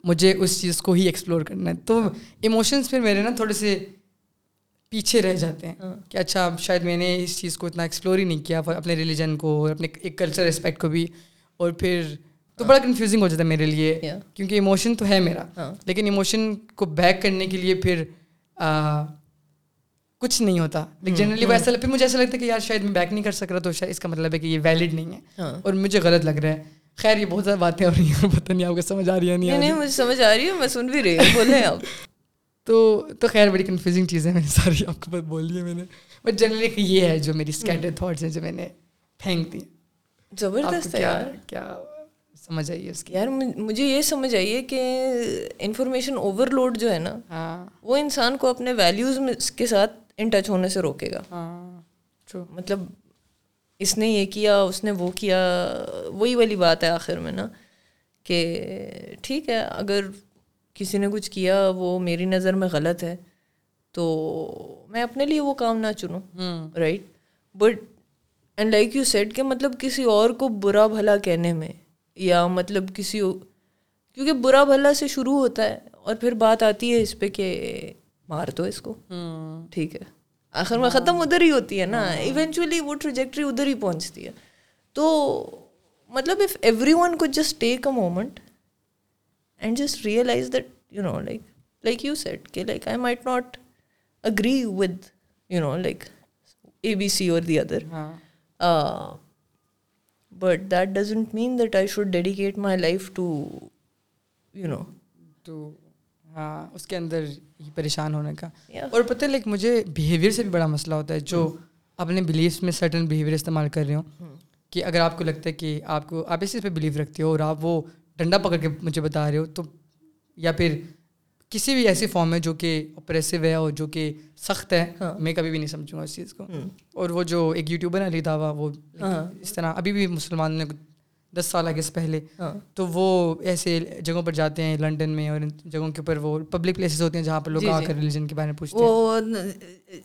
مجھے اس چیز کو ہی ایکسپلور کرنا ہے۔ تو ایموشنس پھر میرے نا تھوڑے سے پیچھے رہ جاتے ہیں ہاں۔ کہ اچھا شاید میں نے اس چیز کو اتنا ایکسپلور ہی نہیں کیا اپنے ریلیجن کو اور اپنے ایک کلچر اسپیکٹ کو بھی۔ اور پھر تو بڑا کنفیوزنگ ہو جاتا ہے میرے لیے کیونکہ ایموشن تو ہے میرا۔ ہاں۔ لیکن ایموشن کو بیک کرنے کے لیے پھر کچھ نہیں ہوتا۔ لیکن جنرلی وہ ایسا پھر مجھے ایسا لگتا ہے کہ یار شاید میں بیک نہیں کر سک رہا تو شاید اس کا مطلب ہے کہ یہ ویلڈ نہیں ہے۔ ہاں۔ اور مجھے غلط لگ رہا ہے۔ خیر یہ بہت زیادہ باتیں ہو رہی ہیں پتہ نہیں آپ کو سمجھ آ رہی ہے نہیں مجھے سمجھ آ رہی ہے میں سن بھی رہی ہوں۔ بولیں آپ۔ تو تو خیر بڑی کنفیوزنگ چیزیں میں نے ساری آپ کو بول دی ہے میں نے۔ بٹ جنرلی یہ ہے جو میری اسکیٹر تھاٹس ہیں جو میں نے پھینک دی زبردست ہے یار۔ کیا سمجھ آئیے اس کی؟ یار مجھے یہ سمجھ آئیے کہ انفارمیشن اوور لوڈ جو ہے نا ہاں۔ وہ انسان کو اپنے ویلیوز کے ساتھ ان ٹچ ہونے سے روکے گا۔ ہاں مطلب اس نے یہ کیا اس نے وہ کیا وہی والی بات ہے آخر میں نا کہ ٹھیک ہے اگر کسی نے کچھ کیا وہ میری نظر میں غلط ہے تو میں اپنے لیے وہ کام نہ چنوں right but and like you said کہ مطلب کسی اور کو برا بھلا کہنے میں یا مطلب کسی کیونکہ برا بھلا سے شروع ہوتا ہے اور پھر بات آتی ہے اس پہ کہ مار دو اس کو۔ ٹھیک ہے۔ آخر میں ختم ادھر ہی ہوتی ہے نا۔ ایونچولی وہ ٹریجیکٹری ادھر ہی پہنچتی ہے۔ تو مطلب اف ایوری ون کو just take a moment and just realise that you know like like you said کہ like I might not agree with you know like A B C اور the other but that doesn't mean that I should dedicate my life to you know تو ہاں اس کے اندر ہی پریشان ہونے کا اور پتہ لائک مجھے بیہیویئر سے بھی بڑا مسئلہ ہوتا ہے جو اپنے بلیفس میں سرٹن بیہیویئر استعمال کر رہے ہوں کہ اگر آپ کو لگتا ہے کہ آپ کو آپ اس پہ بلیو رکھتے ہو اور آپ وہ ڈنڈا پکڑ کے مجھے بتا رہے ہو تو یا پھر کسی بھی ایسی فارم میں جو کہ اپریسو ہے اور جو کہ سخت ہے ہاں۔ میں کبھی بھی نہیں سمجھوں گا اس چیز کو اور وہ جو ایک یوٹیوبر ہے علی دعویٰ وہ ہاں۔ اس طرح ابھی بھی مسلمان نے دس سال آگے سے پہلے ہاں۔ تو وہ ایسے جگہوں پر جاتے ہیں لنڈن میں اور جگہوں کے اوپر وہ پبلک پلیسز ہوتے ہیں جہاں پر لوگ جی، آ جی۔ کر ریلیجن کے بارے میں پوچھتے ہیں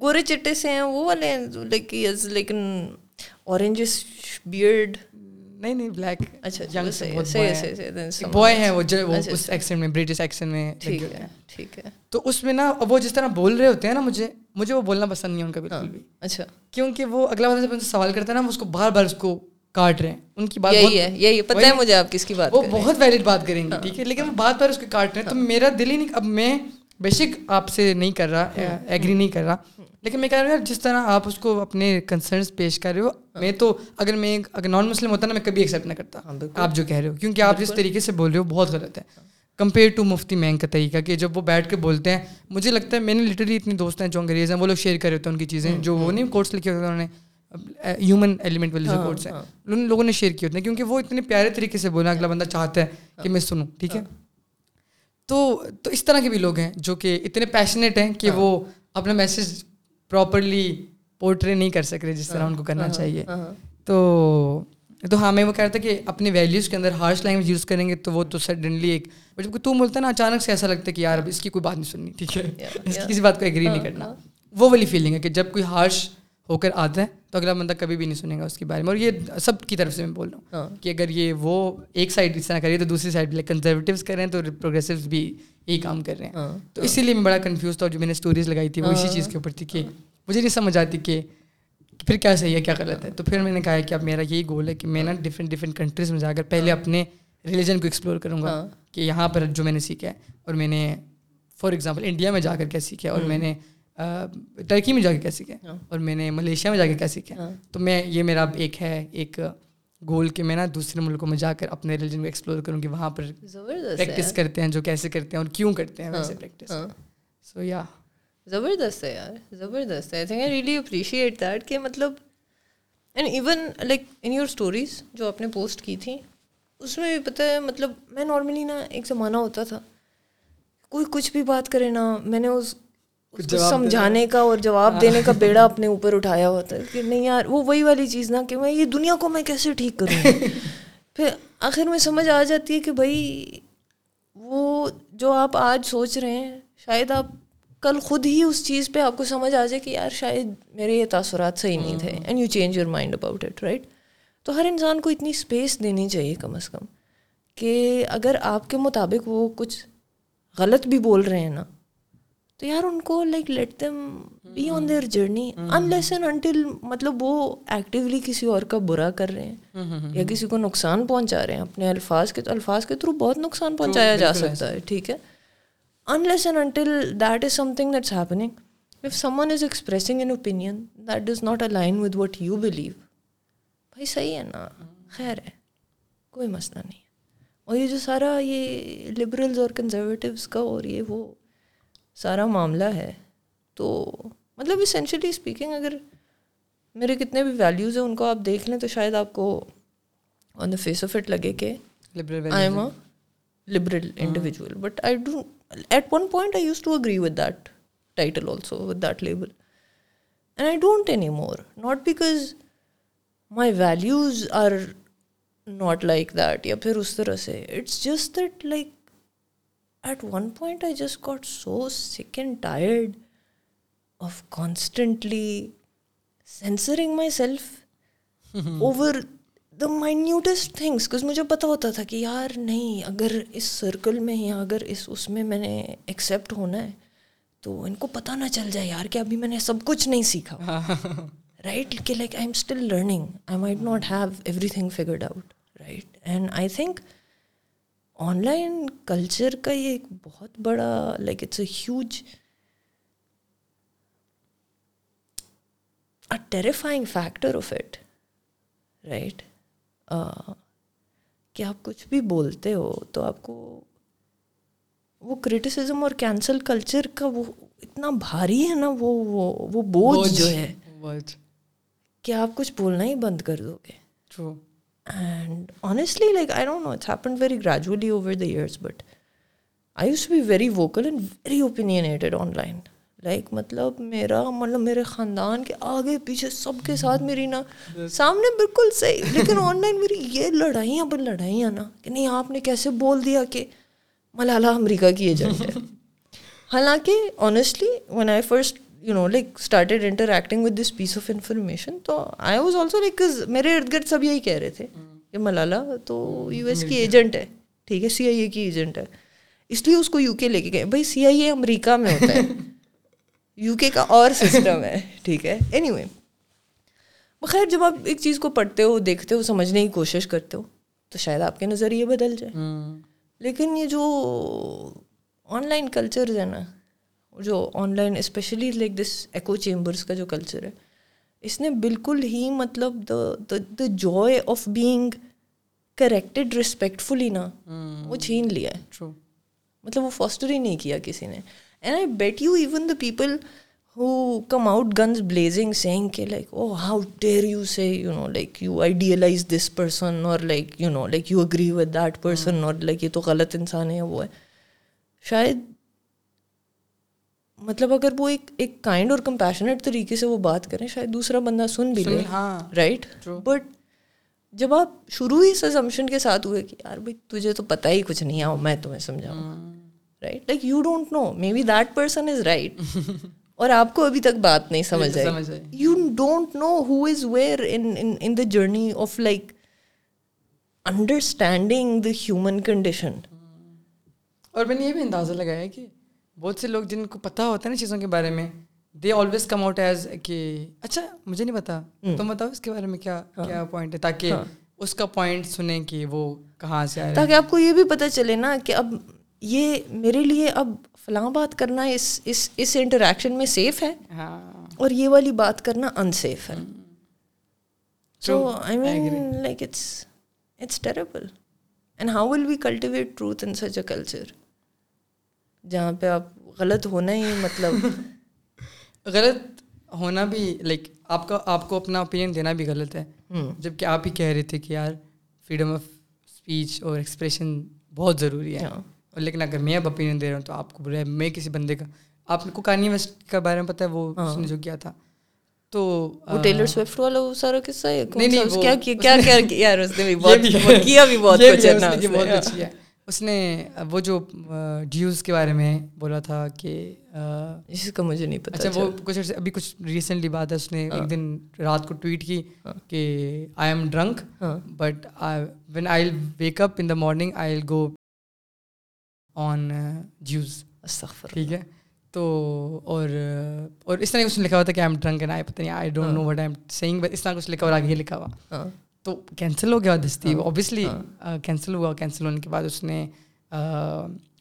گورے چٹے سے ہیں وہ والے لیکن اورنج بیئرڈ نہیں نہیں بلیک اچھا بوائے ہیں۔ وہ جو اچھا، اس ایکسنٹ میں برٹش ایکسنٹ میں ٹھیک ہے تو اس میں نا وہ جس طرح بول رہے ہوتے ہیں نا مجھے مجھے وہ بولنا پسند نہیں ہے ان کا بالکل ہاں، بھی۔ اچھا۔ کیونکہ وہ اگلا بندہ سے سوال کرتا ہے نا اس کو بار بار اس کو کاٹ رہے ہیں۔ ان کی بات یہی ہے یہی پتہ ہے مجھے آپ کس کی بات وہ بہت ویلڈ بات کریں گے ہاں۔ ٹھیک ہے لیکن وہ بات بار اس کو کاٹ رہے ہیں۔ تو ہاں۔ میرا دل ہی نہیں اب میں بے شک آپ سے نہیں کر رہا ایگری نہیں کر رہا۔ لیکن میں کہہ رہا ہوں جس طرح آپ اس کو اپنے کنسرنس پیش کر رہے ہو میں تو اگر میں اگر نان مسلم ہوتا نا میں کبھی ایکسیپٹ نہ کرتا۔ ہاں، آپ جو کہہ رہے ہو کیونکہ آپ جس طریقے سے بول رہے ہو بہت غلط ہے۔ کمپیئر ٹو مفتی مینگ کا طریقہ کہ جب وہ بیٹھ کے بولتے ہیں مجھے لگتا ہے میں نے لٹرلی اتنی دوست ہیں جو انگریز ہیں وہ لوگ شیئر کر رہے ہوتے ہیں ان کی چیزیں جو وہ نہیں کورس لکھے ہوتے ہیں انہوں نے۔ ہیومن ایلیمنٹ والے جو کورس ہیں ان لوگوں نے شیئر کیے ہوتے ہیں کیونکہ وہ اتنے پیارے طریقے سے بولا اگلا بندہ چاہتا ہے کہ میں سنوں ٹھیک ہے؟ تو تو اس طرح کے بھی لوگ ہیں جو کہ اتنے پیشنیٹ ہیں کہ وہ اپنا میسیج پراپرلی پورٹری نہیں کر سک رہے جس طرح ان کو کرنا چاہیے۔ تو تو ہاں میں وہ کہہ رہا تھا کہ اپنے ویلیوز کے اندر ہارش لینگویج یوز کریں گے تو وہ تو سڈنلی ایک جب تو بولتا ہے نا اچانک سے ایسا لگتا ہے کہ یار اب اس کی کوئی بات نہیں سننی ٹھیک ہے۔ اس کی کسی بات کو ایگری نہیں کرنا۔ وہ والی فیلنگ ہے کہ جب کوئی ہارش ہو کر آتا ہے تو اگلا بندہ کبھی بھی نہیں سنے گا اس کے بارے میں۔ اور یہ سب کی طرف سے میں بول رہا ہوں ہاں۔ کہ اگر یہ وہ ایک سائڈ اس طرح کریے تو دوسری سائڈ کنزرویٹیوز کر رہے ہیں تو پروگریسوز بھی یہی کام کر رہے ہیں۔ ہاں۔ تو اسی لیے میں بڑا کنفیوز تھا جو میں نے اسٹوریز لگائی تھی وہ اسی ہاں۔ چیز کے اوپر تھی کہ مجھے نہیں سمجھ آتی کہ پھر کیا صحیح ہے کیا غلط ہے۔ تو پھر میں نے کہا کہ اب میرا یہی گول ہے کہ میں نا ڈفرینٹ ڈفرینٹ کنٹریز میں جا کر پہلے اپنے ریلیجن کو ایکسپلور کروں گا کہ یہاں پر جو میں نے سیکھا ہے۔ اور میں نے فار ایگزامپل انڈیا میں جا کر کیا سیکھا ہے اور میں نے ٹرکی میں جا کے کیا؟ سیکھا ہاں۔ اور میں نے ملیشیا میں جا کے کیا؟ سیکھا ہاں۔ تو میں یہ میرا ایک ہے ایک گول کہ میں نا دوسرے ملکوں میں جا کر اپنے ریلیجن کو ایکسپلور کروں کہ وہاں پر پریکٹس کرتے ہیں جو کیسے کرتے ہیں اور کیوں کرتے ہیں ویسے پریکٹس سو یا زبردست ہے یار زبردست ہے۔ I think I really appreciate that کہ مطلب and even like in your stories جو آپ نے پوسٹ کی تھیں اس میں بھی پتہ ہے مطلب میں نارملی نا ایک زمانہ ہوتا تھا کوئی کچھ بھی بات کرے نا میں نے اس سمجھانے کا اور جواب دینے کا بیڑا اپنے اوپر اٹھایا ہوتا ہے کہ نہیں یار وہ وہی والی چیز نا کہ میں یہ دنیا کو میں کیسے ٹھیک کروں؟ پھر آخر میں سمجھ آ جاتی ہے کہ بھائی وہ جو آپ آج سوچ رہے ہیں شاید آپ کل خود ہی اس چیز پہ آپ کو سمجھ آ جائے کہ یار شاید میرے یہ تاثرات صحیح نہیں تھے and you change your mind about it right تو ہر انسان کو اتنی اسپیس دینی چاہیے کم از کم کہ اگر آپ کے مطابق وہ کچھ غلط بھی بول رہے ہیں نا تو یار ان کو like let them be on their journey unless until مطلب وہ ایکٹیولی کسی اور کا برا کر رہے ہیں یا کسی کو نقصان پہنچا رہے ہیں اپنے الفاظ کے الفاظ کے تھرو بہت نقصان پہنچایا جا سکتا ہے ٹھیک ہے۔ Unless until that is something that's happening if someone is expressing an opinion that does not align with what you believe بھائی صحیح ہے نا خیر ہے کوئی مسئلہ نہیں اور یہ جو سارا یہ لبرلز اور کنزرویٹیوز کا اور یہ وہ سارا معاملہ ہے۔ تو مطلب اسینشلی اسپیکنگ اگر میرے کتنے بھی ویلیوز ہیں ان کو آپ دیکھ لیں تو شاید آپ کو on the face of it لگے کہ I'm a liberal individual but I do at one point I used to agree with that title also with that label and I don't any more not because my values are not like that یا پھر اس طرح سے. It's just that like at one point I just got so sick and tired of constantly censoring myself over the minutest things because مجھے پتہ ہوتا تھا کہ یار نہیں اگر اس سرکل میں یا اگر اس اس میں میں نے ایکسیپٹ ہونا ہے تو ان کو پتہ نہ چل جائے یار کہ ابھی میں نے سب کچھ نہیں سیکھا رائٹ کہ like I am still learning I might not have everything figured out right and I think online culture کا یہ ایک بہت بڑا like it's a huge terrifying factor of it right کہ آپ کچھ بھی بولتے ہو تو آپ کو وہ کرٹیسزم اور کینسل کلچر کا وہ اتنا بھاری ہے نا وہ وہ وہ بوجھ جو ہے کہ آپ کچھ بولنا ہی بند کر دو گے۔ And honestly like I don't know it's happen very gradually over the years but I used to be very vocal and very opinionated online like مطلب میرا مطلب میرے خاندان کے آگے پیچھے سب کے ساتھ میری نا سامنے بالکل صحیح لیکن آن لائن میری یہ لڑائیاں پر لڑائیاں نا کہ نہیں آپ نے کیسے بول دیا کہ ملالہ امریکہ کی ایجنٹ ہے حالانکہ honestly when I first you know like started interacting with this piece of information تو آئی واز آلسو لائک میرے ارد گرد سب یہی کہہ رہے تھے کہ ملالہ تو یو ایس کی ایجنٹ ہے۔ ٹھیک ہے سی آئی اے کی ایجنٹ ہے۔ اس لیے اس کو یو کے لے کے گئے۔ بھائی سی آئی اے امریکہ میں ہوتا ہے۔ یو کے کا اور سسٹم ہے۔ ٹھیک ہے۔ اینی وے بخیر جب آپ ایک چیز کو پڑھتے ہو دیکھتے ہو سمجھنے کی کوشش کرتے ہو تو شاید آپ کے نظریے بدل جائے لیکن یہ جو آن لائن کلچرز ہیں نا جو online especially like this echo chambers کا جو کلچر ہے اس نے بالکل ہی مطلب the the joy of being corrected respectfully نا وہ چھین لیا ہے. مطلب وہ فاسٹر ہی نہیں کیا کسی نے. And I bet you even the people who come out guns blazing saying کہ like oh how dare you say you know like you idealize this person اور like you know like you agree with that person اور like یہ تو غلط انسان ہے وہ ہے شاید مطلب اگر وہ ایک ایک کائنڈ اور کمپیشنیٹ طریقے سے وہ بات کریں شاید دوسرا بندہ سن بھی لے رائٹ بٹ جب آپ شروع ہی اس ازمپشن کے ساتھ ہوئے کہ یار بھائی تجھے تو پتہ ہی کچھ نہیں آؤ میں تمہیں سمجھاؤں right like you don't know maybe that person is right اور آپ کو ابھی تک بات نہیں سمجھ آئی۔ You don't know who is where in the journey of like understanding the human condition اور میں نے یہ بھی اندازہ لگایا کہ بہت سے لوگ جن کو پتہ ہوتا ہے نا چیزوں کے بارے میں they always come out as کہ اچھا مجھے نہیں پتا تم بتاؤ اس کے بارے میں کیا ہاں۔ کیا پوائنٹ ہے؟ تاکہ ہاں۔ اس کا پوائنٹ سنیں کہ وہ کہاں سے آئے تاکہ آپ کو یہ بھی پتہ چلے نا کہ اب یہ میرے لیے اب فلاں بات کرنا اس اس اس انٹریکشن میں سیف ہے ہاں۔ اور یہ والی بات کرنا ان سیف ہے so I mean like it's it's terrible and how will we cultivate truth in such a culture جہاں پہ آپ غلط ہونا ہی مطلب غلط ہونا بھی لائک آپ کا آپ کو اپنا اوپینین دینا بھی غلط ہے. جبکہ آپ ہی کہہ رہے تھے کہ یار فریڈم آف اسپیچ اور ایکسپریشن بہت ضروری ہے. اور لیکن اگر میں اب اوپینین دے رہا ہوں تو آپ کو برا میں کسی بندے کا آپ کو کانی ویسٹ کے بارے میں پتہ ہے وہ اس نے جو کیا تھا۔ تو وہ ٹیلر سوئفٹ والا وہ سارا قصہ ہے۔ کیا کیا کیا یار اس نے بھی بہت کیا بھی بہت کچھ ہے۔ اس نے وہ جو ڈیوز کے بارے میں بولا تھا کہ اس کا مجھے نہیں پتا اچھا وہ کچھ ابھی کچھ ریسنٹلی بات ہے اس نے ایک دن رات کو ٹویٹ کی کہ I am drunk but when I wake up in the morning I will go on dues ٹھیک ہے؟ تو اور اور اس طرح نے لکھا ہوا تھا کہ I am drunk and I پتہ نہیں I don't know what I am saying but اس طرح کچھ لکھا ہوا آگے لکھا ہوا۔ تو کینسل ہو گیا دستی اوبیسلی کینسل ہوا کینسل ہونے کے بعد اس نے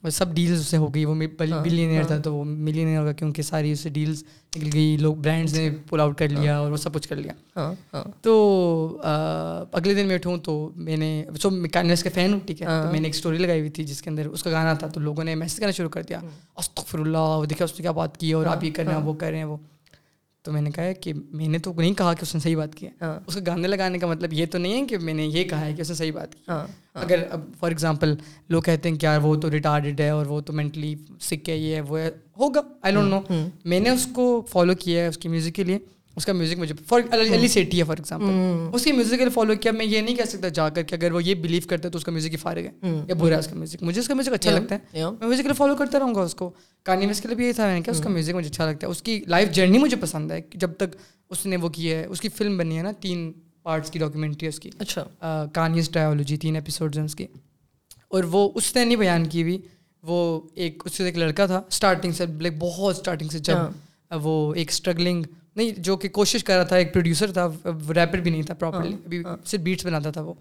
سب ڈیلز اسے ہو گئی وہ بلینئر تھا تو وہ ملینئر ہوگا کیونکہ ساری اسے ڈیلس نکل گئی لوگ برانڈس نے پل آؤٹ کر لیا اور وہ سب کچھ کر لیا۔ تو اگلے دن میں اٹھوں تو میں نے سو کینس کا فین ہوں ٹھیک ہے؟ تو میں نے ایک اسٹوری لگائی ہوئی تھی جس کے اندر اس کا گانا تھا تو لوگوں نے میسج کرنا شروع کر دیا۔ استغفر اللہ دیکھا اس نے کیا بات کی اور آپ یہ کر رہے ہیں وہ کر رہے ہیں وہ۔ تو میں نے کہا کہ میں نے تو نہیں کہا کہ اس نے صحیح بات کی ہے۔ ہاں۔ اس کو گانے لگانے کا مطلب یہ تو نہیں ہے کہ میں نے یہ کہا ہے کہ اس نے صحیح بات کی۔ ہاں، ہاں۔ اگر اب فار ایگزامپل لوگ کہتے ہیں کہ یار وہ تو ریٹارڈیڈ ہے اور وہ تو مینٹلی سکھ ہے یہ ہے وہ ہے ہوگا آئی ڈونٹ نو میں نے اس کو فالو کیا ہے اس کی میوزک کے لیے۔ اس کا میوزک مجھے فار علی سیٹی ہے فار ایگزامپل اس کی میوزک فالو کیا میں یہ نہیں کہہ سکتا جا کر کہ اگر وہ یہ بلیو کرتا ہے تو اس کا میوزک ہی فارغ ہے یا برا ہے اس کا میوزک مجھے اس کا میوزک اچھا لگتا ہے. میں میوزک کے لیے فالو کرتا رہوں گا اس کو. کہانی میں اس کے لیے بھی یہ تھا میں نے کہا اس کا میوزک مجھے اچھا لگتا ہے. اس کی لائف جرنی مجھے پسند ہے. جب تک اس نے وہ کیا ہے اس کی فلم بنی ہے نا تین پارٹس کی ڈاکیومنٹری اس کی. اچھا. کانیز ٹرائیولوجی تین ایپیسوڈز ہیں اس کی. اور وہ اس نے نہیں بیان کی ہوئی وہ ایک اس سے ایک لڑکا تھا اسٹارٹنگ سے لائک بہت اسٹارٹنگ سے جب۔ وہ ایک اسٹرگلنگ نہیں جو کہ کوشش کر رہا تھا ایک پروڈیوسر تھا ریپر بھی نہیں تھا پراپرلی ابھی صرف بیٹس بناتا تھا وہ۔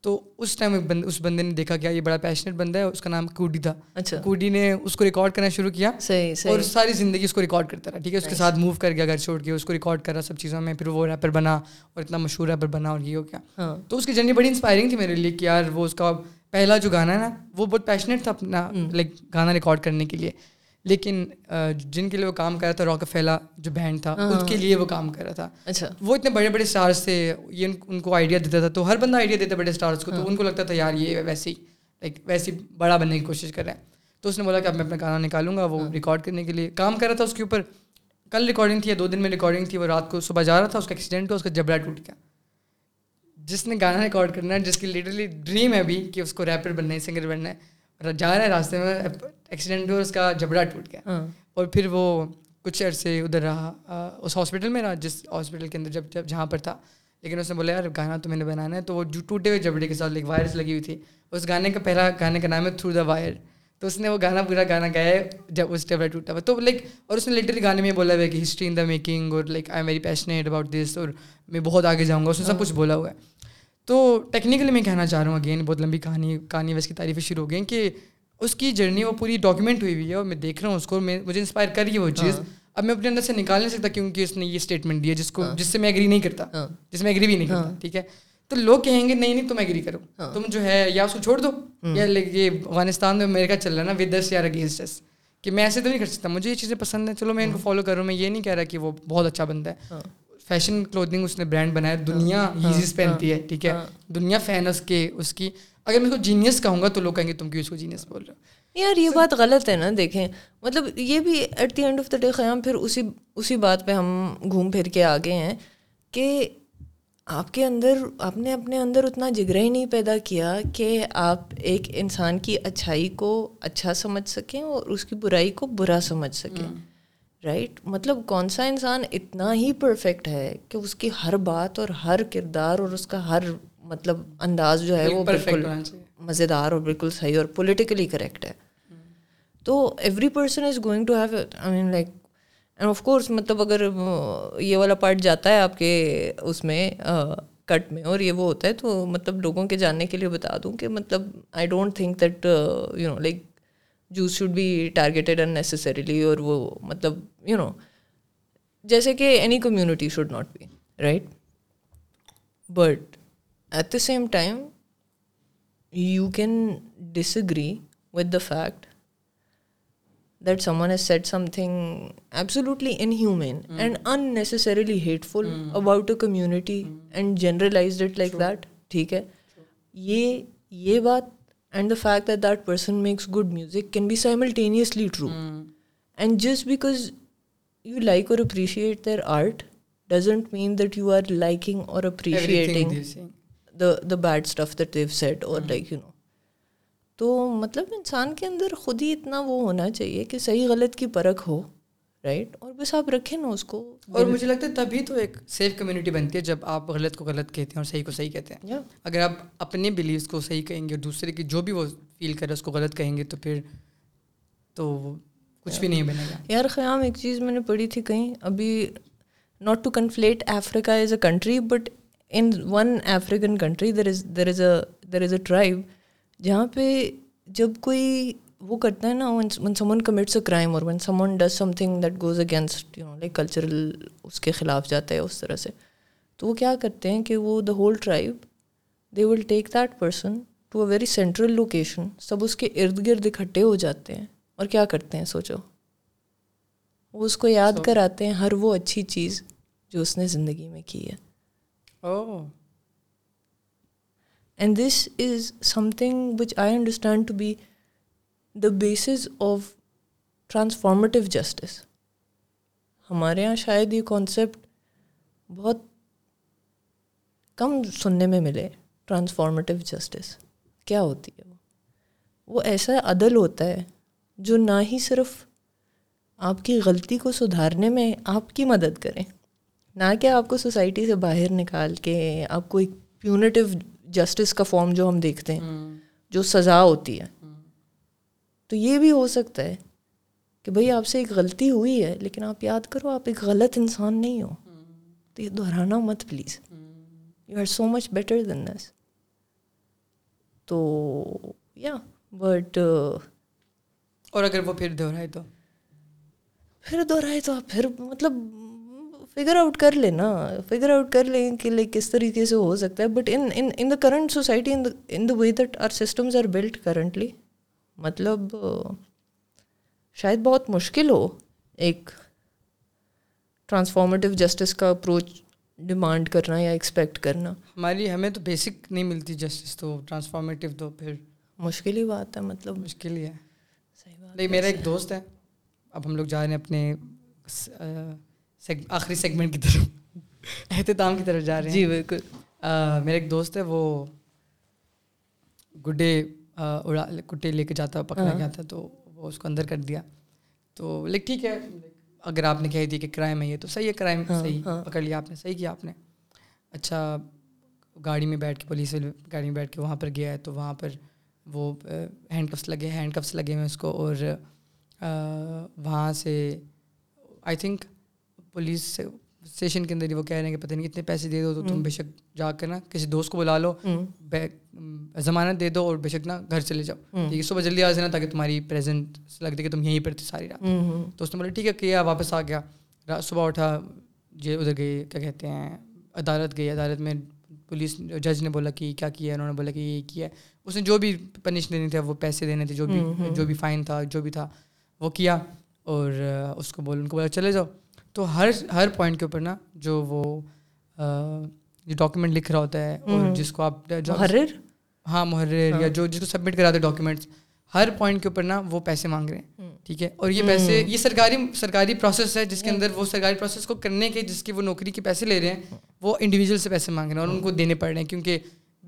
تو اس ٹائم ایک بند اس بندے نے دیکھا کیا یہ بڑا پیشنیٹ بندہ ہے اس کا نام کوڈی تھا۔ اچھا۔ کوڈی نے اس کو ریکارڈ کرنا شروع کیا صحیح صحیح۔ اور ساری زندگی اس کو ریکارڈ کرتا رہا ٹھیک ہے؟ اس کے ساتھ موو کر گیا گھر چھوڑ کے اس کو ریکارڈ کرا سب چیزوں میں پھر وہ ریپر بنا اور اتنا مشہور ریپر بنا اور یہ ہو گیا۔ ہاں۔ تو اس کی جرنی بڑی انسپائرنگ تھی میرے لیے کہ یار وہ اس کا پہلا جو گانا ہے نا وہ بہت پیشنیٹ تھا اپنا لائک گانا ریکارڈ کرنے کے لیے۔ لیکن جن کے لیے وہ کام کر رہا تھا راک فیلا جو بینڈ تھا اس کے لیے وہ کام کر رہا تھا۔ اچھا۔ وہ اتنے بڑے بڑے اسٹارس تھے یہ ان کو آئیڈیا دیتا تھا۔ تو ہر بندہ آئیڈیا دیتا بڑے اسٹارس کو تو ان کو لگتا تھا یار یہ ویسے ہی لائک ویسے بڑا بننے کی کوشش کر رہے ہیں تو اس نے بولا کہ اب میں اپنا گانا نکالوں گا وہ ریکارڈ کرنے کے لیے۔ کام کر رہا تھا اس کے اوپر۔ کل ریکارڈنگ تھی یا دو دن میں ریکارڈنگ تھی وہ رات کو صبح جا رہا تھا اس کا ایکسیڈنٹ ہوا اس کا جبڑا ٹوٹ گیا۔ جس نے گانا ریکارڈ کرنا ہے جس کی لٹرلی ڈریم ہے ابھی کہ اس کو ریپر بننا ہے سنگر بننا ہے جا رہا ہے راستے میں ایکسیڈنٹ ہوا اس کا جبڑا ٹوٹ گیا۔ ہاں۔ اور پھر وہ کچھ عرصے ادھر رہا اس ہاسپٹل میں رہا جس ہاسپٹل کے اندر جب جب جہاں پر تھا۔ لیکن اس نے بولا یار گانا تو میں نے بنانا ہے۔ تو وہ جو ٹوٹے ہوئے جبڑے کے ساتھ ایک وائرس لگی ہوئی تھی۔ اس گانے کا پہلا گانے کا نام ہے تھرو دا وائر تو اس نے وہ گانا پورا گانا گایا ہے جب اس ٹیبلا ٹوٹا ہوا۔ تو لائک اور اس نے لٹرلی گانے میں بولا ہوا ہے کہ ہسٹری ان دا میکنگ اور like I am very passionate about this اور میں بہت آگے جاؤں گا۔ اس نے سب کچھ بولا ہوا ہے۔ تو ٹیکنیکلی میں کہنا چاہ رہا ہوں اگین بہت لمبی کہانی کہانی ویس کی تعریفیں شروع ہو گئی کہ اس کی جرنی وہ پوری ڈاکیومنٹ ہوئی ہوئی ہے اور میں دیکھ رہا ہوں اس کو میں مجھے انسپائر کری ہے وہ چیز۔ اب میں اپنے اندر سے نکال نہیں سکتا کیونکہ اس نے یہ اسٹیٹمنٹ دیا جس کو جس سے میں ایگری نہیں کرتا۔ جس میں ایگری بھی نہیں کرتا ٹھیک ہے۔ تو لوگ کہیں گے نہیں نہیں تم ایگری کرو۔ تم جو ہے یا اس کو چھوڑ دو۔ یا یہ افغانستان میں امیرکا چل رہا ہے نا ود دس یا اگینسٹ دس کہ میں ایسے تو نہیں کر سکتا۔ مجھے یہ چیزیں پسند ہیں۔ چلو میں ان کو فالو کر رہا ہوں۔ میں یہ نہیں کہہ رہا کہ وہ بہت اچھا بندہ ہے۔ فیشن کلودنگ اس نے برانڈ بنایا دنیا ہیزیز پہنتی ہے ٹھیک ہے؟ دنیا فین اس کے اس کی اگر میں اس کو جینیس کہوں گا تو لوگ کہیں گے تم کیوں اس کو جینیس بول رہے ہو؟ یار یہ بات غلط ہے نا دیکھیں۔ مطلب یہ بھی at the end of the day قیام پھر اسی اسی بات پہ ہم گھوم پھر کے آگے ہیں کہ آپ کے اندر آپ نے اپنے اندر اتنا جگرا ہی نہیں پیدا کیا کہ آپ ایک انسان کی اچھائی کو اچھا سمجھ سکیں اور اس کی برائی کو برا سمجھ سکیں۔ رائٹ مطلب کون سا انسان اتنا ہی پرفیکٹ ہے کہ اس کی ہر بات اور ہر کردار اور اس کا ہر مطلب انداز جو ہے وہ بالکل مزیدار اور بالکل صحیح اور پولیٹیکلی کریکٹ ہے۔ تو every person is going to have I mean like and of course مطلب اگر یہ والا پارٹ جاتا ہے آپ کے اس میں کٹ میں اور یہ وہ ہوتا ہے تو مطلب لوگوں کے جاننے کے لیے بتا دوں کہ مطلب I don't think that you know like Jews should be targeted unnecessarily اور وہ مطلب یو نو جیسے کہ any community should not be right but at the same time you can disagree with the fact that someone has said something absolutely inhuman and unnecessarily hateful about a community and generalize it like that ٹھیک ہے یہ یہ بات and the fact that that person makes good music can be simultaneously true and just because you like اور appreciate their art doesn't mean that you are liking اور appreciating the the bad stuff that they've said اور like you know تو مطلب انسان کے اندر خود ہی اتنا وہ ہونا چاہیے کہ صحیح غلط کی پرکھ ہو رائٹ اور بس آپ رکھیں نا اس کو۔ اور مجھے لگتا ہے تبھی تو ایک سیف کمیونٹی بنتی ہے جب آپ غلط کو غلط کہتے ہیں اور صحیح کو صحیح کہتے ہیں۔ اگر آپ اپنے بلیوس کو صحیح کہیں گے اور دوسرے کی جو بھی وہ فیل کرے اس کو غلط کہیں گے تو پھر تو کچھ بھی نہیں بنے گا۔ یار قیام ایک چیز میں نے پڑھی تھی کہیں ابھی not to conflate Africa as a country but in one African country there is there is a there is a tribe جہاں پہ جب کوئی وہ کرتا ہے نا one someone commits a crime اور one someone does something that goes against you know like cultural اس کے خلاف جاتا ہے اس طرح سے۔ تو وہ کیا کرتے ہیں کہ وہ the whole tribe they will take that person to a very central location سب اس کے ارد گرد اکٹھے ہو جاتے ہیں۔ اور کیا کرتے ہیں؟ سوچو۔ وہ اس کو یاد کراتے ہیں ہر وہ اچھی چیز جو اس نے زندگی میں کی ہے۔ And this is something which I understand to be the basis of transformative justice ہمارے یہاں شاید یہ کانسیپٹ بہت کم سننے میں ملے ٹرانسفارمیٹیو جسٹس کیا ہوتی ہے وہ؟ وہ ایسا عدل ہوتا ہے جو نہ ہی صرف آپ کی غلطی کو سدھارنے میں آپ کی مدد کریں نہ کہ آپ کو سوسائٹی سے باہر نکال کے آپ کو ایک پیونیٹیو جسٹس کا فارم جو ہم دیکھتے ہیں جو سزا ہوتی ہے۔ تو یہ بھی ہو سکتا ہے کہ بھائی آپ سے ایک غلطی ہوئی ہے لیکن آپ یاد کرو آپ ایک غلط انسان نہیں ہو۔ تو یہ دہرانا مت please you are so much better than this تو یا بٹ اور اگر وہ پھر دہرائے تو؟ پھر دہرائے تو آپ پھر مطلب فگر آؤٹ کر لیں نا۔ فگر آؤٹ کر لیں کہ لائک کس طریقے سے ہو سکتا ہے۔ But in in the current society in the way that our systems are built currently مطلب شاید بہت مشکل ہو ایک ٹرانسفارمیٹیو جسٹس کا اپروچ ڈیمانڈ کرنا یا ایکسپیکٹ کرنا۔ ہماری ہمیں تو بیسک نہیں ملتی جسٹس تو ٹرانسفارمیٹیو تو پھر مشکل ہی بات ہے مطلب۔ مشکل ہی ہے۔ صحیح بات لیکن میرا ایک دوست ہے۔ اب ہم لوگ جا رہے ہیں اپنے آخری سیگمنٹ کی طرف۔ اہتمام کی طرف جا رہے ہیں۔ جی بالکل۔ میرا ایک دوست ہے وہ گڈے اڑا کٹے لے کے جاتا پکڑا گیا تھا تو وہ اس کو اندر کر دیا۔ تو لیک ٹھیک ہے اگر آپ نے کہہ دی کہ کرائم ہے یہ تو صحیح ہے کرائم صحیح پکڑ لیا آپ نے صحیح کیا آپ نے۔ اچھا گاڑی میں بیٹھ کے پولیس گاڑی میں بیٹھ کے وہاں پر گیا ہے تو وہاں پر وہ ہینڈ کپس لگے ہینڈ کپس لگے ہوئے اس کو اور وہاں سے آئی تھنک پولیس اسٹیشن کے اندر ہی وہ کہہ رہے ہیں کہ پتہ نہیں کتنے پیسے دے دو تو تم بے شک جا کر نا کسی دوست کو بلا لو ضمانت دے دو اور بے شک نا گھر چلے جاؤ۔ ٹھیک ہے صبح جلدی آ جانا تاکہ تمہاری پریزنٹ لگ دے کہ تم یہیں پر تھی ساری رات۔ تو اس نے بولا ٹھیک ہے کیا واپس آ گیا۔ صبح اٹھا یہ ادھر گئے کیا کہتے ہیں عدالت گئی۔ عدالت میں پولیس جج نے بولا کہ کیا کیا انہوں نے بولا کہ یہ کیا ہے۔ اس نے جو بھی پنش دینی تھے وہ پیسے دینے تھے جو بھی جو بھی فائن تھا جو بھی تھا وہ کیا۔ اور اس کو بول ان کو بولا چلے جاؤ۔ تو ہر ہر پوائنٹ کے اوپر نا جو وہ جو ڈاکیومنٹ لکھ رہا ہوتا ہے اور جس کو آپ محرر ہاں محرر یا جو جس کو سبمٹ کراتے ڈاکیومنٹس ہر پوائنٹ کے اوپر نا وہ پیسے مانگ رہے ہیں ٹھیک ہے؟ اور یہ پیسے یہ سرکاری سرکاری پروسیس ہے جس کے اندر وہ سرکاری پروسیس کو کرنے کے جس کی وہ نوکری کے پیسے لے رہے ہیں وہ انڈیویجول سے پیسے مانگ رہے ہیں اور ان کو دینے پڑ رہے ہیں کیونکہ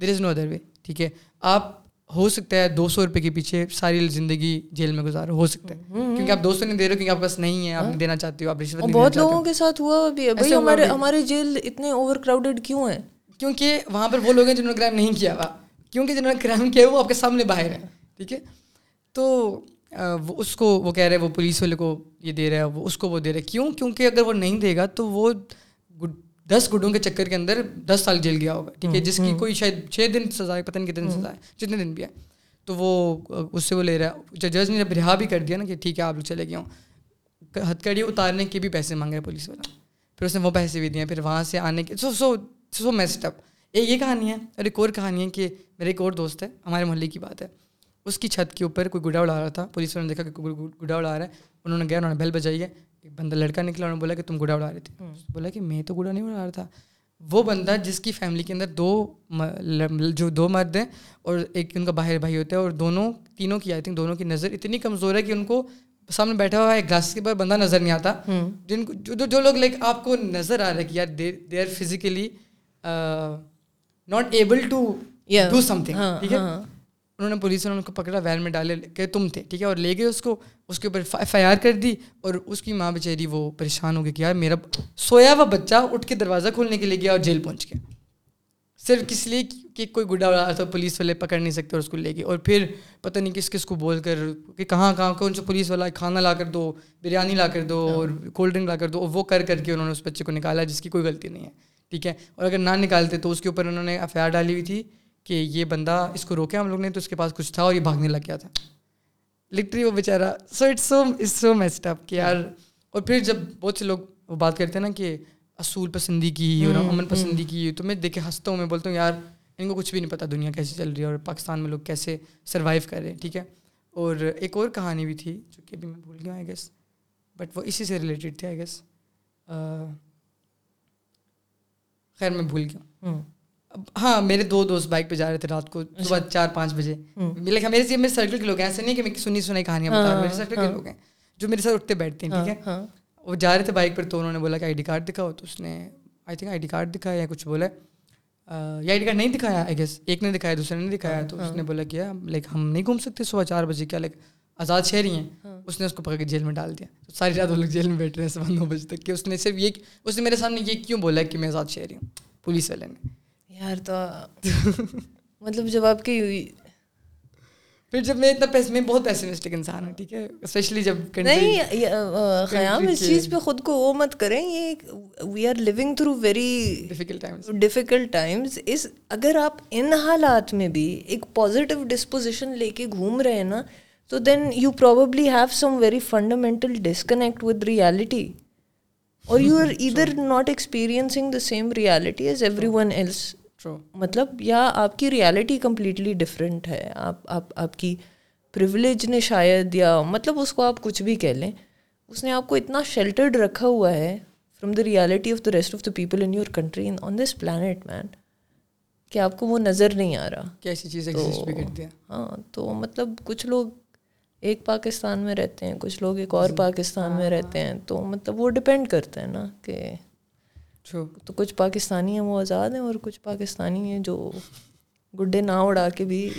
there is no other way ٹھیک ہے؟ آپ ہو سکتا ہے دو سو روپئے کے پیچھے ساری زندگی جیل میں گزارو ہو سکتا ہے۔ کیونکہ آپ دو سو نہیں دے رہے کیونکہ آپ پاس نہیں ہے آپ دینا چاہتے ہو آپ رشوت بہت لوگوں کے ساتھ ہوا بھی بھائی ہمارے ہمارے جیل اتنے اوور کراؤڈیڈ کیوں ہیں؟ کیونکہ وہاں پر وہ لوگ ہیں جنہوں نے کرائم نہیں کیا ہوا۔ کیونکہ جنہوں نے کرائم کیا وہ آپ کے سامنے باہر ہیں۔ ٹھیک ہے؟ تو وہ اس کو وہ کہہ رہے ہیں وہ پولیس والے کو یہ دے رہا ہے وہ اس کو وہ دے رہا ہے۔ کیوں؟ کیونکہ اگر وہ نہیں دے گا تو وہ دس گڈوں کے چکر کے اندر دس سال جیل گیا ہوگا ٹھیک ہے جس کی کوئی شاید چھ دن سزا ہے پتہ نہیں کتنے دن سزا ہے جتنے دن بھی ہے۔ تو وہ اس سے وہ لے رہا ہے۔ جج نے جب رہا بھی کر دیا نا کہ ٹھیک ہے آپ لوگ چلے گئے ہوں۔ ہتھ کڑی اتارنے کے بھی پیسے مانگ رہے پولیس والا۔ پھر اس نے وہ پیسے بھی دیے پھر وہاں سے آنے کے سو سو سو میسٹ اپ ایک یہ کہانی ہے اور ایک اور کہانی ہے کہ میرے ایک اور دوست ہے ہمارے محلے کی بات ہے۔ اس کی چھت کے اوپر کوئی گڈا اڑا رہا تھا پولیس والوں نے دیکھا کہ گڈا اڑا رہا ہے انہوں نے گیا انہوں نے بیل بجائی ہے۔ ایک بندہ لڑکا نکلا انہوں نے بولا کہ تم گڈا اڑا رہے تھے۔ بولا کہ میں تو گڈا نہیں اڑا رہا تھا۔ وہ بندہ جس کی فیملی کے اندر دو جو دو مرد ہیں اور ایک ان کا باہر بھائی ہوتا ہے اور دونوں تینوں کی آئی تھنک دونوں کی نظر اتنی کمزور ہے کہ ان کو سامنے بیٹھا ہوا ہے گلاس کے پر بندہ نظر نہیں آتا۔ جن کو جو جو لوگ لائک آپ کو نظر آ رہا ہے کہ یار they are physically not able to do something ٹھیک ہے؟ انہوں نے پولیس نے ان کو پکڑا وین میں ڈالے کہ تم تھے، ٹھیک ہے؟ اور لے گئے اس کو، اس کے اوپر ایف آئی آر کر دی اور اس کی ماں بیچاری وہ پریشان ہو گئی کہ یار میرا سویا ہوا بچہ اٹھ کے دروازہ کھولنے کے لیے گیا اور جیل پہنچ گیا۔ صرف کس لیے کہ کوئی گڈا اڑا تھا پولیس والے پکڑ نہیں سکتے اور اس کو لے گئے۔ اور پھر پتہ نہیں کس کس کو بول کر کہ کہاں کہاں کون سے پولیس والا، کھانا لا کر دو، بریانی لا کر دو اور کولڈ ڈرنک لا کر دو، اور وہ کر کر کے انہوں نے اس بچے کو نکالا جس کی کوئی غلطی نہیں ہے، ٹھیک ہے؟ اور اگر نہ نکالتے تو اس کے اوپر انہوں نے ایف آئی آر ڈالی ہوئی تھی۔ کہ یہ بندہ اس کو روکے ہم لوگ نے تو اس کے پاس کچھ تھا اور یہ بھاگنے لگ گیا تھا۔ لٹری وہ بیچارہ سو اٹس سو اٹس سو میسٹ اپ کہ یار اور پھر جب بہت سے لوگ وہ بات کرتے ہیں نا کہ اصول پسندی کی اور امن پسندی کی تو میں دیکھے ہنستا ہوں میں بولتا ہوں یار ان کو کچھ بھی نہیں پتا دنیا کیسے چل رہی ہے اور پاکستان میں لوگ کیسے سروائیو کر رہے ہیں ٹھیک ہے؟ اور ایک اور کہانی بھی تھی جو کہ ابھی میں بھول گیا آئی گیس بٹ وہ اسی سے ریلیٹڈ تھے آئی گیس خیر میں بھول گیا ہاں میرے دو دوست بائک پہ جا رہے تھے رات کو صبح چار پانچ بجے۔ میرے میرے میرے سرکل کے لوگ ہیں ایسے نہیں کہ میں سنی سنائی کہانیاں بتا رہا میرے سرکل کے لوگ ہیں جو میرے ساتھ اٹھتے بیٹھتے ہیں ٹھیک ہے؟ وہ جا رہے تھے بائک پر تو انہوں نے بولا کہ آئی ڈی کارڈ دکھاؤ تو اس نے I think I D card دکھایا یا کچھ بولا۔ یا آئی ڈی کارڈ نہیں دکھایا آئی گیس ایک نے دکھایا دوسرے نے دکھایا تو اس نے بولا کیا لائک ہم نہیں گھوم سکتے صبح چار بجے کیا لائک آزاد شہری ہیں؟ اس نے اس کو پکڑ کے جیل میں ڈال دیا۔ تو ساری رات وہ لوگ جیل میں بیٹھ رہے ہیں صبح نو بجے تک۔ کہ اس نے صرف یہ اس نے میرے سامنے یہ کیوں بولا کہ میں آزاد شہری ہوں؟ پولیس والے نے۔ یار تو مطلب جب آپ کی پھر جب میں اتنا پیس میں بہت پیسمسٹک انسان ہوں ٹھیک ہے؟ اسپیشلی جب نہیں خیام اس چیز پہ خود کو وہ مت کریں یہ we are living through very difficult times difficult times اس اگر آپ ان حالات میں بھی ایک پازیٹیو ڈسپوزیشن لے کے گھوم رہے ہیں نا تو then you probably have some very fundamental disconnect with reality اور you are either not experiencing the same reality as everyone else مطلب یا آپ کی ریالٹی کمپلیٹلی ڈفرینٹ ہے. آپ آپ آپ کی پریولیج نے شاید یا مطلب اس کو آپ کچھ بھی کہہ لیں اس نے آپ کو اتنا شیلٹرڈ رکھا ہوا ہے from the reality of the rest of the people in your country on this planet man کہ آپ کو وہ نظر نہیں آ رہا. کیسی چیز ہاں تو مطلب کچھ لوگ ایک پاکستان میں رہتے ہیں کچھ لوگ ایک اور پاکستان میں رہتے ہیں تو مطلب وہ ڈپینڈ کرتے ہیں نا کہ تو کچھ پاکستانی ہیں وہ آزاد ہیں اور کچھ پاکستانی ہیں جو گڈے نہ اڑا کے بھی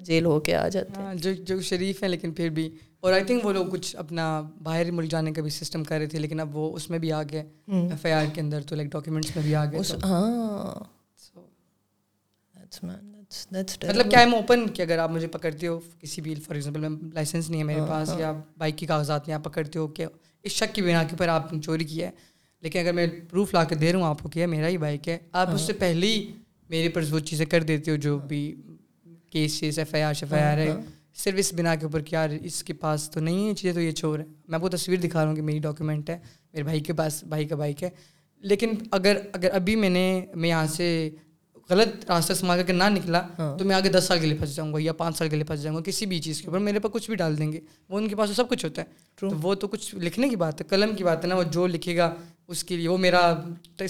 جیل ہو کے آ جاتے ہیں۔ جو جو شریف ہیں لیکن پھر بھی۔ اور آئی تھنک وہ لوگ کچھ اپنا باہر ملک جانے کا بھی سسٹم کر رہے تھے لیکن اب وہ اس میں بھی آ گئے۔ ایف آئی آر کے اندر تو لائک ڈاکیومنٹس میں بھی آ گئے ہاں۔ مطلب کیا ہے اوپن کہ اگر آپ مجھے پکڑتے ہو کسی بھی فار ایگزامپل میں لائسنس نہیں ہے میرے پاس یا بائک کی کاغذات نہیں آپ پکڑتے ہو کہ اس شک کی بنا کے اوپر آپ نے چوری کیا ہے لیکن اگر میں پروف لا کے دے رہا ہوں آپ کو کہ میرا ہی بائک ہے آپ اس سے پہلے ہی میرے پر وہ چیزیں کر دیتے ہو جو بھی کیسز ایف آئی آر شیف آئی آر ہے۔ صرف اس بنا کے اوپر کہ یار اس کے پاس تو نہیں ہے چیزیں تو یہ چور ہے۔ میں آپ کو تصویر دکھا رہا ہوں کہ میری ڈاکیومنٹ ہے میرے بھائی کے پاس بھائی کا بائک ہے۔ لیکن اگر اگر ابھی میں نے میں یہاں سے غلط راستہ استعمال کر کے نہ نکلا ہاں۔ تو میں آگے دس سال کے لیے پھنس جاؤں گا یا پانچ سال کے لیے پھنس جاؤں گا کسی بھی چیز کے اوپر۔ میرے پاس کچھ بھی ڈال دیں گے۔ وہ ان کے پاس سب کچھ ہوتا ہے۔ تو وہ تو کچھ لکھنے کی بات ہے قلم کی بات ہے نا وہ جو لکھے گا اس کے لیے وہ میرا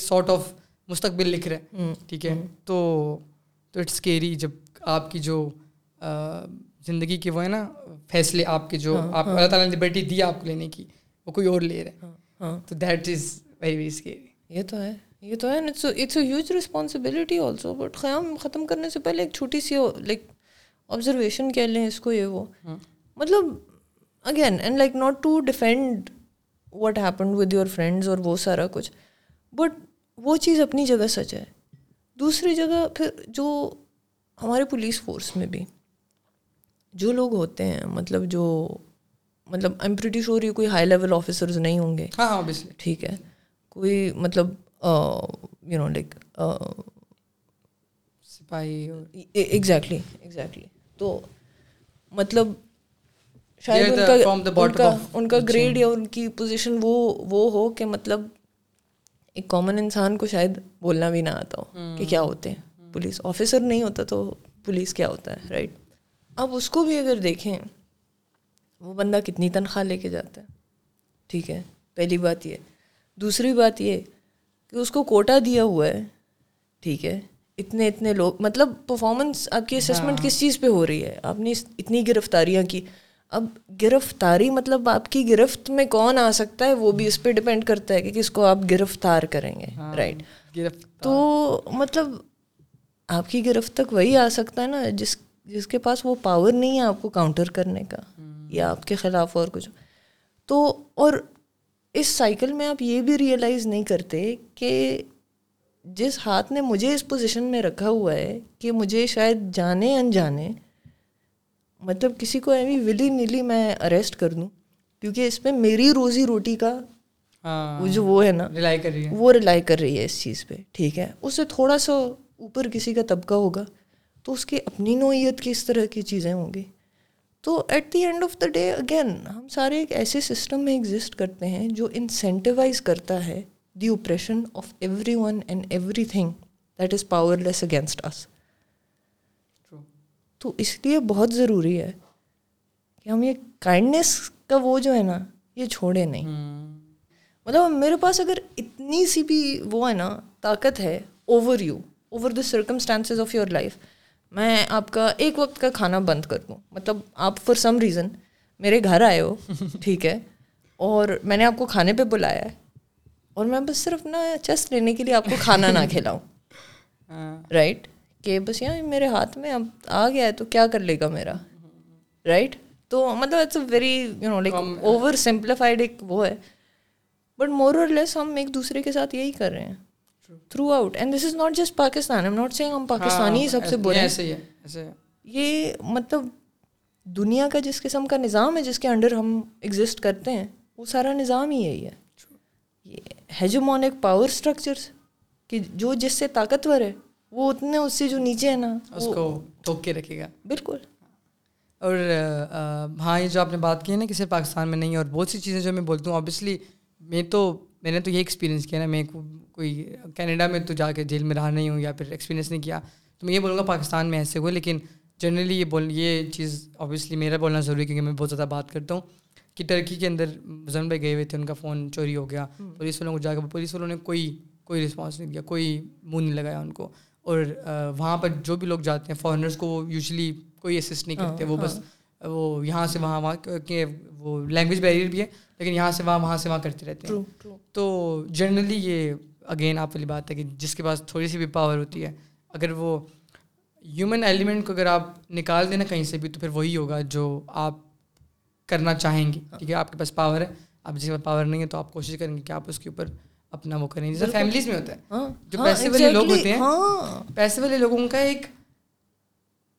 سارٹ آف مستقبل لکھ رہا ہے۔ ٹھیک ہے؟ تو تو اٹس کیری جب آپ کی جو زندگی کے وہ ہے نا فیصلے آپ کے جو ہاں، آپ ہاں۔ اللہ تعالیٰ نے لبرٹی دیا آپ کو لینے کی وہ کوئی اور لے رہے ہیں تو that is very very scary یہ تو ہے یہ تو ہے۔ It's it's a huge responsibility also but قیام ختم کرنے سے پہلے ایک چھوٹی سی لائک آبزرویشن کہہ لیں اس کو یہ وہ۔ ہاں۔ مطلب again and like not to defend what happen with your friends اور وہ سارا کچھ۔ بٹ وہ چیز اپنی جگہ سچ ہے۔ دوسری جگہ پھر جو ہمارے پولیس فورس میں بھی جو لوگ ہوتے ہیں مطلب جو مطلب ایم پریٹی شور یہ کوئی ہائی لیول آفیسرز نہیں ہوں گے۔ ہاں ہاں ٹھیک ہے۔ کوئی مطلب یو نو لائک سپاہی ایگزیکٹلی ایگزیکٹلی تو مطلب شاید ان کا ان کا گریڈ یا ان کی پوزیشن وہ وہ ہو کہ مطلب ایک کامن انسان کو شاید بولنا بھی نہ آتا ہو کہ کیا ہوتے ہیں۔ پولیس آفیسر نہیں ہوتا تو پولیس کیا ہوتا ہے رائٹ اب اس کو بھی اگر دیکھیں وہ بندہ کتنی تنخواہ لے کے جاتا ہے ٹھیک ہے؟ پہلی بات یہ۔ دوسری بات یہ کہ اس کو کوٹا دیا ہوا ہے ٹھیک ہے؟ اتنے اتنے لوگ مطلب پرفارمنس آپ کی اسسمنٹ ہاں۔ کس چیز پہ ہو رہی ہے؟ آپ نے اتنی گرفتاریاں کی۔ اب گرفتاری مطلب آپ کی گرفت میں کون آ سکتا ہے؟ وہ بھی اس پہ ڈپینڈ کرتا ہے کہ کس کو آپ گرفتار کریں گے رائٹ ہاں، تو مطلب آپ کی گرفت تک وہی آ سکتا ہے نا جس جس کے پاس وہ پاور نہیں ہے آپ کو کاؤنٹر کرنے کا یا آپ کے خلاف اور کچھ۔ تو اور اس سائیکل میں آپ یہ بھی ریئلائز نہیں کرتے کہ جس ہاتھ نے مجھے اس پوزیشن میں رکھا ہوا ہے کہ مجھے شاید جانے انجانے مطلب کسی کو ایوی ولی نیلی میں اریسٹ کر دوں کیونکہ اس پہ میری روزی روٹی کا ہاں، جو وہ ہے نا ریلائی کر رہی ہے۔ وہ ریلائی کر رہی ہے اس چیز پہ ٹھیک ہے؟ اس سے تھوڑا سا اوپر کسی کا طبقہ ہوگا تو اس کی اپنی نوعیت کی اس طرح کی چیزیں ہوں گی۔ تو at the end of the day again ہم سارے ایک ایسے سسٹم میں ایگزسٹ کرتے ہیں جو انسینٹیوائز کرتا ہے the oppression of everyone and everything that is powerless against اس تو اس لیے بہت ضروری ہے کہ ہم یہ کائنڈنیس کا وہ جو ہے نا یہ چھوڑے نہیں۔ مطلب میرے پاس اگر اتنی سی بھی وہ ہے نا طاقت ہے over you over the circumstances of your life میں آپ کا ایک وقت کا کھانا بند کر دوں۔ مطلب آپ فار سم ریزن میرے گھر آئے ہو ٹھیک ہے اور میں نے آپ کو کھانے پہ بلایا ہے اور میں بس صرف نا چیسٹ لینے کے لیے آپ کو کھانا نہ کھلاؤں۔ رائٹ کہ بس یہاں میرے ہاتھ میں اب آ گیا ہے تو کیا کر لے گا میرا؟ رائٹ تو مطلب it's a very you know like oversimplified ایک وہ ہے. بٹ مور اور لیس ہم ایک دوسرے کے ساتھ یہی کر رہے ہیں. Throughout and this is not just Pakistan I'm not saying ہم پاکستانی ہی سب سے برے ہیں. یہ مطلب دنیا کا جس قسم کا نظام ہے جس کے انڈر ہم ایگزسٹ کرتے ہیں وہ سارا نظام ہی یہی ہے. یہ ہیجومونک پاور اسٹرکچرس کہ جو جس سے طاقتور ہے وہ اتنے اس سے جو نیچے ہے نا اس کو ٹھوک کے رکھے گا۔ بالکل۔ اور ہاں یہ جو آپ نے بات کی ہے نا کہ صرف پاکستان میں نہیں اور بہت سی چیزیں جو میں بولتا ہوں آبویسلی میں تو میں نے تو یہ ایکسپیرینس کیا نا میں کوئی کینیڈا میں تو جا کے جیل میں رہا نہیں ہوں یا پھر ایکسپیرینس نہیں کیا تو میں یہ بولوں گا پاکستان میں ایسے ہوئے لیکن جنرلی یہ بول یہ چیز آبویسلی میرا بولنا ضروری ہے کیونکہ میں بہت زیادہ بات کرتا ہوں۔ کہ ٹرکی کے اندر مزن بھائی گئے ہوئے تھے ان کا فون چوری ہو گیا پولیس والوں کو جا کے پولیس والوں نے کوئی کوئی رسپانس نہیں دیا کوئی منہ نہیں لگایا ان کو۔ اور وہاں پر جو بھی لوگ جاتے ہیں فارنرس کو یوزلی کوئی اسسٹ نہیں کرتے وہ بس وہ یہاں سے وہاں وہاں کہ وہ لینگویج بیریئر بھی ہے لیکن یہاں سے وہاں وہاں سے وہاں کرتے رہتے ہیں۔ تو جنرلی یہ اگین آپ والی بات ہے کہ جس کے پاس تھوڑی سی بھی پاور ہوتی ہے اگر وہ ہیومن ایلیمنٹ کو اگر آپ نکال دیں نا کہیں سے بھی تو پھر وہی ہوگا جو آپ کرنا چاہیں گے۔ ٹھیک ہے آپ کے پاس پاور ہے آپ جس کے پاس پاور نہیں ہے تو آپ کوشش کریں گے کہ آپ اس کے اوپر اپنا وہ کریں جیسے فیملیز میں ہوتا ہے۔ ہاں، جو ہاں، پیسے والے لوگ ہوتے ہیں ہاں۔ پیسے والے لوگوں کا ایک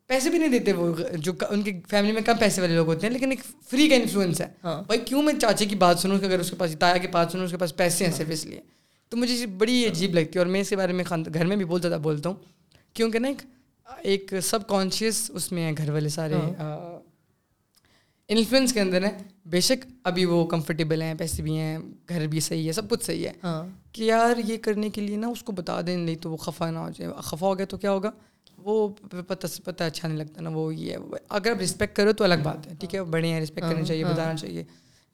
پیسے بھی نہیں دیتے وہ جو ان کی فیملی میں کم پیسے والے لوگ ہوتے ہیں لیکن ایک فری کا انفلوئنس ہے۔ بھائی کیوں میں چاچے کی بات سنوں اگر اس کے پاس تایا کی بات سنوں اس کے پاس پیسے ہیں صرف اس لیے۔ تو مجھے بڑی عجیب لگتی ہے اور میں اس کے بارے میں گھر میں بھی بہت زیادہ بولتا ہوں۔ کیونکہ نا ایک ایک سب کانشیس اس میں ہیں گھر والے سارے انفلوئنس کے اندر ہیں بے شک ابھی وہ کمفرٹیبل ہیں پیسے بھی ہیں گھر بھی صحیح ہے سب کچھ صحیح ہے۔ ہاں۔ کہ یار یہ کرنے کے لیے نا اس کو بتا دیں نہیں تو وہ خفا نہ ہو جائے۔ خفا ہو گیا تو کیا ہوگا؟ وہ پتہ سے پتہ اچھا نہیں لگتا نا وہ یہ ہے۔ اگر آپ رسپیکٹ کرو تو الگ بات ہے ٹھیک ہے؟ بڑے ہیں رسپیکٹ کرنی ہاں، چاہیے ہاں۔ بتانا چاہیے۔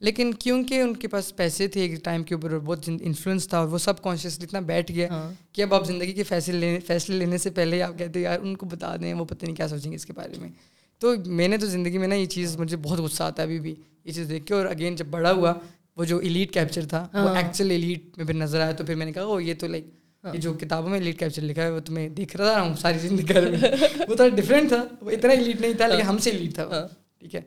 لیکن کیونکہ ان کے پاس پیسے تھے ایک ٹائم کے اوپر بہت انفلوئنس تھا اور وہ سب کانشیسلی اتنا بیٹھ گیا کہ اب آپ زندگی کے فیصلے لینے فیصلے لینے سے پہلے آپ کہتے ہیں یار ان کو بتا دیں وہ پتہ نہیں کیا سوچیں گے اس کے بارے میں۔ تو میں نے تو زندگی میں نا یہ چیز مجھے بہت غصہ آتا ہے ابھی بھی یہ چیز دیکھ کے اور اگین جب بڑا ہوا وہ جو ایلیٹ کیپچر تھا وہ ایکچوئل ہاں۔ ایلیٹ میں پھر نظر آیا تو پھر میں نے کہا وہ یہ تو لائک ہاں۔ یہ جو کتابوں میں ایلیٹ کیپچر لکھا ہے وہ تو میں دیکھ رہا ہوں ساری زندگی۔ میں وہ تھوڑا ڈفرینٹ تھا وہ اتنا ایلیٹ نہیں تھا لیکن ہم سے ایلیٹ تھا ٹھیک ہے۔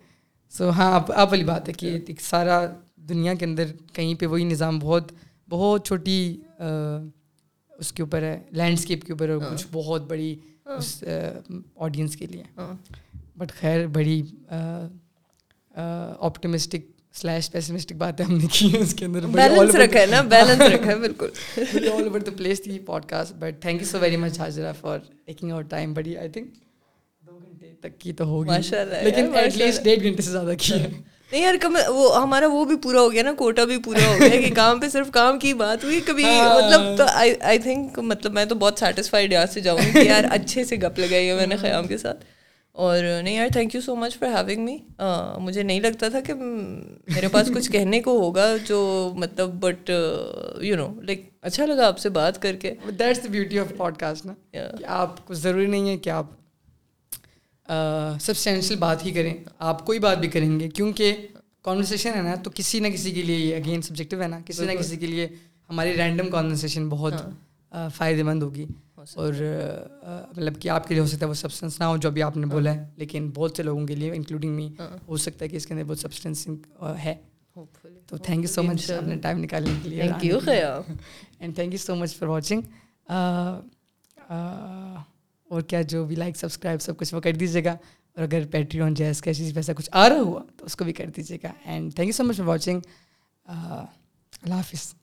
سو ہاں آپ آپ والی بات ہے کہ ایک سارا دنیا کے اندر کہیں پہ وہی نظام بہت بہت چھوٹی اس کے اوپر ہے لینڈسکیپ کے اوپر اور کچھ بہت بڑی اس آڈینس کے لیے۔ بٹ خیر بڑی آپٹمسٹک سلیش پیسمسٹک باتیں ہم نے کی ہیں اس کے اندر. بیلنس رکھا ہے نا بیلنس رکھا ہے بالکل. آل اوور دا پلیس تھی podcast but thank you so very much Hazira for taking our time بڑی آئی تھنک دو گھنٹے تک کی تو ہوگی. لیکن ایٹ لیسٹ ڈیڑھ گھنٹے سے زیادہ کی ہے. نہیں یار کم وہ ہمارا وہ بھی پورا ہو گیا نا کوٹا بھی پورا ہو گیا کہ کام پہ صرف کام کی بات ہوئی کبھی ہاں۔ مطلب تو آئی تھنک مطلب میں تو بہت سیٹسفائڈ یہاں سے جاؤں کہ یار اچھے سے گپ لگائی ہے میں نے خیام کے ساتھ۔ اور نہیں یار thank you so much for having me مجھے نہیں لگتا تھا کہ میرے پاس کچھ کہنے کو ہوگا جو مطلب بٹ یو نو لائک اچھا لگا آپ سے بات کر کے۔ That's the beauty of podcast نا آپ کو ضروری نہیں ہے کہ آپ سبسٹینشیل بات ہی کریں۔ آپ کوئی بات بھی کریں گے کیونکہ کانورسیشن ہے نا تو کسی نہ کسی کے لیے یہ اگین سبجیکٹو ہے نا۔ کسی نہ کسی کے لیے ہماری رینڈم کانورسیشن بہت ہاں۔ فائدے مند ہوگی۔ اور مطلب کہ آپ کے لیے ہو سکتا ہے وہ سبسٹینس نہ ہو جو ابھی آپ نے بولا ہے لیکن بہت سے لوگوں کے لیے انکلوڈنگ می ہو سکتا ہے کہ اس کے اندر بہت سبسٹینس ہے۔ تو تھینک یو سو مچ اپنے ٹائم نکالنے کے لیے۔ Thank you and thank you so much for watching اور کیا جو بھی لائک سبسکرائب سب کچھ وہ کر دیجیے گا۔ اور اگر پیٹری آن جیس کا چیز پیسہ کچھ آ رہا ہوا تو اس کو بھی کر دیجیے گا۔ And thank you so much for watching اللہ حافظ۔